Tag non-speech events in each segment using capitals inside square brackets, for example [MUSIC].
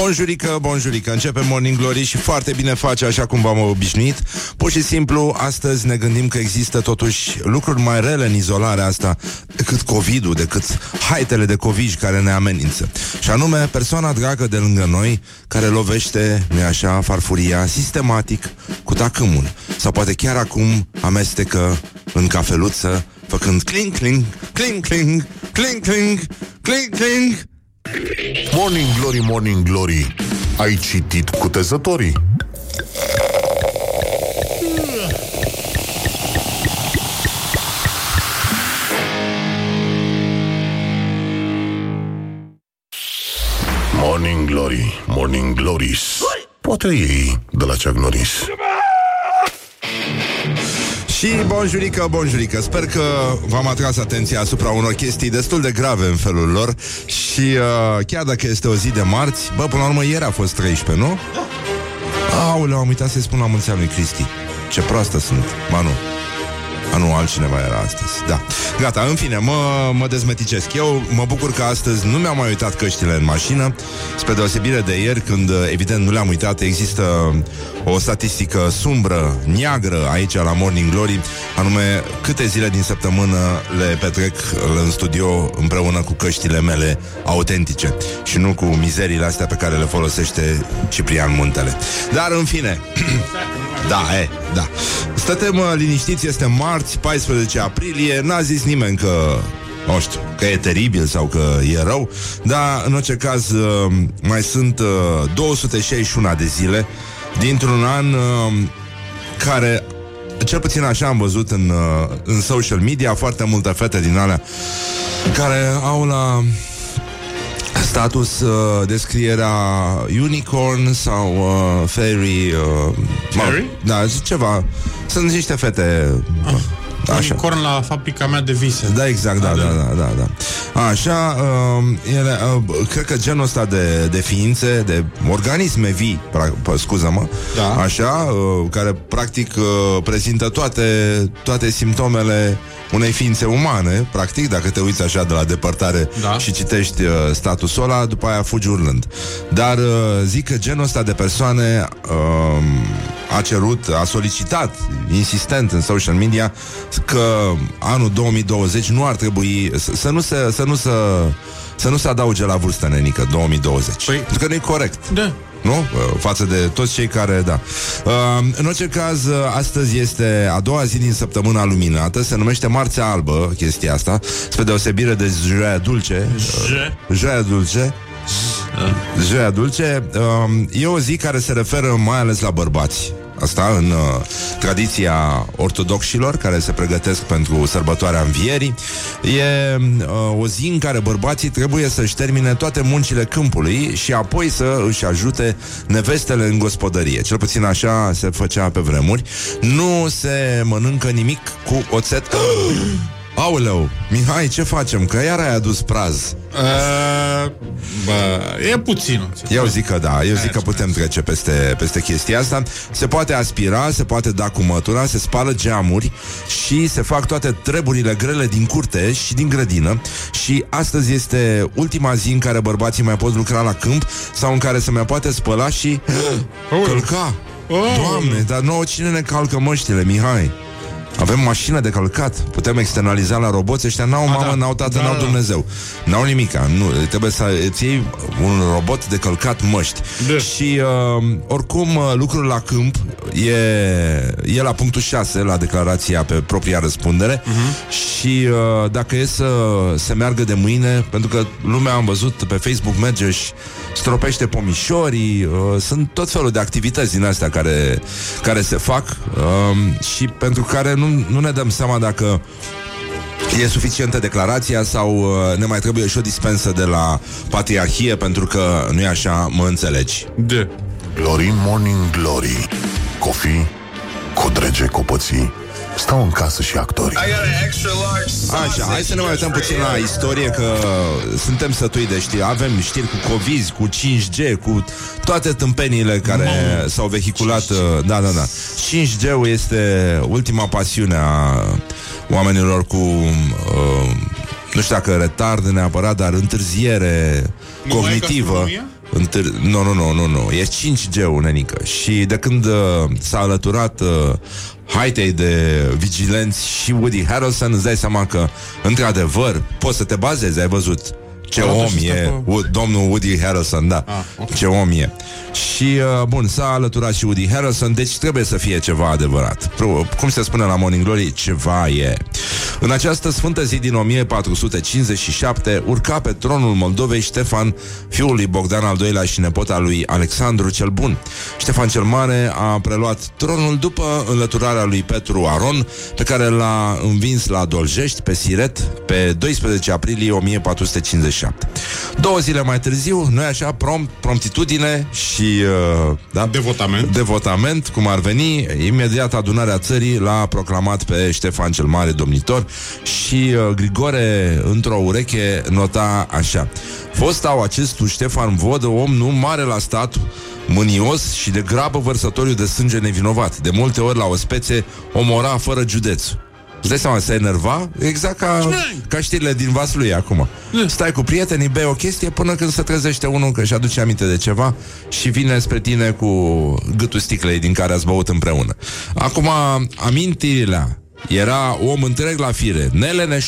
Bonjurică, bonjurică, începe Morning Glory și foarte bine face așa cum v-am obișnuit. Pur și simplu, astăzi ne gândim că există totuși lucruri mai rele în izolarea asta decât COVID-ul, decât haitele de COVID care ne amenință. Și anume, persoana dragă de lângă noi care lovește, nu așa, farfuria sistematic cu tacâmul. Sau poate chiar acum amestecă în cafeluță, făcând cling, cling, cling, cling, cling, cling, cling, cling, Morning Glory, Morning Glory. Ai citit cutezătorii? Morning Glory, Morning Glories. Poate ei de la Chuck Norris Și bonjurică, bonjurică. Sper că v-am atras atenția asupra unor chestii destul de grave în felul lor. Și uh, chiar dacă este o zi de marți Bă, până la urmă ieri a fost 13, nu? Aoleu, am uitat să-i spun la mulți ani lui Cristi. Ce proastă sunt, ba nu a, nu, altcineva era astăzi. Da, gata, în fine, mă, mă dezmeticesc. Eu mă bucur că astăzi nu mi-am mai uitat căștile în mașină. Spre deosebire de ieri Când, evident, nu le-am uitat Există o statistică sumbră, neagră Aici la Morning Glory Anume, câte zile din săptămână Le petrec în studio Împreună cu căștile mele autentice Și nu cu mizeriile astea Pe care le folosește Ciprian Muntele. Dar, în fine [CLEARS THROAT] Da, e, da. Stătem uh, liniștiți, este marți, 14 aprilie. N-a zis nimeni că nu știu, că e teribil sau că e rău, dar în orice caz uh, mai sunt uh, 261 de zile dintr-un an uh, care cel puțin așa am văzut în, uh, în social media foarte multe fete din alea care au la status uh, descrierea unicorn sau uh, fairy uh, Fairy? Da, ceva. Sunt niște fete Ah. Așa. Corn la fabrica mea de vise. Da, exact, da, da, da, da, da. Așa, uh, ele, uh, cred că genul ăsta de, de ființe, de organisme vii, pra, pă, scuză-mă, Da. așa, uh, care practic uh, prezintă toate, toate simptomele unei ființe umane, practic, dacă te uiți așa de la depărtare Da. și citești uh, statusul ăla, după aia fugi urlând. Dar uh, zic că genul ăsta de persoane uh, a cerut, a solicitat insistent în social media că anul 2020 nu ar trebui să, să nu se, să nu să să nu se adauge la vârstă nenică 2020. Păi- Pentru că nu e corect. Da. Nu? Uh, Față de toți cei care, da. Uh, în orice caz, uh, astăzi este a doua zi din săptămâna luminată, se numește Marțea Albă, chestia asta, spre deosebire de Joia Dulce. J. Joia Dulce. Joia Dulce uh, e o zi care se referă mai ales la bărbați. Asta în uh, tradiția ortodoxilor care se pregătesc pentru sărbătoarea învierii. E uh, o zi în care bărbații trebuie să-și termine toate muncile câmpului și apoi să își ajute nevestele în gospodărie. Cel puțin așa se făcea pe vremuri. Nu se mănâncă nimic cu oțet. [GASPS] Aoleu, Mihai, ce facem? Că iar ai adus praz. Uh, bă, e puțin. Eu zic că da, eu zic că putem trece peste, peste chestia asta Se poate aspira, se poate da cu mătura Se spală geamuri Și se fac toate treburile grele din curte Și din grădină Și astăzi este ultima zi în care bărbații mai pot lucra la câmp Sau în care se mai poate spăla și Călca Doamne, dar nouă cine ne calcă măștile, Mihai? Avem mașină de călcat Putem externaliza la roboți Ăștia n-au A, mamă, da. n-au tată, Da, n-au da. Dumnezeu N-au nimica nu, Trebuie să îți iei un robot de călcat măști Da. Și uh, oricum uh, lucrul la câmp e, e la punctul 6 La declarația pe propria răspundere Mhm. Și uh, dacă e să se meargă de mâine Pentru că lumea am văzut pe Facebook Merge și stropește pomișorii uh, Sunt tot felul de activități din astea Care, care se fac uh, Și pentru care nu, nu ne dăm seama dacă E suficientă declarația sau uh, ne mai trebuie și o dispensă de la patriarhie pentru că nu e așa, mă înțelegi. De. Glory Morning Glory Coffee cu drege copății stau în casă și actorii. Așa, hai să ne mai uităm puțin la istorie Că suntem sătui de știri Avem știri cu COVID, cu 5G Cu toate tâmpeniile care s-au vehiculat uh, Da, da, da 5G-ul este ultima pasiune a oamenilor cu uh, Nu știu dacă retard neapărat Dar întârziere Nu mai e cognitivă gastronomia? Întâr... Nu, nu, nu, nu, nu. E 5G-ul, nenică. Și de când uh, s-a alăturat uh, haitei de vigilenți și Woody Harrelson, îți dai seama că, într-adevăr, poți să te bazezi, ai văzut ce Arată om și e stă pe- Wo- domnul Woody Harrelson, da. Ah, ok. Ce om e. Și, uh, bun, s-a alăturat și Woody Harrelson, deci trebuie să fie ceva adevărat. Pro- Cum se spune la Morning Glory, ceva e. În această sfântă zi din 1457 urca pe tronul Moldovei Ștefan, fiul lui Bogdan al II-lea și nepota lui Alexandru cel Bun. Ștefan cel Mare a preluat tronul după înlăturarea lui Petru Aron, pe care l-a învins la Doljești, pe Siret, pe 12 aprilie 1457. Două zile mai târziu, noi așa, prompt, promptitudine și... Uh, da? Devotament. devotament, cum ar veni, imediat adunarea țării l-a proclamat pe Ștefan cel Mare domnitor și uh, Grigore, într-o ureche, nota așa. Fostau acestul Ștefan Vodă, om nu mare la stat, mânios și de grabă vărsătoriu de sânge nevinovat. De multe ori la o spețe omora fără județ. Îți dai seama, se enerva? Exact ca, ca știrile din Vaslui acum. Stai cu prietenii, bei o chestie Până când se trezește unul că își aduce aminte de ceva Și vine spre tine cu Gâtul sticlei din care ați băut împreună. Acum, amintirile. Era om întreg la fire Neleneș.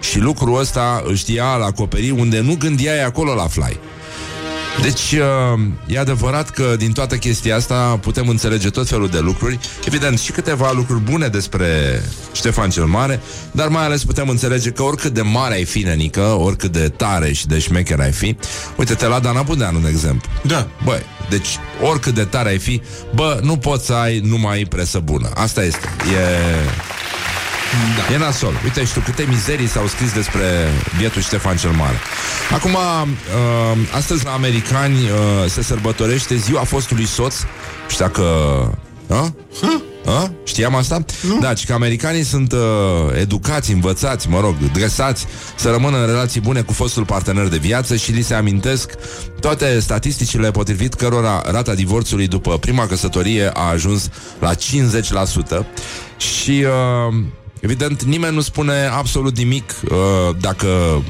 Și lucrul ăsta îl știa la acoperi Unde nu gândeai acolo la fly deci, uh, e adevărat că din toată chestia asta putem înțelege tot felul de lucruri. Evident, și câteva lucruri bune despre Ștefan cel Mare, dar mai ales putem înțelege că oricât de mare ai fi, nenică, oricât de tare și de șmecher ai fi, uite-te la Dana Budeanu, de exemplu. Da. Băi, deci oricât de tare ai fi, bă, nu poți să ai numai presă bună. Asta este. E... Da. E nasol. Uite, știu câte mizerii s-au scris despre bietul Ștefan cel Mare. Acum, uh, astăzi la americani uh, se sărbătorește ziua fostului soț. Știu dacă... A? A? Știam asta? Nu. Da, ci că americanii sunt uh, educați, învățați, mă rog, dresați să rămână în relații bune cu fostul partener de viață și li se amintesc toate statisticile potrivit cărora rata divorțului după prima căsătorie a ajuns la 50% și uh, evident nimeni nu spune absolut nimic uh, dacă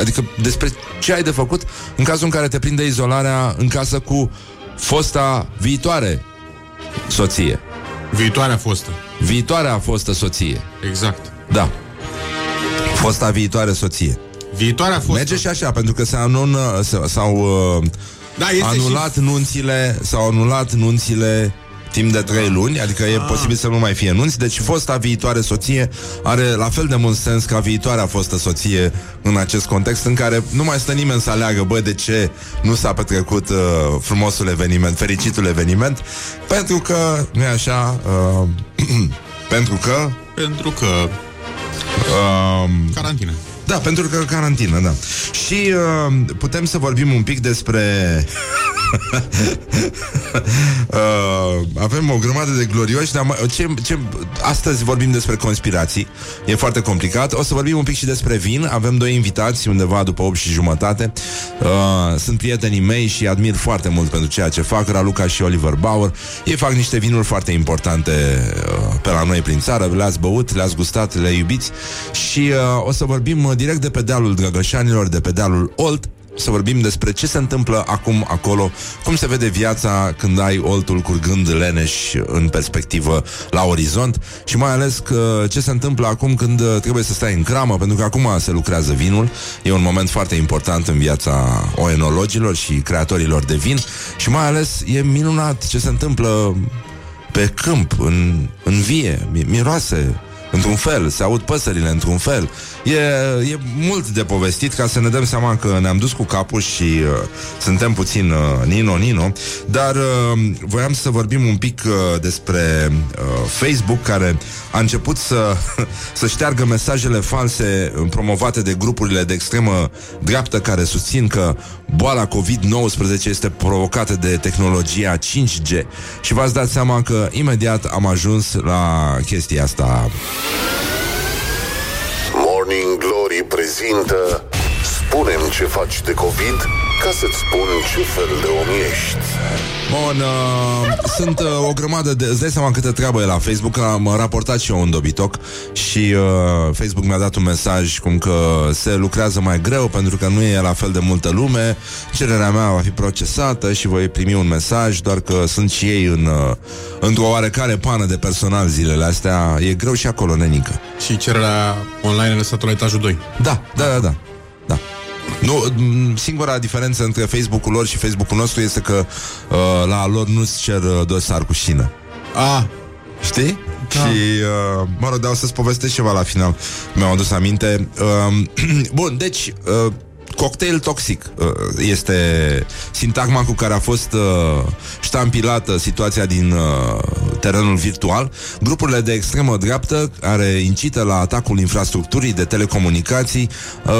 Adică despre ce ai de făcut în cazul în care te prinde izolarea în casă cu fosta viitoare soție. Viitoarea fostă. Viitoarea fostă soție. Exact. Da. Fosta viitoare soție. Viitoarea fostă. Merge și așa, pentru că se anună, se- s-au uh, Da, este anulat nunțile, s-au anulat nunțile timp de trei luni, adică e posibil să nu mai fie nunți, deci fosta viitoare soție are la fel de mult sens ca viitoarea fostă soție în acest context în care nu mai stă nimeni să aleagă, bă, de ce nu s-a petrecut uh, frumosul eveniment, fericitul eveniment, pentru că, nu e așa, uh, [CLEARS THROAT] pentru că Și pentru că... uh, Carantină. Da, pentru că carantină, da. Și uh, putem să vorbim un pic despre... [LAUGHS] uh, avem o grămadă de glorioși, dar mai- ce, ce, astăzi vorbim despre conspirații. E foarte complicat. O să vorbim un pic și despre vin. Avem doi invitați undeva după 8 și jumătate. Uh, sunt prietenii mei și admir foarte mult pentru ceea ce fac, Raluca și Oliver Bauer. Ei fac niște vinuri foarte importante uh, pe la noi prin țară. Le-ați băut, le-ați gustat, le iubiți. Și uh, o să vorbim uh, direct de pe dealul Drăgășanilor, de pe dealul Olt, să vorbim despre ce se întâmplă acum acolo, cum se vede viața când ai oltul curgând leneș în perspectivă la orizont și mai ales că ce se întâmplă acum când uh, trebuie să stai în cramă, pentru că acum se lucrează vinul, e un moment foarte important în viața oenologilor și creatorilor de vin și mai ales e minunat ce se întâmplă pe câmp, în, în vie, mi- miroase într-un fel, se aud păsările într-un fel. E, e mult de povestit ca să ne dăm seama că ne-am dus cu capul și uh, suntem puțin uh, nino-nino, dar uh, voiam să vorbim un pic uh, despre uh, Facebook care a început să, [LAUGHS] să șteargă mesajele false uh, promovate de grupurile de extremă dreaptă care susțin că boala COVID-19 este provocată de tehnologia 5G și v-ați dat seama că imediat am ajuns la chestia asta. Morning Glory prezintă Spunem ce faci de COVID ca să-ți spun ce fel de om ești. Bun, uh, sunt uh, o grămadă de... Îți dai seama câtă treabă e la Facebook Am raportat și eu un dobitoc Și uh, Facebook mi-a dat un mesaj Cum că se lucrează mai greu Pentru că nu e la fel de multă lume Cererea mea va fi procesată Și voi primi un mesaj Doar că sunt și ei în, uh, într-o oarecare pană de personal zilele astea E greu și acolo, nenică Și cererea online lăsat la etajul 2. Da, da, da, da, da. Nu, m, singura diferență între Facebook-ul lor și Facebook-ul nostru este că uh, la lor nu-ți cer uh, dosar cu șină. Ah, Știi? Da. Și, uh, mă rog, dar o să-ți povestesc ceva la final. Mi-am adus aminte. Uh, [CLEARS THROAT] bun, deci, uh, cocktail toxic uh, este sintagma cu care a fost uh, ștampilată situația din uh, terenul virtual. Grupurile de extremă dreaptă care incită la atacul infrastructurii de telecomunicații uh,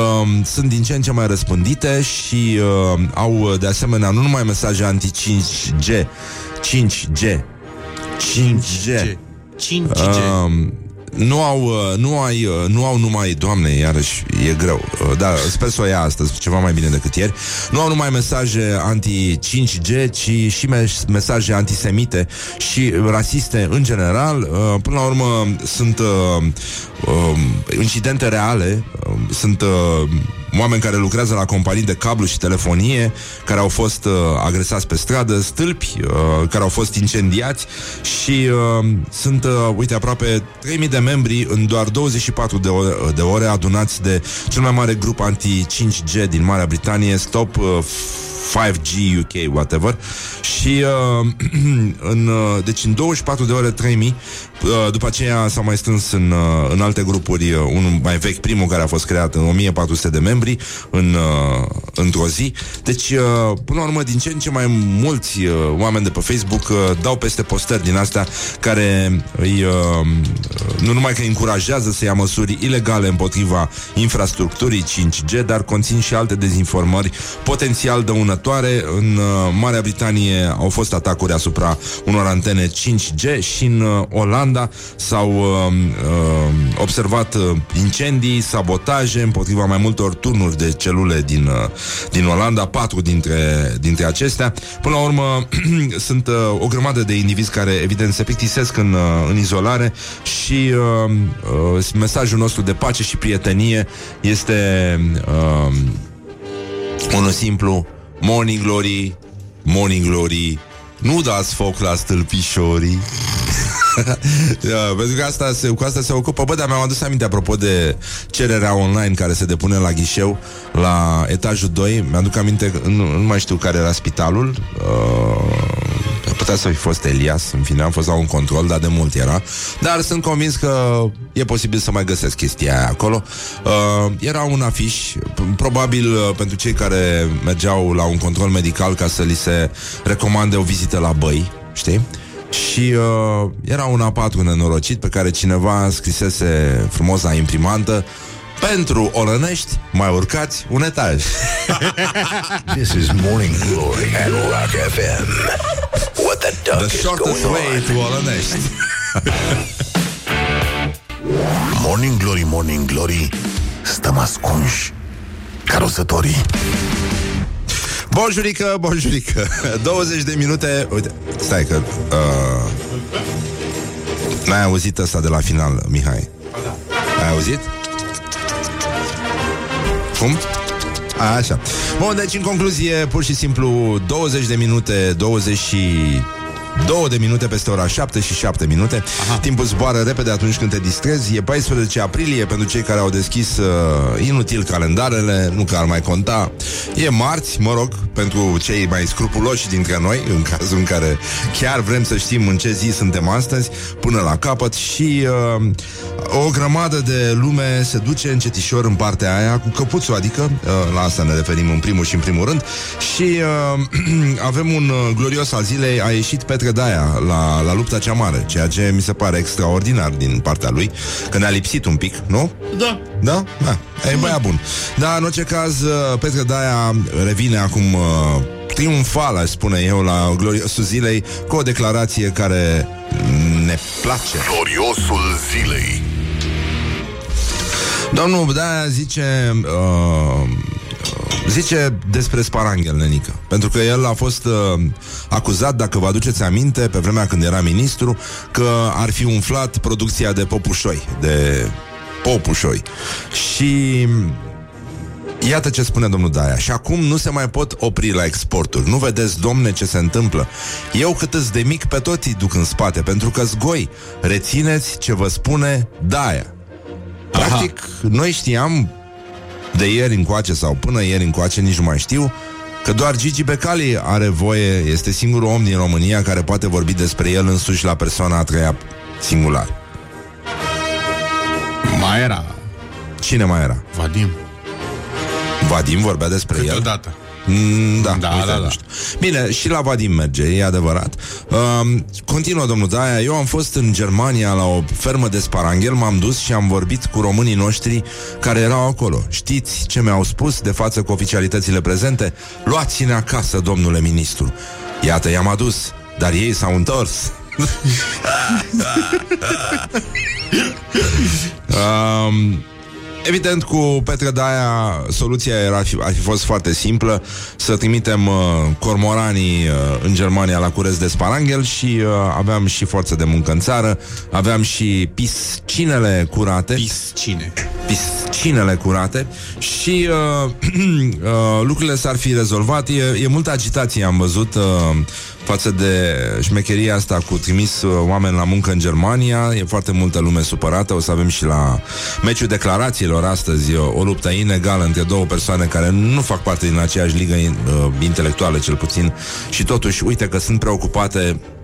sunt din ce în ce mai răspândite și uh, au uh, de asemenea nu numai mesaje anti-5G, 5G, 5G. 5G. Um, nu au, uh, nu ai, uh, nu au numai, doamne, iarăși e greu. Uh, Da, sper să o ia astăzi ceva mai bine decât ieri. Nu au numai mesaje anti-5G, ci și mes- mesaje antisemite și rasiste în general. Uh, Până la urmă sunt uh, uh, incidente reale, uh, sunt uh, oameni care lucrează la companii de cablu și telefonie, care au fost uh, agresați pe stradă, stâlpi uh, care au fost incendiați și uh, sunt, uh, uite, aproape 3000 de membri în doar 24 de ore, de ore adunați de cel mai mare grup anti-5G din Marea Britanie, Stop uh, 5G UK, whatever. Și uh, [CLEARS THROAT] în, uh, deci în 24 de ore 3000 uh, după aceea s-au mai strâns în, uh, în alte grupuri uh, unul mai vechi, primul care a fost creat în 1400 de membri în, uh, într-o zi. Deci, uh, până la urmă, din ce în ce mai mulți uh, oameni de pe Facebook uh, dau peste postări din astea care îi, uh, nu numai că îi încurajează să ia măsuri ilegale împotriva infrastructurii 5G, dar conțin și alte dezinformări potențial dăunătoare. În uh, Marea Britanie au fost atacuri asupra unor antene 5G și în uh, Olanda s-au uh, uh, observat uh, incendii, sabotaje împotriva mai multor turnuri de celule din, uh, din Olanda, patru dintre, dintre acestea. Până la urmă, [CLEARS THROAT] sunt uh, o grămadă de indivizi care, evident, se plictisesc în, uh, în izolare și uh, uh, mesajul nostru de pace și prietenie este uh, unul simplu, Morning Glory, Morning Glory, nu dați foc la stâlpișorii. [LAUGHS] da, pentru că asta se, cu asta se ocupă. Bă, dar mi-am adus aminte apropo de cererea online Care se depune la ghișeu La etajul 2 Mi-aduc aminte, că nu, nu mai știu care era spitalul. Uh, Putea să fi fost Elias În fine, am fost la un control, dar de mult era Dar sunt convins că e posibil să mai găsesc chestia aia acolo uh, Era un afiș p- Probabil uh, pentru cei care mergeau la un control medical Ca să li se recomande o vizită la băi Știi? Și uh, era un A4 nenorocit pe care cineva scrisese frumos la imprimantă pentru Olănești mai urcați un etaj. [LAUGHS] This is Morning Glory at Rock FM. What the duck The is shortest going way on? to Olănești. [LAUGHS] Morning Glory, Morning Glory Stăm ascunși Ca rozătorii Bonjurică, bonjurică 20 de minute Uite, stai că uh, N-ai auzit asta de la final, Mihai Ai auzit? Cum? A, așa Bun, deci în concluzie Pur și simplu 20 de minute 20 și Două de minute peste ora 7 și 7 minute. Aha. Timpul zboară repede atunci când te distrezi. E 14 aprilie pentru cei care au deschis uh, inutil calendarele, nu că ar mai conta. E marți, mă rog, pentru cei mai scrupuloși dintre noi, în cazul în care chiar vrem să știm în ce zi suntem astăzi, până la capăt și uh, o grămadă de lume se duce încetișor în partea aia cu căpuțul, adică uh, la asta ne referim în primul și în primul rând și uh, [CLEARS THROAT] avem un uh, glorios al zilei, a ieșit Petre Daia la, la lupta cea mare, ceea ce mi se pare extraordinar din partea lui, că ne-a lipsit un pic, nu? Da. Da? Da. E băiat bun. Da, în orice caz, uh, Petre Daia revine acum uh, triumfal, aș spune eu, la gloriosul zilei, cu o declarație care ne place. Gloriosul zilei. Domnul Daia zice... Uh, Zice despre Sparanghel, nenică. Pentru că el a fost uh, acuzat Dacă vă aduceți aminte, pe vremea când era ministru Că ar fi umflat producția de popușoi De popușoi. Și Iată ce spune domnul Daia. Și acum nu se mai pot opri la exporturi. Nu vedeți, domne, ce se întâmplă? Eu cât îți de mic pe toți duc în spate Pentru că zgoi Rețineți ce vă spune Daia. Practic, Aha. noi știam de ieri încoace sau până ieri încoace, nici nu mai știu, că doar Gigi Becali are voie, este singurul om din România care poate vorbi despre el însuși la persoana a treia singular. Mai era. Cine mai era? Vadim. Vadim vorbea despre el? Câteodată. Mm, da, Da, uite, da, nu da. știu. Bine, și la Vadim merge, e adevărat. Um, continuă domnul Daia, eu am fost în Germania la o fermă de sparanghel, m-am dus și am vorbit cu românii noștri care erau acolo. Știți ce mi-au spus de față cu oficialitățile prezente? Luați-ne acasă, domnule ministru. Iată, i-am adus, dar ei s-au întors. [LAUGHS] [LAUGHS] um, Evident, cu Petre Daia soluția era, ar fi fost foarte simplă Să trimitem uh, cormoranii uh, în Germania la curăț de sparanghel Și uh, aveam și forță de muncă în țară Aveam și piscinele curate Piscine. piscinele curate și uh, [CLEARS THROAT] uh, lucrurile s-ar fi rezolvat. E, e multă agitație, am văzut, uh, față de șmecheria asta cu trimis uh, oameni la muncă în Germania. E foarte multă lume supărată. O să avem și la meciul declarațiilor astăzi uh, o luptă inegală între două persoane care nu fac parte din aceeași ligă uh, intelectuală, cel puțin. Și totuși, uite că sunt preocupate uh,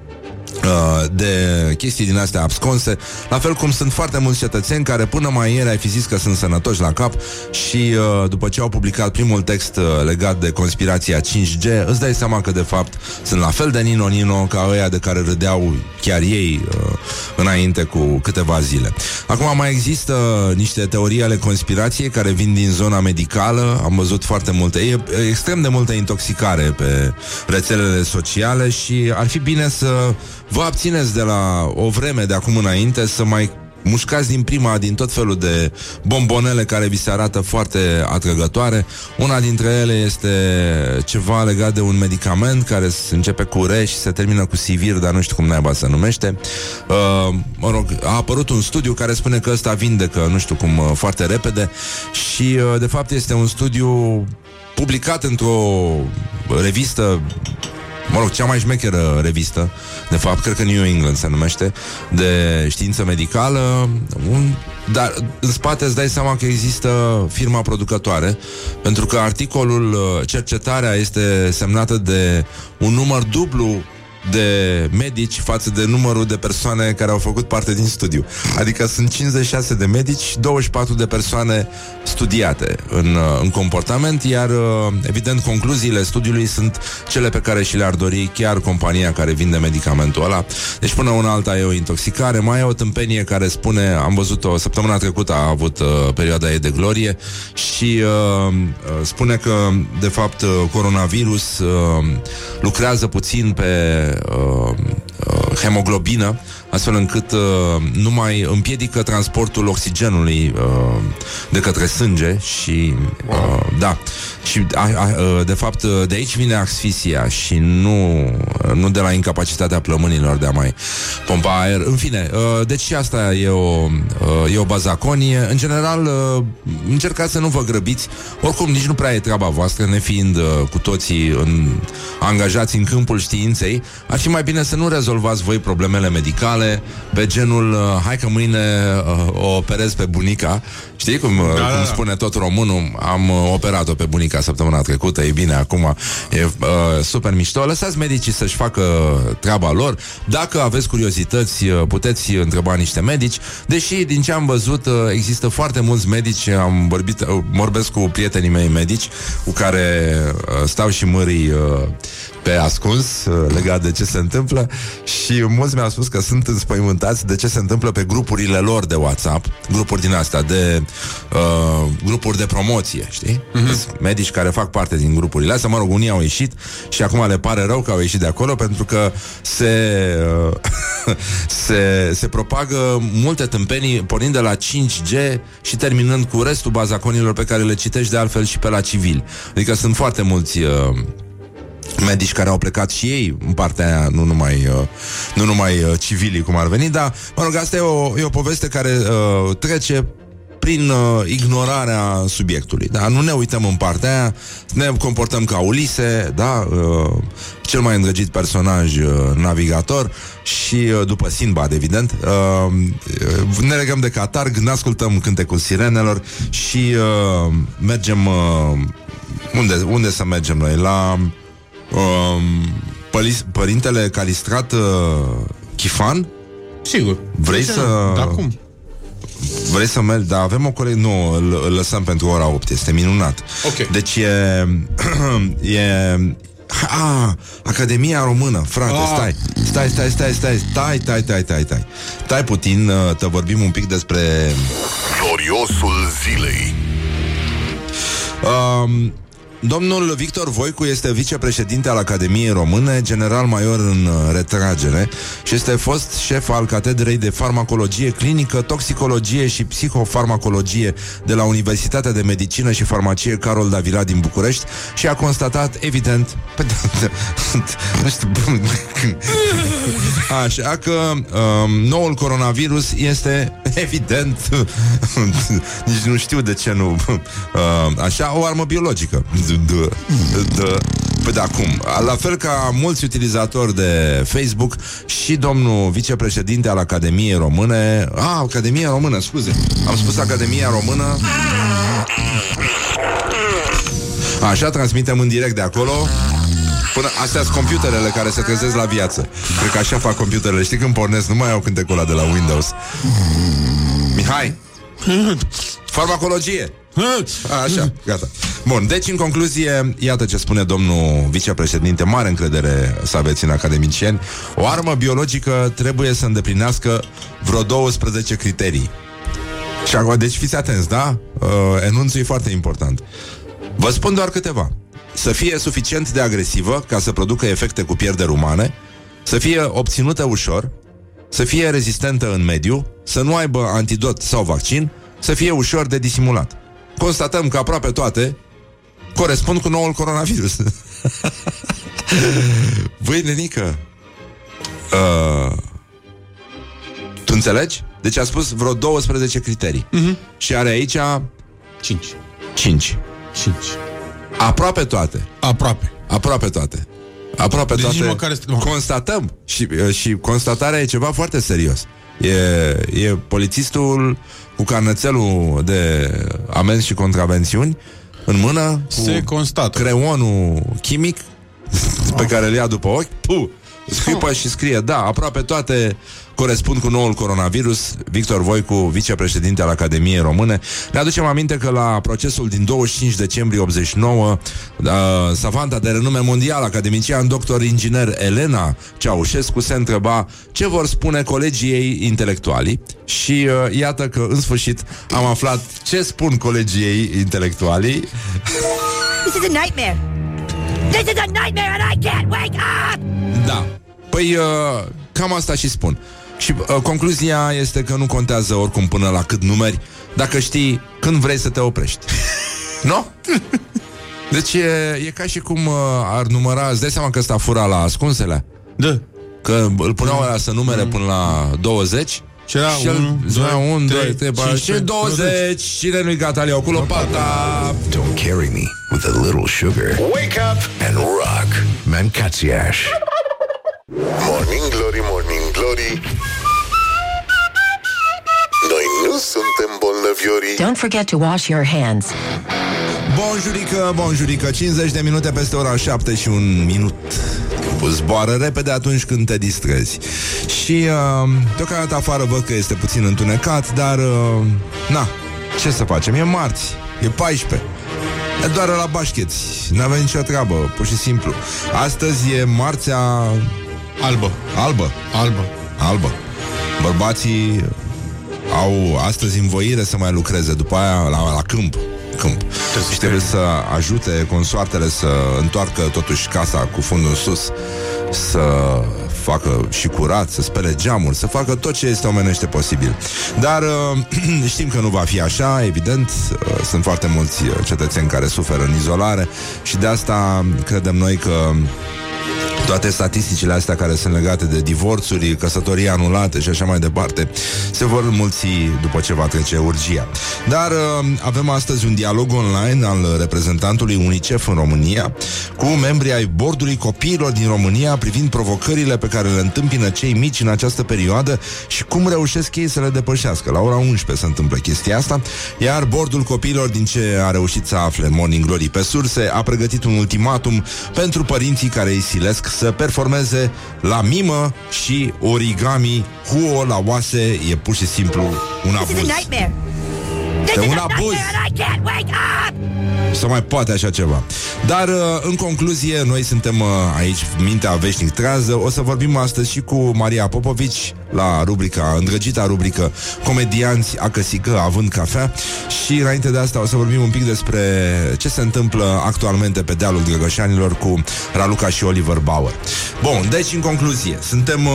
de chestii din astea absconse, la fel cum sunt foarte mulți cetățeni care până mai ieri ai fi zis că sunt sănătoși la cap și uh, după ce au publicat primul text uh, legat de conspirația 5G, îți dai seama că de fapt sunt la fel de nino-nino ca ăia de care râdeau chiar ei uh, înainte cu câteva zile. Acum mai există niște teorii ale conspirației care vin din zona medicală, am văzut foarte multe, e e extrem de multă intoxicare pe rețelele sociale și ar fi bine să vă abțineți de la o vreme de acum înainte să mai mușcați din prima din tot felul de bombonele care vi se arată foarte atrăgătoare. Una dintre ele este ceva legat de un medicament care se începe cu re și se termină cu sivir, dar nu știu cum naiba se numește. Uh, mă rog, a apărut un studiu care spune că ăsta vindecă, nu știu cum, uh, foarte repede și uh, de fapt este un studiu publicat într-o revistă mă rog, cea mai șmecheră revistă, de fapt, cred că New England se numește, de știință medicală, un, dar în spate îți dai seama că există firma producătoare, pentru că articolul, uh, cercetarea este semnată de un număr dublu de medici față de numărul de persoane care au făcut parte din studiu. Adică sunt 56 de medici și 24 de persoane studiate în, uh, în comportament, iar uh, evident concluziile studiului sunt cele pe care și le-ar dori chiar compania care vinde medicamentul ăla. Deci până una alta e o intoxicare, mai e o tâmpenie care spune, am văzut-o săptămâna trecută a avut uh, perioada ei de glorie și uh, uh, spune că de fapt uh, coronavirus uh, lucrează puțin pe uh, uh, hemoglobină, astfel încât uh, nu mai împiedică transportul oxigenului uh, de către sânge și uh, da. Și a, a, uh, de fapt uh, de aici vine asfisia și nu, uh, nu de la incapacitatea plămânilor de a mai pompa aer. În fine, uh, deci și asta e o, uh, e o bazaconie. În general, uh, încercați să nu vă grăbiți. Oricum, nici nu prea e treaba voastră, nefiind uh, cu toții în, angajați în câmpul științei. Ar fi mai bine să nu rezolvați voi problemele medicale pe genul uh, hai că mâine uh, o operez pe bunica. Știi cum, uh, Da, cum da, da. spune tot românul? Am uh, operat-o pe bunica săptămâna trecută, e bine acum, e uh, super mișto. Lăsați medicii să-și facă treaba lor. Dacă aveți curiozități, uh, puteți întreba niște medici. Deși, din ce am văzut, uh, există foarte mulți medici. Am vorbit, uh, vorbesc cu prietenii mei medici cu care uh, stau și mârii uh, pe ascuns uh, legat de ce se întâmplă și mulți mi-au spus că sunt înspăimântați de ce se întâmplă pe grupurile lor de WhatsApp, grupuri din astea, de uh, grupuri de promoție, știi? Mm-hmm. Medici care fac parte din grupurile astea, mă rog, unii au ieșit și acum le pare rău că au ieșit de acolo pentru că se, uh, [LAUGHS] se, se propagă multe tâmpenii pornind de la 5G și terminând cu restul bazaconilor pe care le citești de altfel și pe la civili. Adică sunt foarte mulți uh, medici care au plecat și ei în partea aia, nu numai, uh, nu numai uh, civilii cum ar veni, dar, mă rog, asta e o, e o poveste care uh, trece prin uh, ignorarea subiectului. Da? Nu ne uităm în partea aia, ne comportăm ca Ulise, da? uh, cel mai îndrăgit personaj uh, navigator și uh, după Sinbad, evident. Uh, uh, ne legăm de catarg, ne ascultăm cântecul sirenelor și uh, mergem... Uh, unde, unde să mergem noi? La um, păli- părintele Calistrat uh, Chifan? Sigur. Vrei De ce să- nu? Da, cum? Vrei să mergi? Da, avem o coleg... Nu, îl, îl lăsăm pentru ora 8. Este minunat. Ok. Deci e... [CLEARS THROAT] e... A, Academia Română, frate, Ah. stai Stai, stai, stai, stai, stai, stai, stai, stai, stai Stai puțin, uh, te vorbim un pic despre Gloriosul zilei. Um, Domnul Victor Voicu este vicepreședinte al Academiei Române, general major în uh, retragere și este fost șef al Catedrei de Farmacologie Clinică, Toxicologie și Psihofarmacologie de la Universitatea de Medicină și Farmacie Carol Davila din București și a constatat, evident, [LAUGHS] nu știu, [LAUGHS] Așa că um, noul coronavirus este [LAUGHS] evident Nici nu știu de ce nu uh, Așa, o armă biologică D- d- d- Păi da, cum? La fel ca mulți utilizatori de Facebook Și domnul vicepreședinte al Academiei Române. Ah, Academia Română, scuze. Am spus Academia Română. Așa, transmitem în direct de acolo. Până astea sunt computerele care se trezesc la viață. Cred că așa fac computerele. Știi când pornesc, nu mai au cântecul ăla de la Windows. Mihai? Farmacologie? A, Așa, gata Bun, deci în concluzie Iată ce spune domnul vicepreședinte. Mare încredere să aveți în academicieni. O armă biologică trebuie să îndeplinească Vreo 12 criterii. Și acum, deci fiți atenți, da? Uh, enunțul e foarte important. Vă spun doar câteva. Să fie suficient de agresivă Ca să producă efecte cu pierderi umane Să fie obținută ușor Să fie rezistentă în mediu Să nu aibă antidot sau vaccin Să fie ușor de disimulat. Constatăm că aproape toate Corespund cu noul coronavirus [LAUGHS] Băi, nenică uh, Tu înțelegi? Deci a spus vreo 12 criterii uh-huh. Și are aici 5. 5 5. Aproape toate Aproape. Aproape toate Aproape Deci toate nici măcar este- Constatăm și, și constatarea e ceva foarte serios E, e polițistul cu carnețelul de amenzi și contravențiuni în mână cu Se constată. creionul chimic pe care îl ia după ochi, pu, scuipă și scrie, da, aproape toate corespund cu noul coronavirus. Victor Voicu, vicepreședinte al Academiei Române. Ne aducem aminte că la procesul din 25 decembrie 89, uh, savanta de renume mondial, academician doctor inginer Elena Ceaușescu se întreba ce vor spune colegii ei intelectuali și uh, iată că în sfârșit am aflat ce spun colegii ei intelectuali This is a nightmare. This is a nightmare and I can't wake up! Da. Păi, uh, cam asta și spun. Și uh, concluzia este că nu contează oricum până la cât numeri, dacă știi când vrei să te oprești. [LAUGHS] nu? Deci e, e ca și cum uh, ar număra, îți dai seama că ăsta fura la ascunsele? Da. Că îl puneau ăla să numere până la 20 Și era el unu, zicea, doi, un, trei, doi, trei, patru, cinci, și 20 Cine nu-i gata, Leo? Cu lopata Don't carry me with a little sugar. Wake up And rock. Mancațiaș. Morning Glory, Morning Glory Noi nu suntem bolnăviorii Don't forget to wash your hands. Bonjurică, bonjurică 50 de minute peste ora 7 și un minut. Timpul zboară repede atunci când te distrezi. Și uh, deocamdată afară văd că este puțin întunecat Dar, uh, na, ce să facem? E marți, e 14 E doar la bașcheți. N-avem nicio treabă, pur și simplu. Astăzi e marțea Albă. albă? Albă. Albă. Bărbații au astăzi învoire să mai lucreze, după aia la, la câmp. Câmp. Și trebuie să ajute consoartele să întoarcă totuși casa cu fundul în sus, să facă și curat, să spele geamuri, să facă tot ce este omenește posibil. Dar uh, [CLEARS THROAT] știm că nu va fi așa, evident, uh, sunt foarte mulți uh, cetățeni care suferă în izolare și de asta credem noi că toate statisticile astea care sunt legate de divorțuri, căsătorii anulate și așa mai departe, se vor înmulți după ce va trece urgia. Dar uh, avem astăzi un dialog online al reprezentantului UNICEF în România cu membrii ai bordului copiilor din România privind provocările pe care le întâmpină cei mici în această perioadă și cum reușesc ei să le depășească. La ora 11 se întâmplă chestia asta, iar bordul copiilor, din ce a reușit să afle Morning Glory pe surse, a pregătit un ultimatum pentru părinții care îi silesc să performeze la mimă și origami cu la oase e pur și simplu un This is a abuz. Nightmare. This Este is un a abuz. nightmare and I can't wake up! Să mai poate așa ceva. Dar, uh, în concluzie, noi suntem uh, aici, mintea veșnic trează. O să vorbim astăzi și cu Maria Popovici la rubrica, îndrăgita rubrică Comedianți a căsică, având cafea. Și înainte de asta o să vorbim un pic despre ce se întâmplă actualmente pe dealul Drăgășanilor cu Raluca și Oliver Bauer. Bun, deci, în concluzie, suntem... Uh,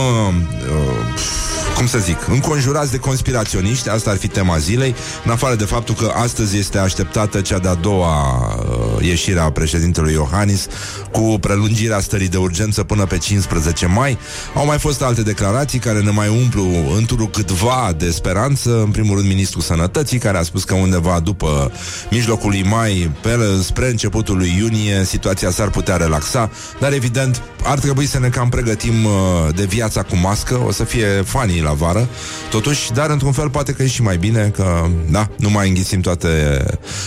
uh, cum să zic, înconjurați de conspiraționiști, asta ar fi tema zilei, în afară de faptul că astăzi este așteptată cea de-a doua uh, ieșire a președintelui Iohannis cu prelungirea stării de urgență până pe 15 mai. Au mai fost alte declarații care ne mai umplu într câtva de speranță. În primul rând, ministrul sănătății, care a spus că undeva după mijlocul lui mai, pe, spre începutul lui iunie, situația s-ar putea relaxa, dar evident ar trebui să ne cam pregătim uh, de viața cu mască, o să fie fanii la vară, totuși, dar într-un fel poate că e și mai bine, că, da, nu mai înghițim toate,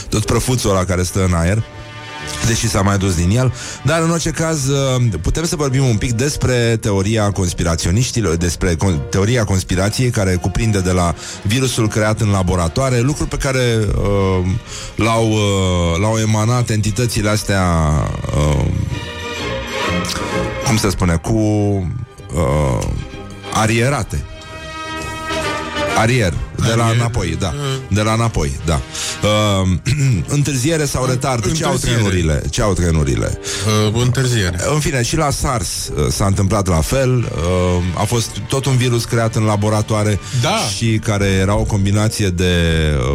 tot prăfuțul ăla care stă în aer, deși s-a mai dus din el, dar în orice caz uh, putem să vorbim un pic despre teoria conspiraționiștilor, despre con- teoria conspirației care cuprinde de la virusul creat în laboratoare, lucruri pe care uh, l-au, uh, l-au emanat entitățile astea uh, cum se spune, cu uh, arierate. Arier, de la Arier. înapoi, da. De la înapoi, da. Uh, [CLEARS THROAT] întârziere sau retard, ce au Întârziere. trenurile? Ce au trenurile? Uh, întârziere. În fine, și la SARS uh, s-a întâmplat la fel. Uh, a fost tot un virus creat în laboratoare Da. și care era o combinație de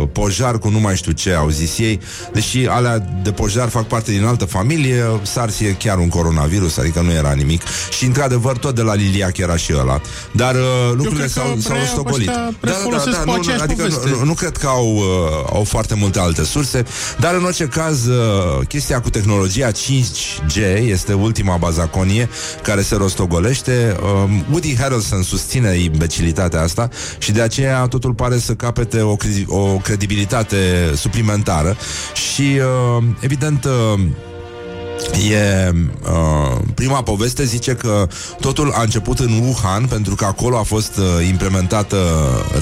uh, pojar cu nu mai știu ce au zis ei. Deși alea de pojar fac parte din altă familie, SARS e chiar un coronavirus, adică nu era nimic. Și într-adevăr tot de la Liliac era și ăla. Dar uh, lucrurile cred că s-au, s-au prea- rostogolit. ăștia prea folosesc nu, pe nu, aceeași adică poveste. nu, nu cred că au, uh, au foarte multe alte surse, dar în orice caz uh, chestia cu tehnologia 5G este ultima bazaconie care se rostogolește. Uh, Woody Harrelson susține imbecilitatea asta și de aceea totul pare să capete o, credi- o credibilitate suplimentară și uh, evident uh, E uh, prima poveste zice că totul a început în Wuhan pentru că acolo a fost uh, implementată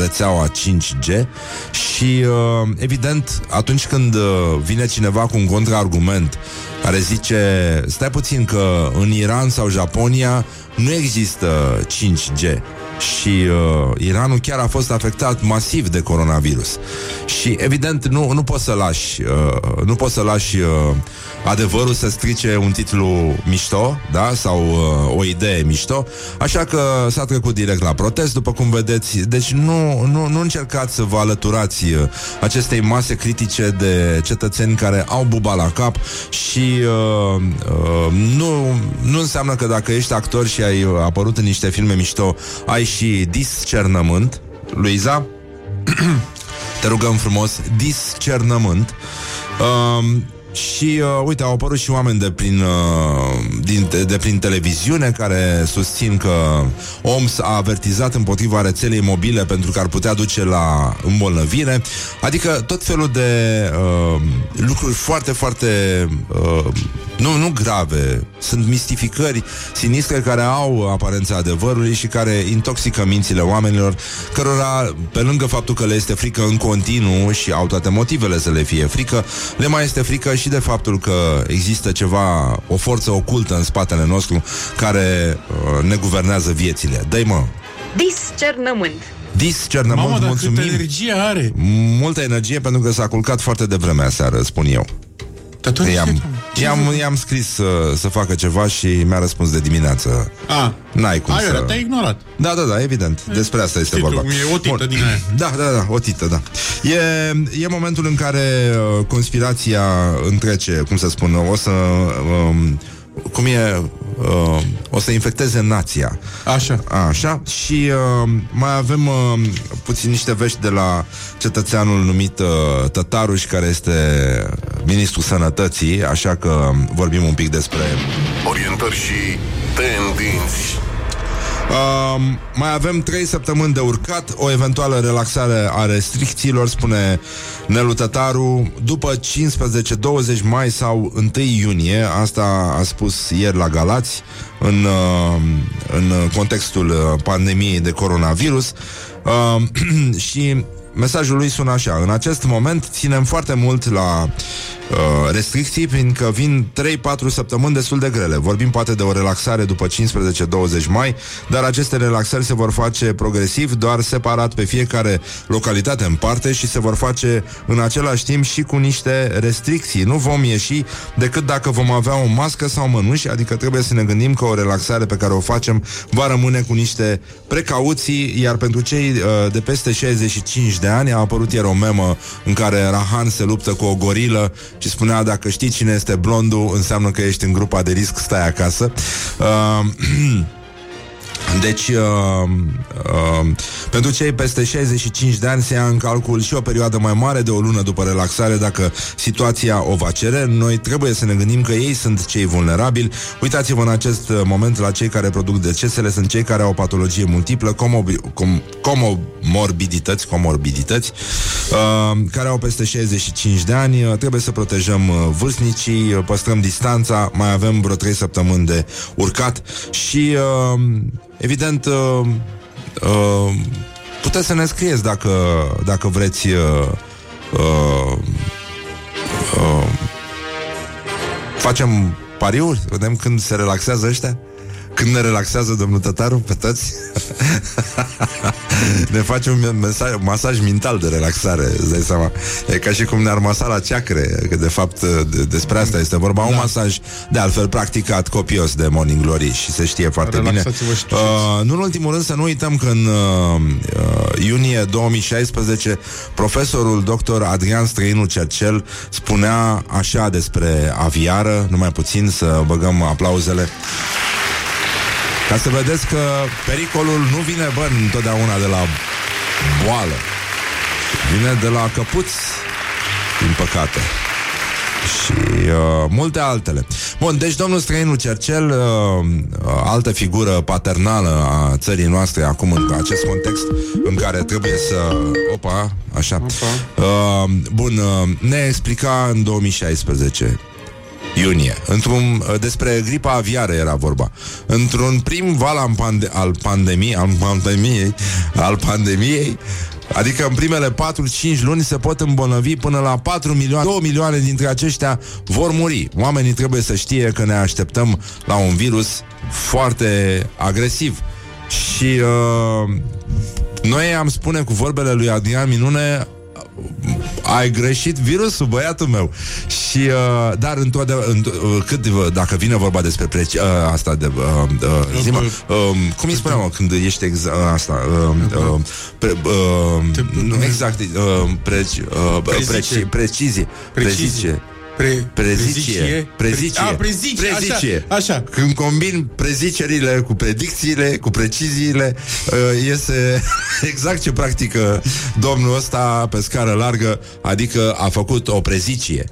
rețeaua 5G și uh, evident atunci când uh, vine cineva cu un contraargument care zice stai puțin că în Iran sau Japonia nu există 5G și uh, Iranul chiar a fost afectat masiv de coronavirus. Și evident nu, nu poți să lași uh, nu poți să lași uh, adevărul să strice un titlu mișto, da, sau uh, o idee mișto, așa că s-a trecut direct la protest, după cum vedeți. Deci nu, nu, nu încercați să vă alăturați uh, acestei mase critice de cetățeni care au buba la cap și uh, uh, nu, nu înseamnă că dacă ești actor și ai apărut în niște filme mișto, ai și discernământ. Luiza, [CLEARS THROAT] te rugăm frumos, discernământ. Uh, și uh, uite, au apărut și oameni de prin, uh, din, de, de prin televiziune care susțin că OMS a avertizat împotriva rețelei mobile pentru că ar putea duce la îmbolnăvire. Adică tot felul de uh, lucruri foarte, foarte uh, nu, nu grave. Sunt mistificări sinistre care au aparența adevărului și care intoxică mințile oamenilor, cărora, pe lângă faptul că le este frică în continuu și au toate motivele să le fie frică, le mai este frică și de faptul că există ceva, o forță ocultă în spatele nostru care uh, ne guvernează viețile. Dă-i mă! Discernământ. Discernământ, Mamă, dar câtă mulțumim! energie are. Multă energie pentru că s-a culcat foarte devreme aseară, spun eu. Dar tu I-am, i-am, i-am scris să, să facă ceva și mi-a răspuns de dimineață. A, N-ai cum ai, să... te-ai ignorat. Da, da, da, evident. Despre asta este Știi tu, vorba. e o tită Bun. din aia. Da, da, da, o tită, da. E, e momentul în care uh, conspirația întrece, cum să spun, o să... Um, cum e... Uh, o să infecteze nația. Așa. Așa, și uh, mai avem uh, puțin niște vești de la cetățeanul numit uh, Tătaruș, care este ministrul sănătății, așa că vorbim un pic despre Orientări și tendinți. Uh, mai avem 3 săptămâni de urcat, o eventuală relaxare a restricțiilor, spune Nelu Tătaru, după 15-20 mai sau 1 iunie, asta a spus ieri la Galați, în, uh, în contextul uh, pandemiei de coronavirus. Uh, [CLEARS THROAT] și mesajul lui sună așa În acest moment ținem foarte mult la uh, restricții Fiindcă vin 3-4 săptămâni destul de grele. Vorbim poate de o relaxare după 15-20 mai Dar aceste relaxări se vor face progresiv Doar separat pe fiecare localitate în parte Și se vor face în același timp și cu niște restricții. Nu vom ieși decât dacă vom avea o mască sau mănuși Adică trebuie să ne gândim că o relaxare pe care o facem Va rămâne cu niște precauții Iar pentru cei uh, de peste 65 de ani A apărut ieri o memă în care Rahan se luptă cu o gorilă Și spunea dacă știi cine este blondul Înseamnă că ești în grupa de risc, stai acasă. Uh, [CLEARS THROAT] Deci, uh, uh, pentru cei peste 65 de ani se ia în calcul și o perioadă mai mare de o lună după relaxare dacă situația o va cere. Noi trebuie să ne gândim că ei sunt cei vulnerabili. Uitați-vă în acest uh, moment la cei care produc decesele, sunt cei care au o patologie multiplă, comobi- com- comorbidități, comorbidități, uh, care au peste 65 de ani. Uh, trebuie să protejăm uh, vârstnicii, uh, păstrăm distanța, mai avem vreo 3 săptămâni de urcat și uh, Evident, uh, uh, puteți să ne scrieți dacă, dacă vreți uh, uh, uh, facem pariuri, vedem când se relaxează ăștia. Când ne relaxează domnul Tătaru pe toți [LAUGHS] Ne face un mesaj, masaj mental de relaxare Îți dai seama E ca și cum ne-ar masa la ceacre Că de fapt de, despre asta este vorba da. Un masaj de altfel practicat copios de Morning Glory Și se știe foarte bine Relaxați-vă și uh, Nu în ultimul rând să nu uităm că în uh, uh, iunie 2016 Profesorul dr. Adrian Străinu Cercel Spunea așa despre aviară Numai puțin să băgăm aplauzele ca să vedeți că pericolul nu vine, bă, întotdeauna de la boală. Vine de la căpuți, din păcate. Și uh, multe altele. Bun, deci domnul Străinu Cercel, uh, uh, altă figură paternală a țării noastre acum în acest context în care trebuie să... Opa, așa. Uh, bun, uh, ne explica în 2016 iunie. Într-un, uh, despre gripa aviară era vorba. Într-un prim val al, pande- al pandemiei, al pandemiei, al pandemiei, Adică în primele 4-5 luni se pot îmbolnăvi până la 4 milioane, 2 milioane dintre aceștia vor muri. Oamenii trebuie să știe că ne așteptăm la un virus foarte agresiv. Și uh, noi am spune cu vorbele lui Adrian Minune ai greșit virusul, băiatul meu. Și, uh, dar întotdeauna, înt, uh, cât, uh, dacă vine vorba despre preci, uh, asta de, uh, uh, zi, mă, uh, cum îi spuneam, mă, când ești exa, uh, asta, uh, uh, pre, uh, nu, exact, uh, preci, uh, preci, Prezice. precizie, precizie. Pre, Prezicie, prezicie, A, prezicie, prezicie. Așa, așa. Când combin prezicerile cu predicțiile, cu preciziile, uh, iese [LAUGHS] exact ce practică domnul ăsta pe scară largă, adică a făcut o prezicie.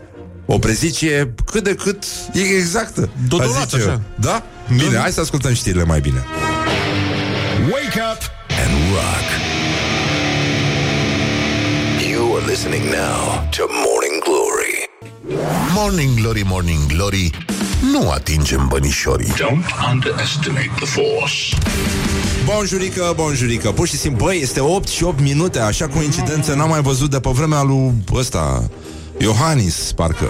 O prezicie cât de cât e exactă. Dodonat, aș zice eu. așa. Da? Bine, hai să ascultăm știrile mai bine. Wake up and rock. You are listening now to Morning Glory. Morning Glory, Morning Glory. Nu atingem bănișorii. Don't underestimate the force. Bonjurică, bonjurică Pur și simplu, băi, este 8 și 8 minute Așa coincidență n-am mai văzut de pe vremea lui ăsta Iohannis, parcă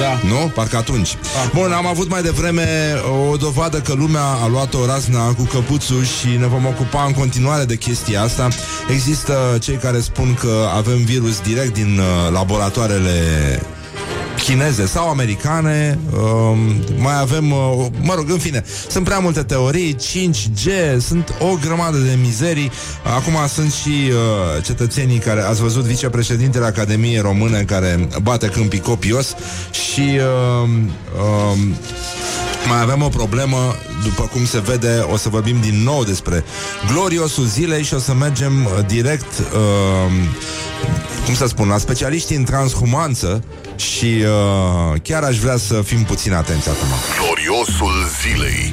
Da. Nu? Parcă atunci Bun, am avut mai devreme o dovadă că lumea a luat o razna cu căpuțul Și ne vom ocupa în continuare de chestia asta Există cei care spun că avem virus direct din uh, laboratoarele chineze sau americane um, Mai avem, uh, mă rog, în fine Sunt prea multe teorii, 5G Sunt o grămadă de mizerii. Acum sunt și uh, cetățenii care Ați văzut vicepreședintele Academiei Române Care bate câmpii copios Și uh, uh, mai avem o problemă, după cum se vede, o să vorbim din nou despre gloriosul zilei și o să mergem uh, direct, uh, cum să spun, la specialiștii în transhumanță și uh, chiar aș vrea să fim puțin atenți acum. Gloriosul zilei.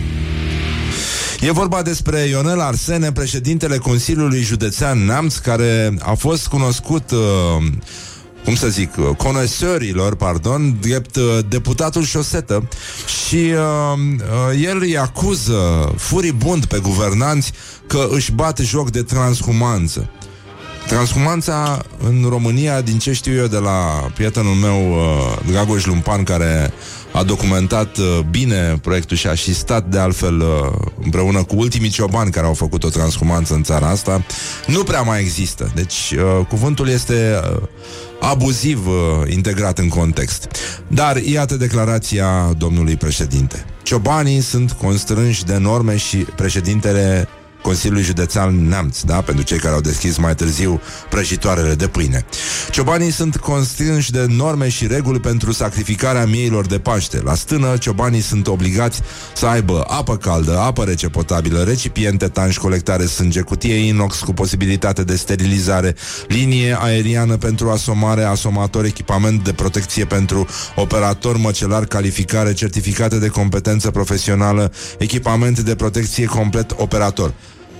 E vorba despre Ionel Arsene, președintele Consiliului Județean Neamț, care a fost cunoscut, uh, cum să zic, uh, conesorilor, pardon, drept uh, deputatul șosetă și uh, uh, el îi acuză furibund pe guvernanți că își bate joc de transhumanță. Transhumanța în România, din ce știu eu de la prietenul meu uh, Dragoș Lumpan, care a documentat uh, bine proiectul și a și stat de altfel uh, împreună cu ultimii ciobani care au făcut o transhumanță în țara asta, nu prea mai există. Deci uh, cuvântul este uh, abuziv uh, integrat în context. Dar iată declarația domnului președinte. Ciobanii sunt constrânși de norme și președintele Consiliului Județean Neamț, da? Pentru cei care au deschis mai târziu prăjitoarele de pâine. Ciobanii sunt constrânși de norme și reguli pentru sacrificarea mieilor de Paște. La stână, ciobanii sunt obligați să aibă apă caldă, apă rece potabilă, recipiente tanși colectare sânge, cutie inox cu posibilitate de sterilizare, linie aeriană pentru asomare, asomator, echipament de protecție pentru operator măcelar, calificare, certificate de competență profesională, echipament de protecție complet operator.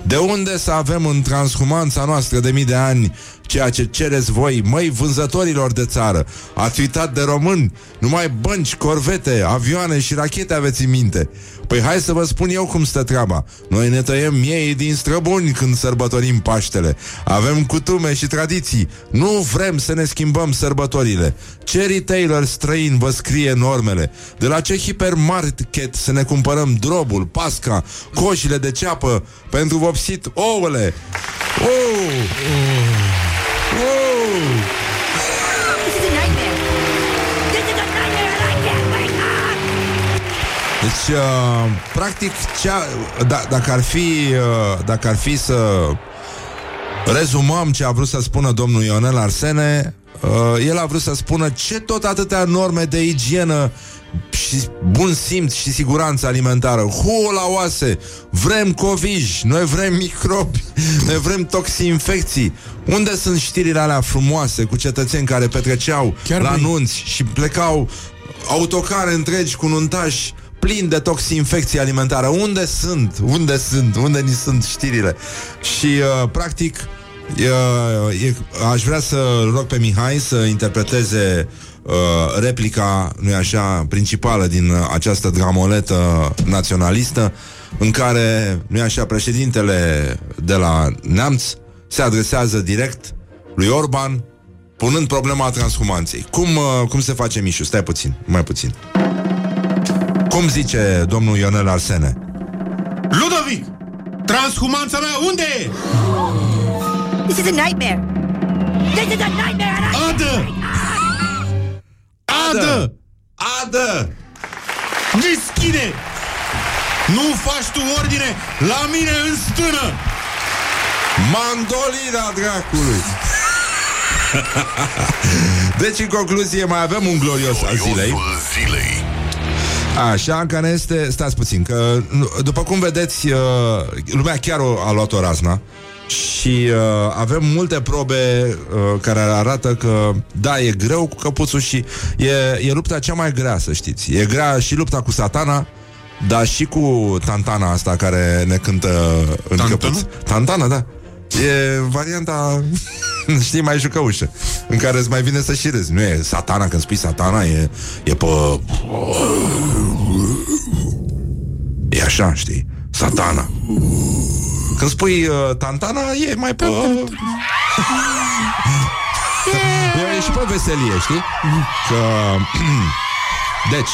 De unde să avem în transhumanța noastră de mii de ani ceea ce cereți voi, măi vânzătorilor de țară? Ați uitat de români? Numai bănci, corvete, avioane și rachete aveți în minte. Păi hai să vă spun eu cum stă treaba. Noi ne tăiem miei din străbuni când sărbătorim Paștele. Avem cutume și tradiții. Nu vrem să ne schimbăm sărbătorile. Ce retailer străin vă scrie normele? De la ce hipermarket să ne cumpărăm drobul, pasca, coșile de ceapă pentru vopsit ouăle? Oh! Oh! This is a nightmare. This is a nightmare and I can't wake up. Deci, uh, practic, cea, da, dacă ar fi uh, dacă ar fi să rezumăm ce a vrut să spună domnul Ionel Arsene, uh, el a vrut să spună ce tot atâtea norme de igienă și bun simț și siguranță alimentară. Hu la oase! Vrem covij, noi vrem microbi, [LAUGHS] noi vrem toxinfecții. Unde sunt știrile alea frumoase cu cetățeni care petreceau Chiar la băi. nunți și plecau autocare întregi cu nuntași plin de toxinfecție alimentară. Unde sunt? Unde sunt? Unde ni sunt știrile? Și, uh, practic, uh, e, aș vrea să rog pe Mihai să interpreteze uh, replica, nu așa, principală din uh, această dramoletă naționalistă, în care, nu așa, președintele de la Neamț se adresează direct lui Orban, punând problema transhumanței. Cum, uh, cum se face, Mișu? Stai puțin, mai puțin. Cum zice domnul Ionel Arsene? Ludovic! Transhumanța mea unde e? This is a nightmare. This is a nightmare. and I- Adă! Adă! Adă! Deschide! Nu faci tu ordine la mine în stână! Mandolina dracului! [LAUGHS] deci, în concluzie, mai avem un glorios al zilei. Gloriosul zilei. Așa, care este... Stați puțin, că nu- după cum vedeți, uh, lumea chiar o, a luat o razna și uh, avem multe probe uh, care arată că, da, e greu cu căpuțul și e, e lupta cea mai grea, să știți. E grea și lupta cu satana, dar și cu tantana asta care ne cântă în Tantana? căpuț. Tantana, da. E varianta, [LAUGHS] știi, mai jucăușă În care îți mai vine să și râzi Nu e satana, când spui satana E, e pe E așa, știi? Satana. Când spui uh, tantana, e mai pe... e, [LAUGHS] e și pe veselie, știi? Că... [CLEARS THROAT] deci,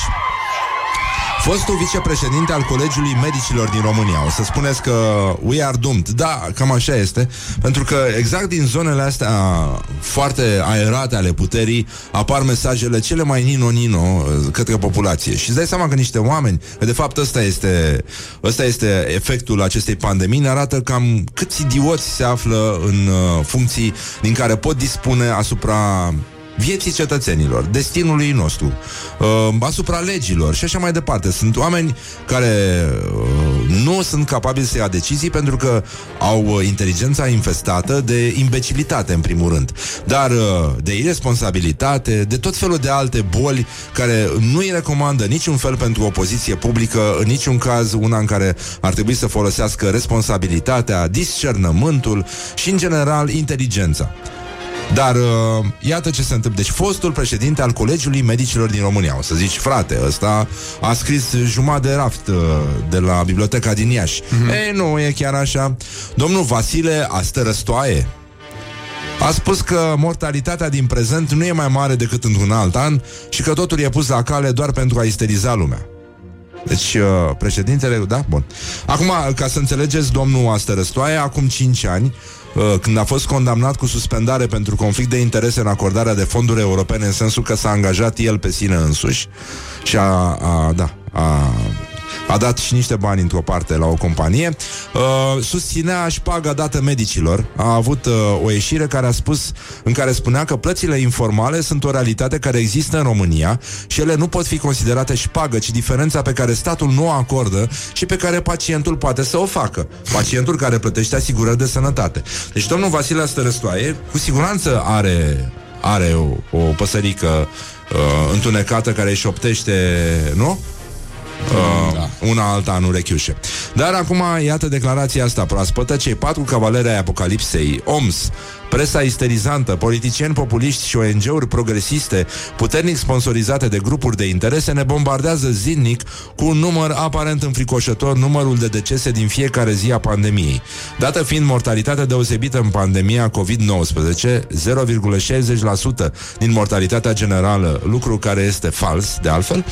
Fostul vicepreședinte al Colegiului Medicilor din România. O să spuneți că we are doomed. Da, cam așa este. Pentru că exact din zonele astea foarte aerate ale puterii apar mesajele cele mai nino-nino uh, către populație. Și îți dai seama că niște oameni, că de fapt ăsta este, ăsta este efectul acestei pandemii, ne arată cam câți idioți se află în uh, funcții din care pot dispune asupra vieții cetățenilor, destinului nostru, uh, asupra legilor și așa mai departe. Sunt oameni care uh, nu sunt capabili să ia decizii pentru că au uh, inteligența infestată de imbecilitate, în primul rând, dar uh, de irresponsabilitate, de tot felul de alte boli care nu îi recomandă niciun fel pentru o poziție publică, în niciun caz una în care ar trebui să folosească responsabilitatea, discernământul și, în general, inteligența. Dar uh, iată ce se întâmplă. Deci fostul președinte al Colegiului Medicilor din România. O să zici, frate, ăsta a scris jumătate de raft uh, de la biblioteca din Iași. Mm-hmm. Ei, nu, e chiar așa. Domnul Vasile Astărăstoaie a spus că mortalitatea din prezent nu e mai mare decât într-un alt an și că totul e pus la cale doar pentru a isteriza lumea. Deci, uh, președintele, da? Bun. Acum, ca să înțelegeți, domnul Astărăstoaie, acum 5 ani, uh, când a fost condamnat cu suspendare pentru conflict de interese în acordarea de fonduri europene, în sensul că s-a angajat el pe sine însuși. Și a, a da, a a dat și niște bani într-o parte la o companie, uh, susținea șpaga dată medicilor. A avut uh, o ieșire care a spus, în care spunea că plățile informale sunt o realitate care există în România și ele nu pot fi considerate șpagă, ci diferența pe care statul nu o acordă și pe care pacientul poate să o facă. Pacientul care plătește asigurări de sănătate. Deci domnul Vasile Astărăstoaie cu siguranță are are o, o păsărică uh, întunecată care își șoptește, nu? Uh, da. Una alta în urechiușe. Dar acum, iată declarația asta proaspătă, cei patru cavaleri ai apocalipsei, OMS, presa isterizantă, politicieni populiști și ONG-uri progresiste, puternic sponsorizate de grupuri de interese, ne bombardează zilnic cu un număr aparent înfricoșător, numărul de decese din fiecare zi a pandemiei. Dată fiind mortalitatea deosebită în pandemia COVID-19, 0,60% din mortalitatea generală, lucru care este fals, de altfel,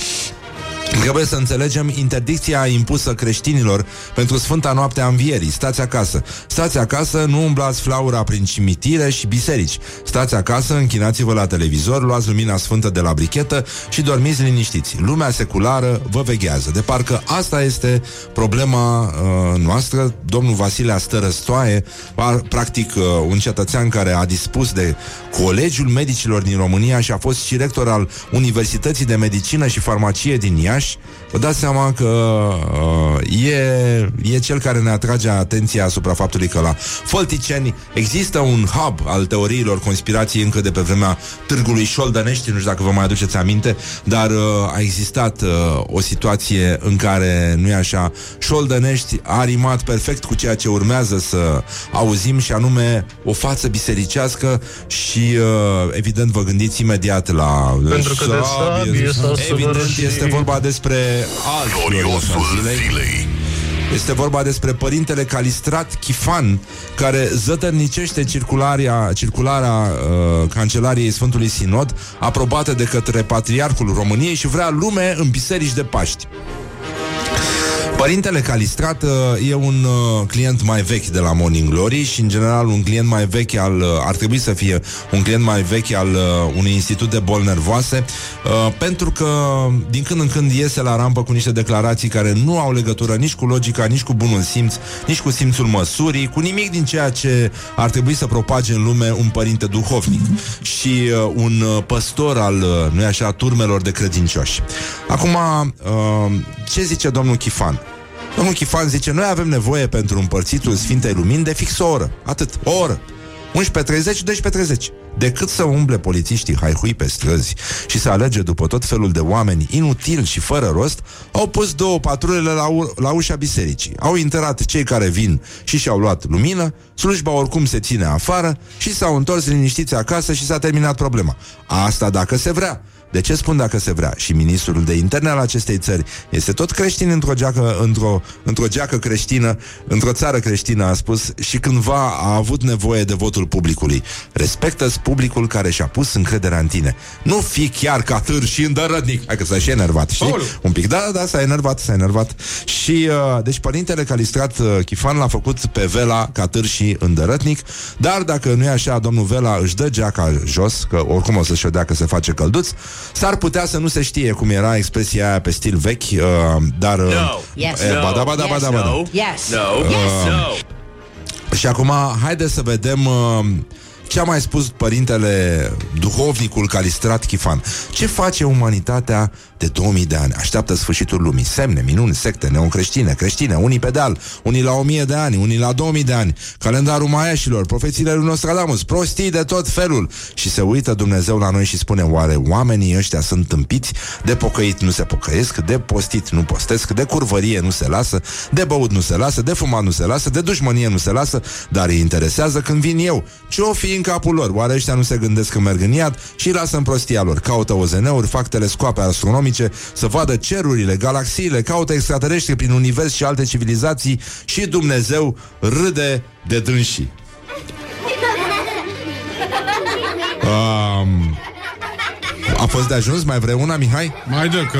Trebuie să înțelegem interdicția impusă creștinilor pentru Sfânta Noapte a Învierii. Stați acasă. Stați acasă, nu umblați flaura prin cimitire și biserici. Stați acasă, închinați-vă la televizor, luați lumina sfântă de la brichetă și dormiți liniștiți. Lumea seculară vă veghează. De parcă asta este problema uh, noastră. Domnul Vasile Astărăstoaie, par, practic uh, un cetățean care a dispus de Colegiul Medicilor din România și a fost și rector al Universității de Medicină și Farmacie din Iași, Iași, vă dați seama că uh, e, e cel care ne atrage atenția asupra faptului că la Folticeni există un hub al teoriilor conspirației încă de pe vremea Târgului Șoldănești, nu știu dacă vă mai aduceți aminte, dar uh, a existat uh, o situație în care, nu e așa, Șoldănești a rimat perfect cu ceea ce urmează să auzim și anume o față bisericească și uh, evident vă gândiți imediat la Pentru că de sabie s-a Evident săvârșit. este vorba despre alt gloriosul Gloriosul zilei. zilei Este vorba despre părintele Calistrat Chifan, care zătărnicește circularea, circularea uh, Cancelariei Sfântului Sinod, aprobată de către Patriarhul României și vrea lume în biserici de Paști. Părintele Calistrat uh, e un uh, client mai vechi de la Morning Glory și, în general, un client mai vechi al... Uh, ar trebui să fie un client mai vechi al uh, unui institut de boli nervoase, uh, pentru că, din când în când, iese la rampă cu niște declarații care nu au legătură nici cu logica, nici cu bunul simț, nici cu simțul măsurii, cu nimic din ceea ce ar trebui să propage în lume un părinte duhovnic și uh, un uh, păstor al, uh, nu așa, turmelor de credincioși. Acum, uh, ce zice domnul Chifan? Domnul Chifan zice, noi avem nevoie pentru împărțitul Sfintei Lumini de fix o oră. Atât, o oră. 11.30, 12.30. Decât să umble polițiștii haihui pe străzi și să alege după tot felul de oameni inutil și fără rost, au pus două patrulele la, u- la ușa bisericii. Au intrat cei care vin și și-au luat lumină, slujba oricum se ține afară și s-au întors liniștiți acasă și s-a terminat problema. Asta dacă se vrea. De ce spun dacă se vrea? Și ministrul de interne al acestei țări este tot creștin într-o geacă, într-o, într-o geacă creștină, într-o țară creștină, a spus, și cândva a avut nevoie de votul publicului. respectă publicul care și-a pus încrederea în tine. Nu fi chiar ca târș și îndărătnic. Hai că s-a și enervat, știi? Aoleu. Un pic, da, da, s-a enervat, s-a enervat. Și, uh, deci, părintele Calistrat uh, Chifan l-a făcut pe Vela ca târș și îndărătnic, dar dacă nu e așa, domnul Vela își dă geaca jos, că oricum o să-și o dea că se face călduț, s-ar putea să nu se știe cum era expresia aia pe stil vechi, uh, dar... Uh, Yes. e, ba da, ba da, ba da, ba da. Yes. No. Yes. No. Și acum, haideți să vedem uh, ce a mai spus părintele duhovnicul Calistrat Chifan. Ce face umanitatea de 2000 de ani? Așteaptă sfârșitul lumii. Semne, minuni, secte, neocreștine, creștine, unii pe deal, unii la 1000 de ani, unii la 2000 de ani, calendarul maiașilor, profețiile lui Nostradamus, prostii de tot felul. Și se uită Dumnezeu la noi și spune, oare oamenii ăștia sunt tâmpiți? De pocăit nu se pocăiesc, de postit nu postesc, de curvărie nu se lasă, de băut nu se lasă, de fumat nu se lasă, de dușmănie nu se lasă, dar îi interesează când vin eu. Ce o fi în capul lor? Oare ăștia nu se gândesc când merg în iad și îi lasă în prostia lor? Caută OZN-uri, fac telescoape astronomice, să vadă cerurile, galaxiile, caută extraterestri prin univers și alte civilizații și Dumnezeu râde de dânsii. Um, a fost de ajuns? Mai vrei una, Mihai? Mai dă că...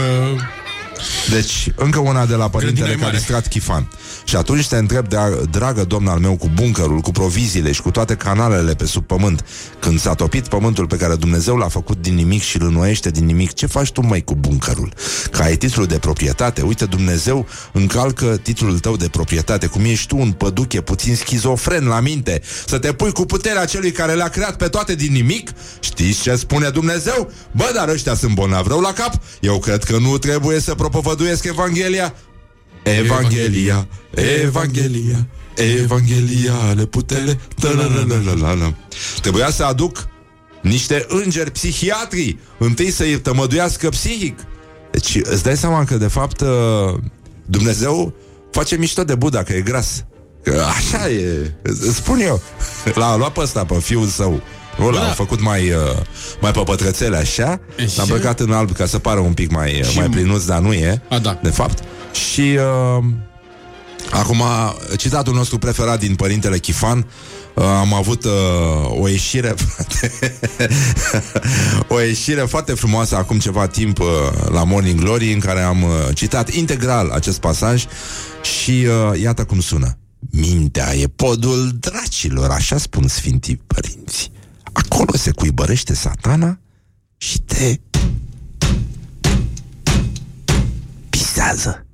Deci, încă una de la părintele Grădina e mare. Calistrat Chifan. Și atunci te întreb, de dragă domn al meu, cu buncărul, cu proviziile și cu toate canalele pe sub pământ, când s-a topit pământul pe care Dumnezeu l-a făcut din nimic și îl înnoiește din nimic, ce faci tu, mai cu buncărul? Că ai titlul de proprietate, uite, Dumnezeu încalcă titlul tău de proprietate, cum ești tu un păduche puțin schizofren la minte, să te pui cu puterea celui care le-a creat pe toate din nimic? Știți ce spune Dumnezeu? Bă, dar ăștia sunt bolnavi rău la cap? Eu cred că nu trebuie să propovăduiesc Evanghelia. Evanghelia, Evanghelia, Evanghelia, ale putele, tălălălălălă. Trebuia să aduc niște îngeri psihiatri, întâi să-i tămăduiască psihic. Deci îți dai seama că, de fapt, uh, Dumnezeu face mișto de Buddha, că e gras. Că așa e, îți îți spun eu. L-a luat pe ăsta, pe fiul său. Nu l-a Da. făcut mai, uh, mai pe pătrățele așa E, L-a și- îmbrăcat în alb ca să pară un pic mai, Și- mai plinuț, dar nu e A, da. De fapt Și uh, Acum, citatul nostru preferat din Părintele Chifan Uh, am avut uh, o ieșire [LAUGHS] frate, o ieșire foarte frumoasă acum ceva timp uh, la Morning Glory în care am uh, citat integral acest pasaj și uh, iată cum sună. Mintea e podul dracilor, așa spun Sfintii Părinți. Acolo se cuibărește satana și te pisează.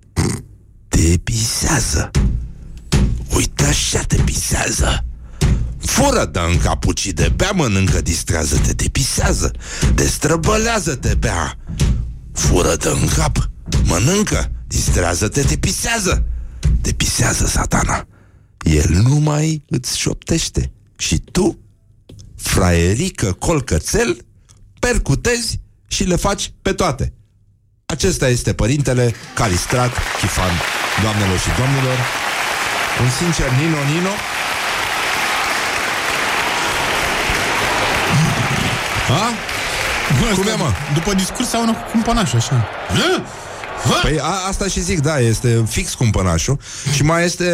Te pisează. Uite așa te pisează. Fură dă în capucii de bea, mănâncă, distrează-te, te pisează. Destrăbălează-te, bea. Fură dă în cap, Mănâncă, distrează-te, te pisează. Te pisează satana. El numai îți șoptește. Și tu, fraierică colcățel, percutezi și le faci pe toate. Acesta este părintele Calistrat Chifan, doamnelor și domnilor. Un sincer Nino Nino. Ha? Cum e, mă? După discurs sau cu cumpănașul, așa. Păi a, asta și zic, da, este fix cumpănașul Și mai este,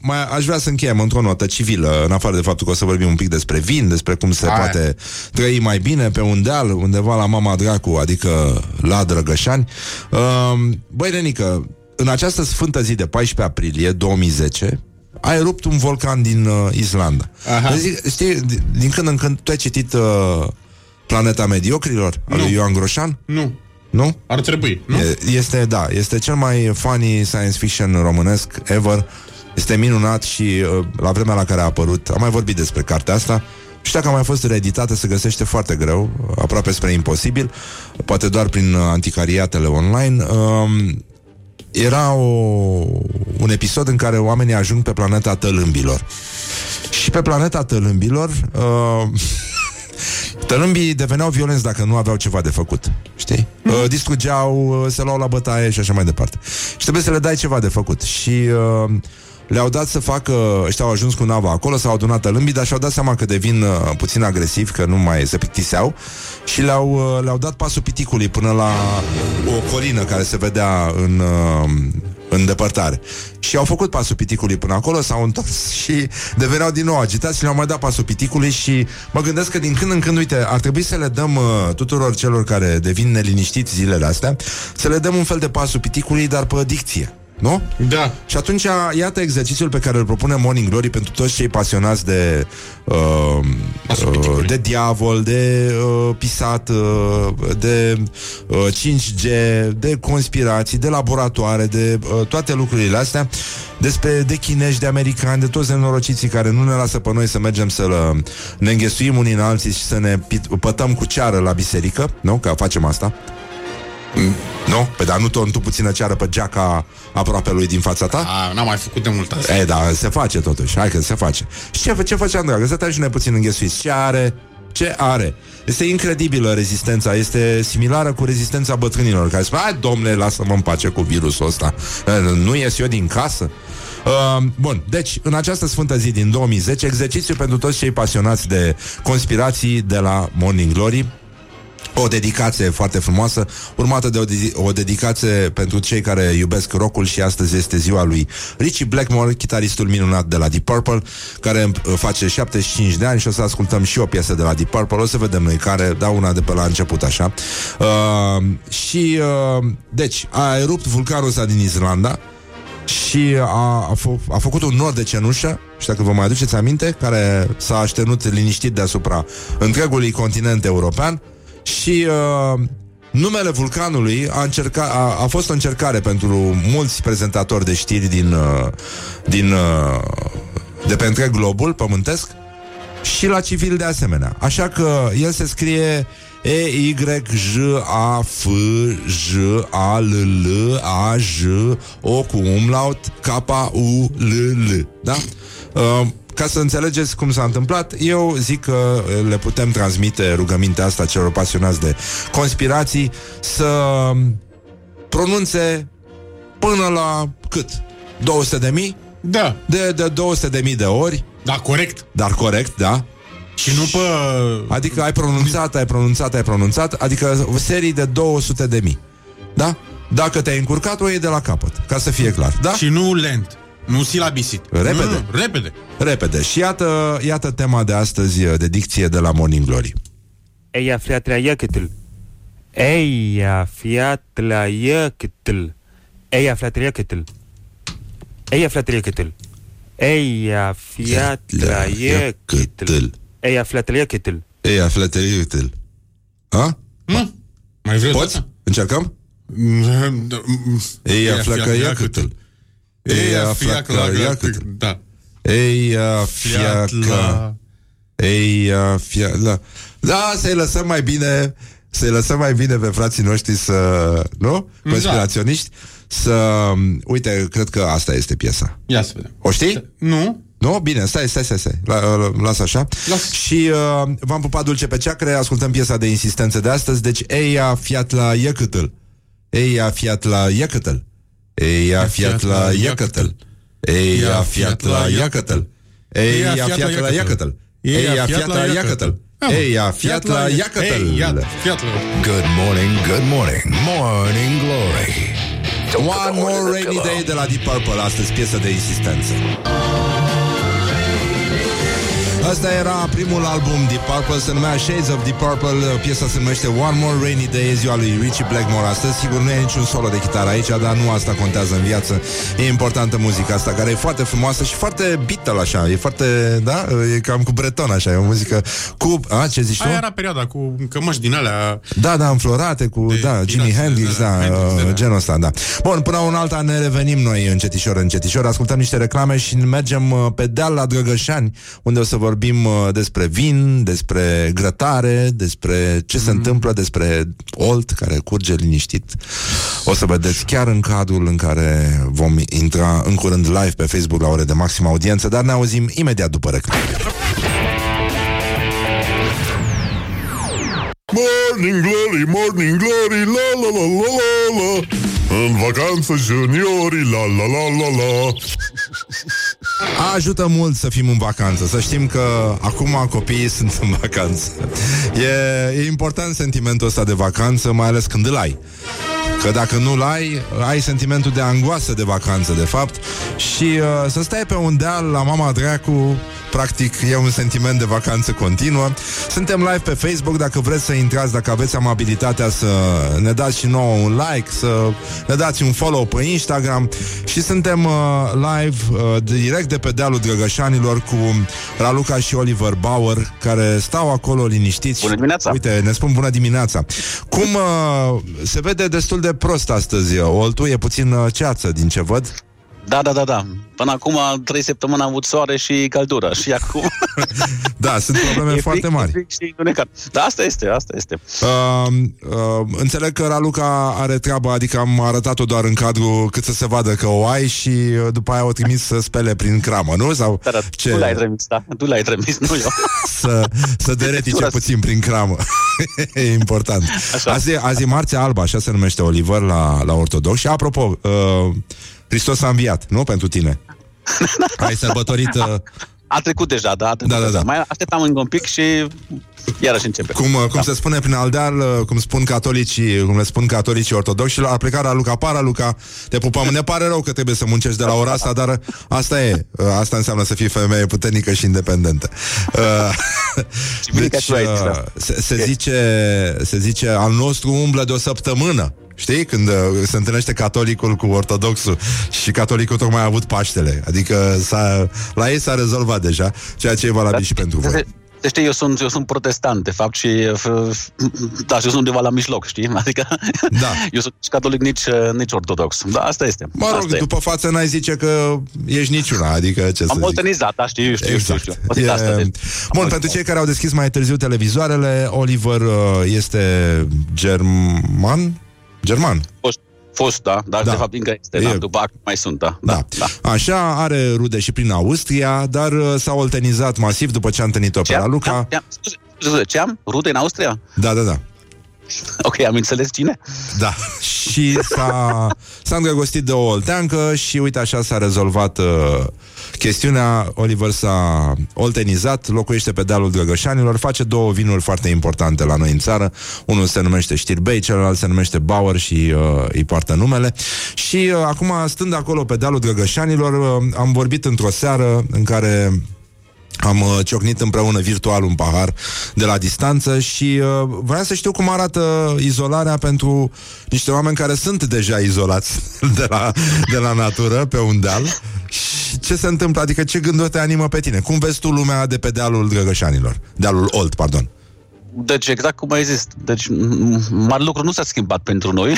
mai aș vrea să încheiem într-o notă civilă În afară de faptul că o să vorbim un pic despre vin Despre cum se Hai. poate trăi mai bine pe un deal Undeva la mama dracu, adică la Drăgășani um, Băi, Renică, în această sfântă zi de 14 aprilie 2010 a erupt un volcan din uh, Islanda. Aha. Zic, știi, din, din când în când tu ai citit uh, Planeta Mediocrilor al Nu. lui Ioan Groșan? Nu. Nu? Ar trebui, nu? E- Este, da, este cel mai funny science fiction românesc ever. Este minunat și uh, la vremea la care a apărut, am mai vorbit despre cartea asta, și dacă a mai fost reeditată, se găsește foarte greu, aproape spre imposibil, poate doar prin uh, anticariatele online. Um, era o, un episod în care oamenii ajung pe planeta tălâmbilor. Și pe planeta tălâmbilor uh, Tălâmbii deveneau violenți dacă nu aveau ceva de făcut Știi? Uh, distrugeau, uh, se luau la bătaie și așa mai departe. Și trebuie să le dai ceva de făcut. Și uh, le-au dat să facă Ăștia au ajuns cu nava acolo, s-au adunat tălâmbii Dar și-au dat seama că devin uh, puțin agresivi Că nu mai se plictiseau. Și le-au, uh, le-au dat pasul piticului Până la o colină care se vedea în... Uh, în depărtare. Și au făcut pasul piticului până acolo, s-au întors și deveneau din nou agitați și le-au mai dat pasul piticului și mă gândesc că din când în când, uite, ar trebui să le dăm uh, tuturor celor care devin neliniștiți zilele astea, să le dăm un fel de pasul piticului, dar pe dicție. Nu? Da. Și atunci, iată exercițiul pe care îl propune Morning Glory pentru toți cei pasionați de uh, Pasul uh, piticului. de diavol, de uh, pisat, uh, de uh, 5G, de conspirații, de laboratoare, de uh, toate lucrurile astea, despre de chinești, de americani, de toți nenorociții care nu ne lasă pe noi să mergem să lă- ne înghesuim unii în alții și să ne pit- pătăm cu ceară la biserică, nu? Că facem asta. Nu? Pe dar nu tu, tu puțină ceară pe geaca aproape lui din fața ta? A, n-am mai făcut de mult asta. E, da, se face totuși, hai că se face Și ce, ce făceam, dragă? Stăteam și noi puțin înghesuiți Ce are? Ce are? Este incredibilă rezistența Este similară cu rezistența bătrânilor Care spun, hai domnule, lasă-mă în pace cu virusul ăsta E, Nu ies eu din casă? Uh, bun, deci în această sfântă zi din 2010 Exercițiu pentru toți cei pasionați de conspirații De la Morning Glory o dedicație foarte frumoasă, urmată de o, de- o dedicație pentru cei care iubesc rockul și astăzi este ziua lui Richie Blackmore, chitaristul minunat de la Deep Purple, care uh, face 75 de ani și o să ascultăm și o piesă de la Deep Purple, o să vedem noi care, da una de pe la început așa. Uh, și, uh, deci, a erupt vulcanul ăsta din Islanda, și a, a, f- a făcut un nor de cenușă și dacă vă mai aduceți aminte, care s-a așternut liniștit deasupra întregului continent european și uh, numele vulcanului a, încerca, a, a fost o încercare pentru mulți prezentatori de știri din, uh, din uh, de pe întreg globul pământesc și la civil de asemenea. Așa că el se scrie E Y J A F J A L L A J O cu umlaut K U L L. Da? Uh, ca să înțelegeți cum s-a întâmplat, eu zic că uh, le putem transmite rugămintea asta celor pasionați de conspirații să pronunțe până la cât? 200 de mii? Da. De, de 200 de mii de ori, Da, corect. dar corect, da? Și nu pe... Adică ai pronunțat, ai pronunțat, ai pronunțat Adică serii de 200 de mii Da? Dacă te-ai încurcat, o iei de la capăt Ca să fie clar, da? Și nu lent. Nu silabisit. Repede. Nu, nu, repede. Repede Și iată, iată tema de astăzi De dicție de la Morning Glory Eia fiatla yakitl. Eia fiatla yakitl. Eia fiatla yakitl. Eia fiatla yakitl. Eia fiatla yakitl. Eia fiatla yakitl. Ei, aflătăriutul Ha? Nu? Mai vreau Poți? Încercăm? Ei, aflacă iacutul Ei, aflacă iacutul Da. Ei, fiaca Ei, fiaca Da, să-i lăsăm mai bine Să-i lăsăm mai bine pe frații noștri să... Nu? Da. Conspiraționiști. Să... Uite, cred că asta este piesa. Ia să vedem. O știi? Nu? Nu? Bine, stai, stai, stai, stai. La, la, lasă așa. Las. Și uh, v-am pupat dulce pe ceacre, ascultăm piesa de insistență de astăzi, deci Eia fiat la Iecătăl. Eia fiat la Iecătăl. Eia fiat la Iecătăl. Eia fiat la Iecătăl. Eia fiat la Iecătăl. Eia fiat la Iecătăl. Eia fiat la Iecătăl. Ei, iată, fiat la Good morning, good morning, morning glory. One More Rainy Day de la Deep Purple, astăzi piesă de insistență. Asta era primul album Deep Purple, se numea Shades of Deep Purple, piesa se numește One More Rainy Day, e ziua lui Richie Blackmore astăzi. Sigur, nu e niciun solo de chitară aici, dar nu asta contează în viață. E importantă muzica asta, care e foarte frumoasă și foarte Beatle așa, e foarte, da, e cam cu breton așa, e o muzică cu, a, ce zici tu? Aia era perioada cu cămăși din alea Da, da, înflorate cu, De da, Jimi pirați, Hendrix, da, da, da, Hendrix, uh, da. genul ăsta, da. Bun, până un alta ne revenim noi încetișor, încetișor, ascultăm niște reclame și mergem uh, pe deal la Drăgășani, unde o să vorbim uh, despre vin, despre grătare, despre ce Mm. se întâmplă, despre Olt, care curge liniștit. O să vedeți chiar în cadrul în care vom intra în curând live pe Facebook la ore de maximă audiență, dar ne auzim imediat după reclame. Morning glory, morning glory, la la la la la la În vacanță juniorii, la la la la la Ajută mult să fim în vacanță Să știm că acum copiii [LAUGHS] sunt în vacanță. E, e important sentimentul ăsta de vacanță Mai ales când îl ai. Că dacă nu-l ai, ai sentimentul de angoasă de vacanță, de fapt. Și uh, să stai pe un deal la mama dracu Practic e un sentiment de vacanță continuă. Suntem live pe Facebook Dacă vreți să intrați, dacă aveți amabilitatea Să ne dați și nouă un like Să ne dați un follow pe Instagram. Și suntem uh, live uh, Direct de pe dealul Drăgășanilor Cu Raluca și Oliver Bauer Care stau acolo liniștiți. Bună dimineața! Uite, ne spun bună dimineața. Cum uh, se vede destul de prost astăzi uh, Oltul, e puțin uh, ceață din ce văd Da, da, da, da. Până acum, trei săptămâni am avut soare și căldură. Și acum... [LAUGHS] Da, sunt probleme [LAUGHS] e foarte frig, mari e frig și întunecat. Da, asta este, asta este. Uh, uh, înțeleg că Raluca are treabă, adică am arătat-o doar în cadru cât să se vadă că o ai și uh, după aia o trimis să spele prin cramă, nu? Sau Da, da, ce? tu l-ai trimis, da. Tu l-ai trimis, nu eu. [LAUGHS] să, să deretice Tura- puțin prin cramă. e important. Așa. Azi, e- azi e Marțea Albă, așa se numește Oliver la, la ortodox. Și apropo, uh, Hristos a înviat, nu? Pentru tine. [LAUGHS] Ai sărbătorit... Uh, A trecut deja, da? A trecut Da, da, deja. da. Mai așteptam încă un pic și iarăși începe. Cum, uh, cum Da. se spune prin aldeal, uh, cum spun catolicii, cum le spun catolicii ortodoxi, a plecat la Luca Para, Luca, te pupăm. Ne pare rău că trebuie să muncești de la ora asta, dar asta e. Uh, Asta înseamnă să fii femeie puternică și independentă. Uh, bine că tu ai zis, da. se, se, zice, se zice, al nostru umblă de o săptămână. Știi? Când uh, se întâlnește catolicul cu ortodoxul și catolicul tocmai a avut Paștele. Adică s-a, la ei s-a rezolvat deja, ceea ce e valabil și pentru voi. Se, se știe, eu sunt, eu sunt protestant, de fapt, și f- f- da, și eu sunt undeva la mijloc, știi? [LAUGHS] Adică Da. [LAUGHS] eu sunt nici catolic, nici, uh, nici ortodox. Da, asta este. Mă rog, asta e. după față n-ai zice că ești niciuna, adică ce să Am zic. modernizat, da, știu, știu, Exact. știu, știu. O să de asta, E... deci. Bun, Am- pentru cei care au deschis mai târziu televizoarele, Oliver uh, este german? German. Fost, fost da, dar Da. de fapt încă este, E- da, după acum mai sunt, da, da, da. Așa, are rude și prin Austria, dar uh, s-a oltenizat masiv după ce a întâlnit-o pe Ce la am? Luca. Ce am? Scuze, scuze, ce am? Rude în Austria? Da, da, da. Ok, am înțeles cine? Da. Și s-a, s-a îndrăgostit de o olteancă și uite așa s-a rezolvat uh, chestiunea. Oliver s-a oltenizat, locuiește pe dealul Drăgășanilor, face două vinuri foarte importante la noi în țară. Unul se numește Știrbei, celălalt se numește Bauer și uh, îi poartă numele. Și uh, acum, stând acolo pe dealul Drăgășanilor, uh, am vorbit într-o seară în care am uh, ciocnit împreună virtual un pahar de la distanță și uh, vreau să știu cum arată izolarea pentru niște oameni care sunt deja izolați [LAUGHS] de la, de la natură pe un deal și ce se întâmplă, adică ce gânduri te animă pe tine? Cum vezi tu lumea de pe dealul Drăgășanilor? Dealul Olt, pardon. Deci, exact cum ai zis, deci m- mare lucru nu s-a schimbat pentru noi,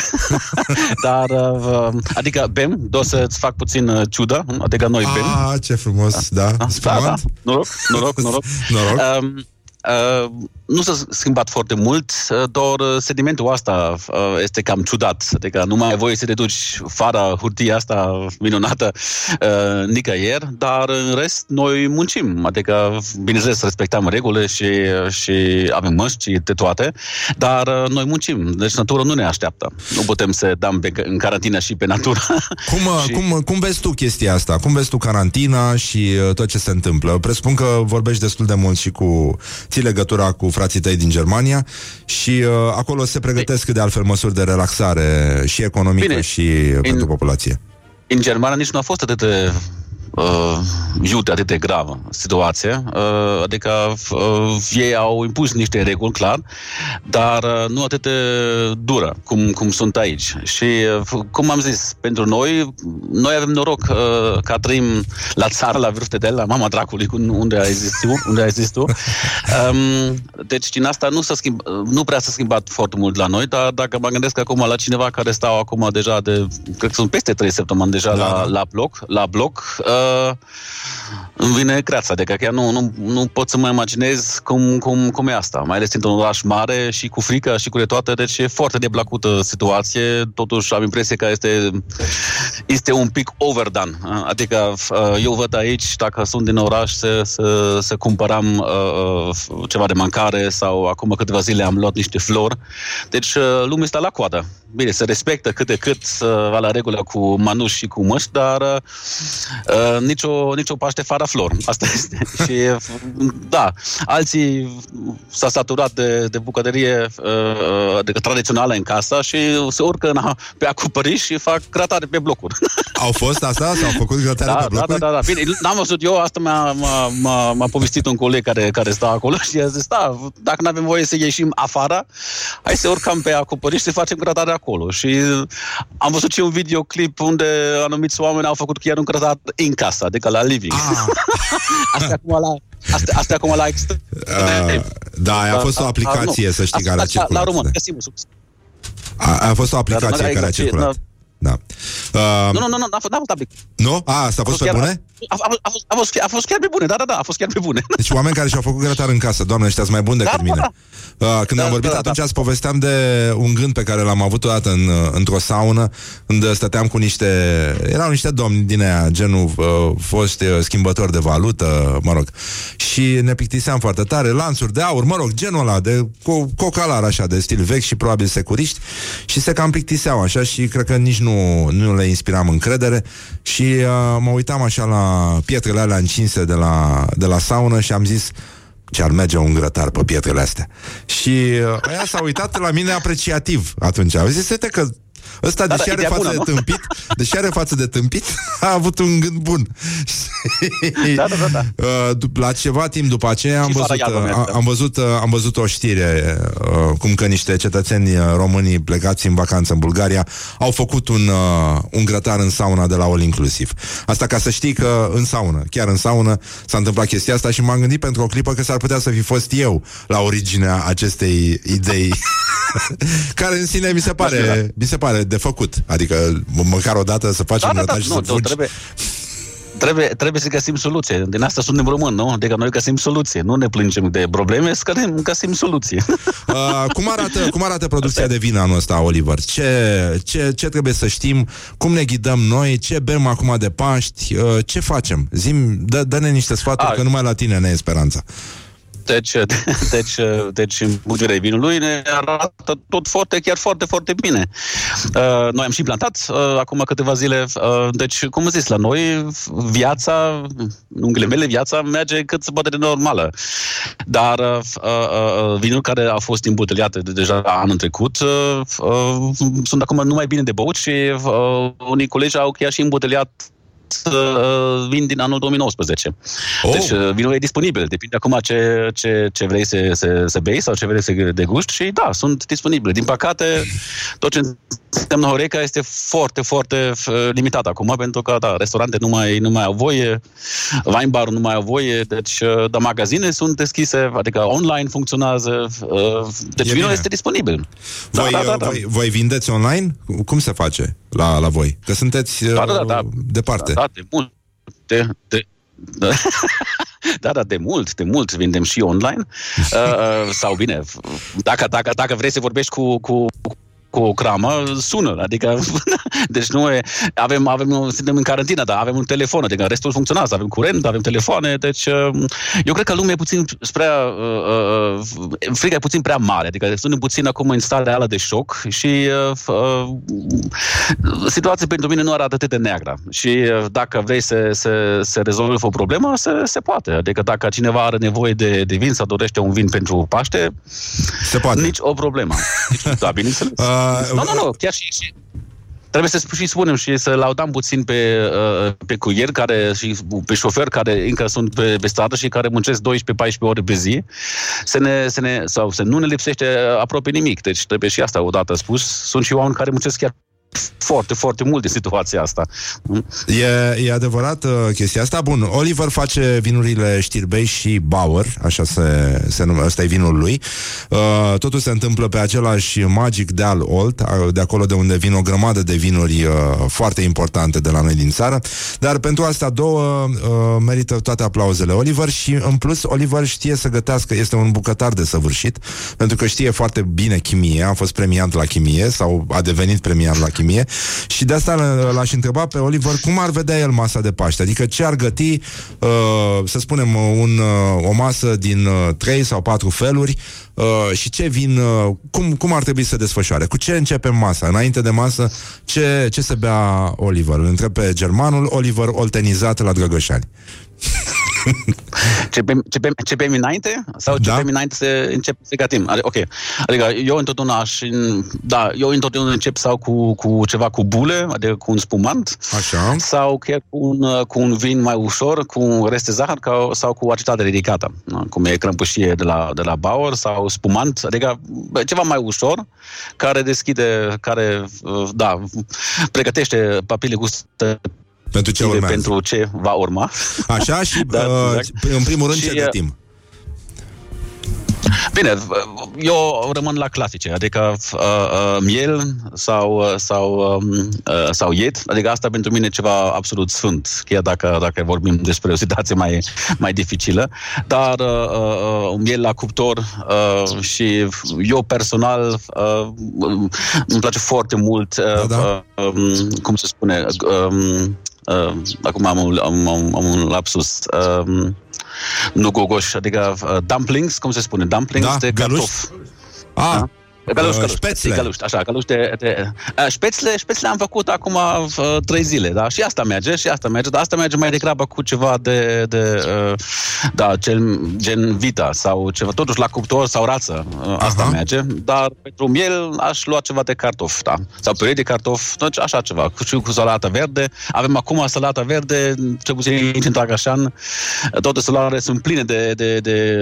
[LAUGHS] dar, uh, adică bem, do să-ți fac puțin uh, ciudă, adică noi bem. Ah, ce frumos, da, Da, da, spumant? da. Noroc, noroc, noroc. [LAUGHS] Noroc. Um, uh, nu s-a schimbat foarte mult, uh, doar uh, sedimentul ăsta uh, este cam ciudat. Adică nu mai ai voie să te duci fără hurtia asta minunată uh, nicăieri, dar în rest noi muncim. Adică, bineînțeles, respectăm regulile și, și avem măști și de toate, dar uh, noi muncim. Deci natura nu ne așteaptă. Nu putem să dăm pe, în carantină și pe natură. [LAUGHS] Cum, uh, [LAUGHS] Și- cum, cum vezi tu chestia asta? Cum vezi tu carantina și uh, tot ce se întâmplă? Presupun că vorbești destul de mult și cu... ții legătura cu frații tăi din Germania și uh, acolo se pregătesc de altfel măsuri de relaxare și economică Bine. și uh, pentru populație. în Germania nici nu a fost atât de uh, iute, atât de gravă situație. Uh, adică uh, ei au impus niște reguli, clar, dar uh, nu atât de dură cum, cum sunt aici. Și, uh, cum am zis, pentru noi, noi avem noroc uh, că trăim la țară, la vârf de la mama dracului, cu- unde ai zis tu. Unde ai zis tu. Um, deci, din asta nu, s-a schimb, nu prea s-a schimbat foarte mult la noi, dar dacă mă gândesc acum la cineva care stau acum deja de, cred că sunt peste 3 săptămâni deja Da, la, da. la bloc, la bloc uh, îmi vine creața, adică chiar nu, nu, nu pot să mă imaginez cum, cum, cum e asta, mai ales într-un oraș mare și cu frică și cu de toate, deci e foarte deplacută situație, totuși am impresie că este, este un pic overdone, uh, adică uh, eu văd aici, dacă sunt din oraș, să, să, să cumpăram uh, uh, ceva de mâncare sau acum câteva zile am luat niște flori, deci uh, lumea este la coadă. Bine, se respectă cât de cât uh, va la regulă cu manuși și cu măști, dar uh, uh, nicio, nicio Paște fără flori. Asta [LAUGHS] este. și uh, da, alții s-au saturat de, de bucătărie uh, adică tradițională în casa și se urcă în, pe acoperiș și fac gratare pe blocuri. Au fost asta? S-au făcut grătare Da, pe da, da, blocuri? da, da. Bine, n-am văzut eu, asta mi-a, m-a, m-a, m-a povestit un coleg care, care stă acolo [LAUGHS] și a zis, da, dacă nu avem voie să ieșim afară, hai să urcăm pe acoperiș și să facem grătare acolo. Și am văzut și un videoclip unde anumiți oameni au făcut chiar un grătar în casă, adică la living. Ah, [LAUGHS] Asta acum la, asta, asta acum la extrem. uh, da, a fost o Da, aplicație, nu. să știi, Asta care a la- circulat. La român, da. găsim sub... A, a fost o aplicație Dar, care a exact, circulat. Și- Da. Uh, Nu, nu, nu, nu, n-a fost, n-a fost aplic. nu? A, asta a fost pe chiar, bune? A, a, a, fost, a, fost, chiar- a fost chiar pe bune, da, da, da, a fost chiar pe bune. [LAUGHS] Deci oameni care și-au făcut grătar în casă, doamne, ăștia sunt mai buni decât Da, da, mine. Uh, Când Da, am vorbit da, da, atunci, da. îți povesteam de un gând pe care l-am avut odată în, uh, într-o saună, când stăteam cu niște... Erau niște domni din aia, genul uh, foști uh, schimbători de valută, mă rog. Și ne plictiseam foarte tare, lanțuri de aur, mă rog, genul ăla, de co- cocalar așa, de stil vechi și probabil securiști. Și se cam plictiseau așa și cred că nici nu, nu le inspiram încredere. Și uh, mă uitam așa la pietrele alea încinse de la, de la saună și am zis ce ar merge un grătar pe pietrele astea. Și uh, aia s-a uitat la mine apreciativ atunci. Au zis, uite că ăsta, Da, deși da, are ideea față bună, de nu? tâmpit, [LAUGHS] deși are față de tâmpit, [LAUGHS] a avut un gând bun. Și, [LAUGHS] Da, da, da, da. uh, dup- La ceva timp după aceea am Și fără văzut, iarbă uh, merge. am, văzut, uh, am văzut o știre uh, cum că niște cetățeni uh, români plecați în vacanță în Bulgaria au făcut un, uh, un grătar în sauna de la All Inclusiv. Asta ca să știi că în saună, chiar în saună s-a întâmplat chestia asta și m-am gândit pentru o clipă că s-ar putea să fi fost eu la originea acestei idei care în sine mi se pare, mi se pare de făcut. Adică m- măcar o dată să facem Da, da, da, grătar și nu, să nu, fugi. trebuie, trebuie, trebuie să găsim soluție. Din asta suntem români, nu? Adică noi găsim soluție. Nu ne plângem de probleme, să găsim, găsim soluție. [LAUGHS] Uh, cum, arată, cum arată producția de vin anul ăsta, Oliver? Ce, ce, ce trebuie să știm? Cum ne ghidăm noi? Ce bem acum de Paști? Uh, ce facem? Zim, dă, dă-ne niște sfaturi, A. că numai la tine ne e speranța. Deci, [LAUGHS] deci, deci în bugerea vinului ne arată tot foarte, chiar foarte, foarte bine. Uh, noi am și plantat uh, acum câteva zile. Uh, deci, cum am zis, la noi viața, în ghilimele viața, merge cât se poate de normală. Dar uh, uh, uh, vinul care a fost îmbuteliat de deja anul trecut uh, uh, sunt acum numai bine de băut și uh, unii colegi au chiar și îmbuteliat uh, vin din anul 2019. Oh. Deci uh, vinul e disponibil, depinde acum ce, ce, ce vrei să, să, să bei sau ce vrei să degusti și da, sunt disponibile. Din păcate, tot ce înseamnă Horeca este foarte, foarte uh, limitat acum, pentru că, da, restaurante nu mai, nu mai au voie, wine bar nu mai au voie, deci, uh, da, magazine sunt deschise, adică online funcționează, uh, deci E vinul bine. este disponibil. Voi, da, da, da, uh, da. voi, voi vindeți online? Cum se face la, la voi? Că sunteți uh, Da, da, da, da. departe. Da, de mult. De, de, [LAUGHS] da, da, de mult, de mult vindem și online. Uh, [LAUGHS] uh, sau bine, dacă, dacă, dacă vrei să vorbești cu, cu cu o cramă, sună. Adică, [LAUGHS] deci nu e, avem, avem, suntem în carantină, dar avem un telefon, adică restul funcționează, avem curent, avem telefoane, deci uh, eu cred că lumea e puțin spre, uh, uh, frica e puțin prea mare, adică suntem puțin acum în stare ala de șoc și uh, uh, situația pentru mine nu arată atât de neagră. Și uh, dacă vrei să, să, să rezolvi o problemă, se, se poate. Adică dacă cineva are nevoie de, de vin sau dorește un vin pentru Paște, se poate. nici o problemă. Deci, da, bineînțeles. [LAUGHS] Uh, nu, nu, nu, chiar și, și trebuie să și spunem și să laudăm puțin pe, uh, pe cuier care, și pe șofer care încă sunt pe, pe stradă și care muncesc 12-14 ore pe zi, să ne, să ne, sau să nu ne lipsește aproape nimic. Deci trebuie și asta odată spus. Sunt și oameni care muncesc chiar foarte, foarte mult de situația asta. E, e adevărat uh, chestia asta. Bun, Oliver face vinurile Știrbei și Bauer, așa se, se numește, ăsta e vinul lui. Uh, totul se întâmplă pe același Magic Deal Old, de acolo de unde vin o grămadă de vinuri uh, foarte importante de la noi din țară. Dar pentru asta două uh, merită toate aplauzele Oliver și în plus Oliver știe să gătească, este un bucătar de săvârșit, pentru că știe foarte bine chimie, a fost premiat la chimie sau a devenit premiat la chimie chimie și de asta l-aș întreba pe Oliver cum ar vedea el masa de Paște, adică ce ar găti, uh, să spunem, un, uh, o masă din uh, trei sau patru feluri uh, și ce vin, uh, cum, cum ar trebui să desfășoare, cu ce începem masa, înainte de masă, ce, ce se bea Oliver? Îl întreb pe germanul Oliver oltenizat la Drăgășani. Ce, pe, ce, pe, ce pe înainte? Sau ce da? pe înainte să încep să gătim? Ok. Adică eu întotdeauna aș... Da, eu întotdeauna încep sau cu, cu ceva cu bule, adică cu un spumant. Așa. Sau chiar cu un, cu un vin mai ușor, cu un rest de zahăr ca, sau cu aciditate ridicată. Cum e crămpușie de la, de la Bauer sau spumant. Adică ceva mai ușor, care deschide, care, da, pregătește papile gustative pentru ce urmează. Pentru ce va urma. Așa și, [LAUGHS] da, uh, exact. în primul rând, și, ce gătim? Bine, eu rămân la clasice, adică uh, uh, miel sau, uh, sau, um, uh, sau iet, adică asta pentru mine e ceva absolut sfânt, chiar dacă, dacă vorbim despre o situație mai, mai dificilă, dar uh, uh, miel la cuptor uh, și eu personal uh, îmi place foarte mult, uh, da, da. Uh, um, cum se spune, uh, uh, acum am un, am, am, am un lapsus, uh, nu gogoș, adică uh, dumplings, cum se spune, dumplings da, de cartof. Ah, da? Galuș, galuș, spețle. Galuș, așa, galuș de, de uh, spețle, spețle am făcut acum uh, trei zile, da, și asta merge, și asta merge, dar asta merge mai degrabă cu ceva de, de uh, da, cel, gen vita sau ceva, totuși la cuptor sau rață, uh, asta Aha. merge, dar pentru miel aș lua ceva de cartof, da, sau puree de cartof, deci așa ceva, cu, și cu salată verde, avem acum salată verde, cel puțin în Tagașan, toate salare sunt pline de, de, de,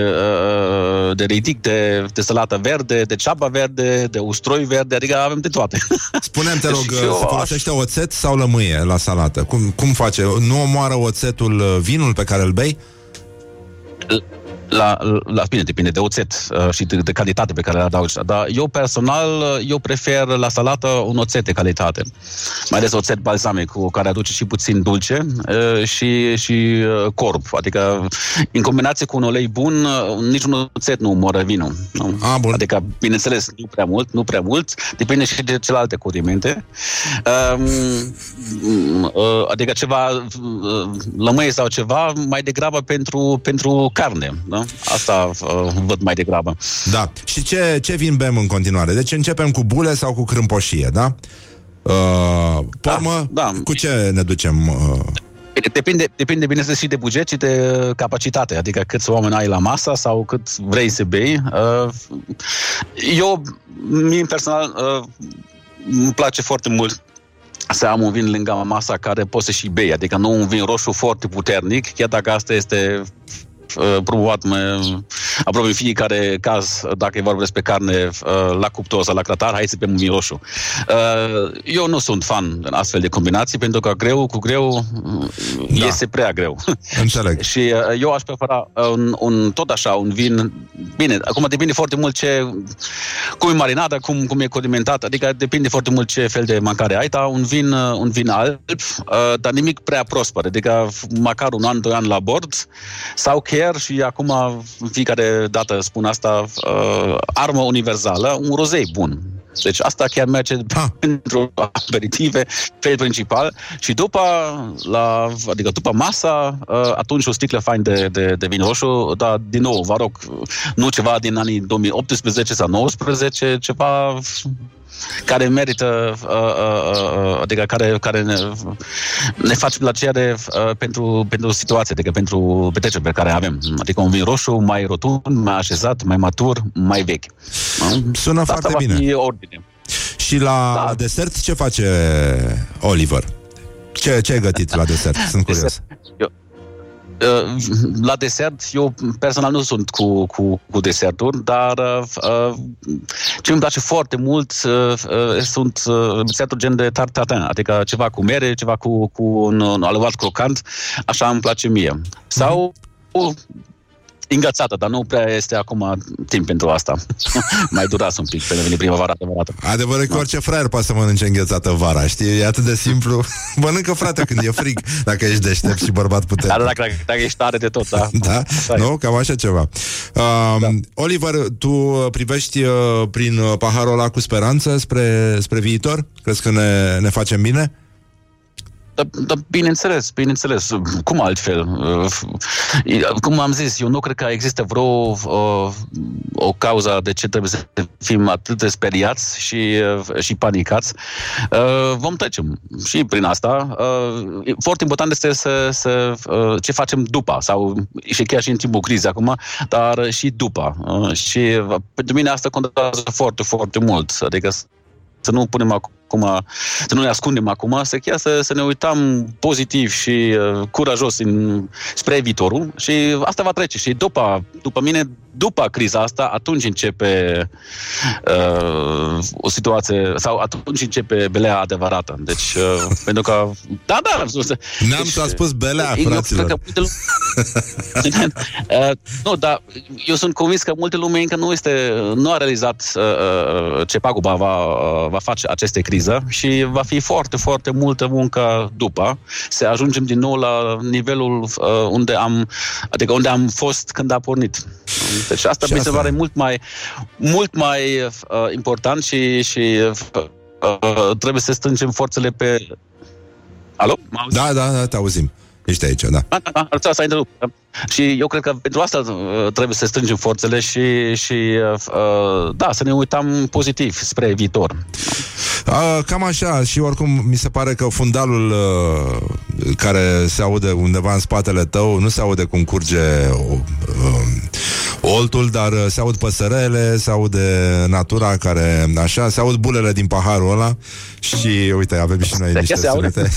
uh, de ridic, de, de salată verde, de ceaba verde, verde, de ustroi verde, adică avem de toate. [LAUGHS] Spune-mi, te rog, se folosește oțet sau lămâie la salată? Cum, cum face? Nu omoară oțetul uh, vinul pe care îl bei? La, la bine, depinde de oțet uh, și de, de calitate pe care le adaugi. Dar eu personal, uh, eu prefer la salată un oțet de calitate. Mai ales oțet balsamic, cu care aduce și puțin dulce uh, și, și uh, corp. Adică, în combinație cu un ulei bun, uh, niciun oțet nu moară vinul. Nu? A, bun. Adică, bineînțeles, nu prea mult, nu prea mult, depinde și de celelalte condimente. Uh, uh, adică ceva uh, lămâie sau ceva mai degrabă pentru, pentru carne. Da? Asta uh, văd mai degrabă. Da. Și ce, ce vin bem în continuare? Deci începem cu bule sau cu crâmpoșie, da? Uh, pormă, da, da. cu ce ne ducem? Uh... Depinde, depinde bineînțeles și de buget și de capacitate, adică câți oameni ai la masa sau cât vrei să bei. Uh, eu, mie personal, uh, îmi place foarte mult să am un vin lângă masa care poți să și bei, adică nu un vin roșu foarte puternic, chiar dacă asta este uh, promovat mai, aproape în fiecare caz, dacă e vorba despre carne uh, la cuptor sau la cratar, hai să pe un vin roșu. Uh, eu nu sunt fan în astfel de combinații, pentru că greu cu greu da. este prea greu. [LAUGHS] Înțeleg. [LAUGHS] și uh, eu aș prefera un, un, tot așa, un vin, bine, acum depinde foarte mult ce, cum e marinată, cum, cum e condimentat, adică depinde foarte mult ce fel de mâncare ai, dar un vin, uh, un vin alb, uh, dar nimic prea prosper, adică măcar un an, doi ani la bord, sau chiar, și acum fiecare dată spun asta, uh, armă universală, un rozei bun. Deci asta chiar merge ah. pentru aperitive, fel principal. Și după, la, adică după masa, uh, atunci o sticlă fain de, de, de vin roșu, dar din nou, vă rog, nu ceva din anii 2018 sau 2019, ceva care merită, uh, uh, uh, adică care, care ne, ne face plăcere uh, pentru, pentru situație, adică pentru petreceri pe care avem. Adică un vin roșu mai rotund, mai așezat, mai matur, mai vechi. Sună Asta foarte va bine. Fi ordine. Și la Da. desert ce face Oliver? Ce, ce ai gătit la desert? Sunt curios. Eu, uh, la desert, eu personal nu sunt cu, cu, cu deserturi, dar uh, ce îmi place foarte mult uh, uh, sunt uh, deserturi gen de tart tatin, adică ceva cu mere, ceva cu, cu un, un aluat crocant, așa îmi place mie. Sau o îngățată, dar nu prea este acum timp pentru asta. [LAUGHS] Mai durează un pic până vine primăvara adevărată. Adevărul e că orice fraier poate să mănânce înghețată vara, știi? E atât de simplu. [LAUGHS] Mănâncă, frate, când e frig, dacă ești deștept și bărbat Dar puternic. dacă, dacă, dacă ești tare de tot, da. [LAUGHS] Da? Asta e. Nu? Cam așa ceva. Uh, da. Oliver, tu uh, privești uh, prin uh, paharul ăla cu speranță spre, spre viitor? Crezi că ne, ne facem bine? Da, da, bineînțeles, bineînțeles. Cum altfel? Uh, Cum am zis, eu nu cred că există vreo uh, o cauză de ce trebuie să fim atât de speriați și, uh, și panicați. Uh, Vom trece și prin asta. Uh, e Foarte important este să, să uh, ce facem după sau și chiar și în timpul crizei acum, dar și după. Uh, Și uh, pentru mine asta contează foarte, foarte mult. Adică să nu punem acum, să nu ne ascundem acum, să chiar să, să ne uităm pozitiv și uh, curajos în, spre viitorul și asta va trece. Și după, după mine, după criza asta, atunci începe uh, o situație, sau atunci începe belea adevărată. Deci, uh, [LAUGHS] pentru că, da, da, [LAUGHS] N-am deci, s-a spus belea, eu fraților. cred că multe lume... [LAUGHS] uh, nu, dar eu sunt convins că multe lume încă nu este, nu a realizat uh, uh, ce paguba va, uh, va face aceste criză și va fi foarte, foarte multă muncă după să ajungem din nou la nivelul uh, unde am, adică unde am fost când a pornit. Deci asta Și mi se asta- pare mult mai, mult mai uh, important și, și uh, uh, trebuie să strângem forțele pe... Alo? M-auzi? Da, da, da, te auzim. Ești aici, da. Da, da, da, asta întrerup. Și eu cred că pentru asta uh, trebuie să strângem forțele și, și uh, da, să ne uităm pozitiv spre viitor. A, cam așa și oricum mi se pare că fundalul uh, care se aude undeva în spatele tău nu se aude cum curge uh, oltul, dar uh, se aud păsărele, se aude natura care așa, se aud bulele din paharul ăla și uite, avem și noi De niște ce se aude? sunete.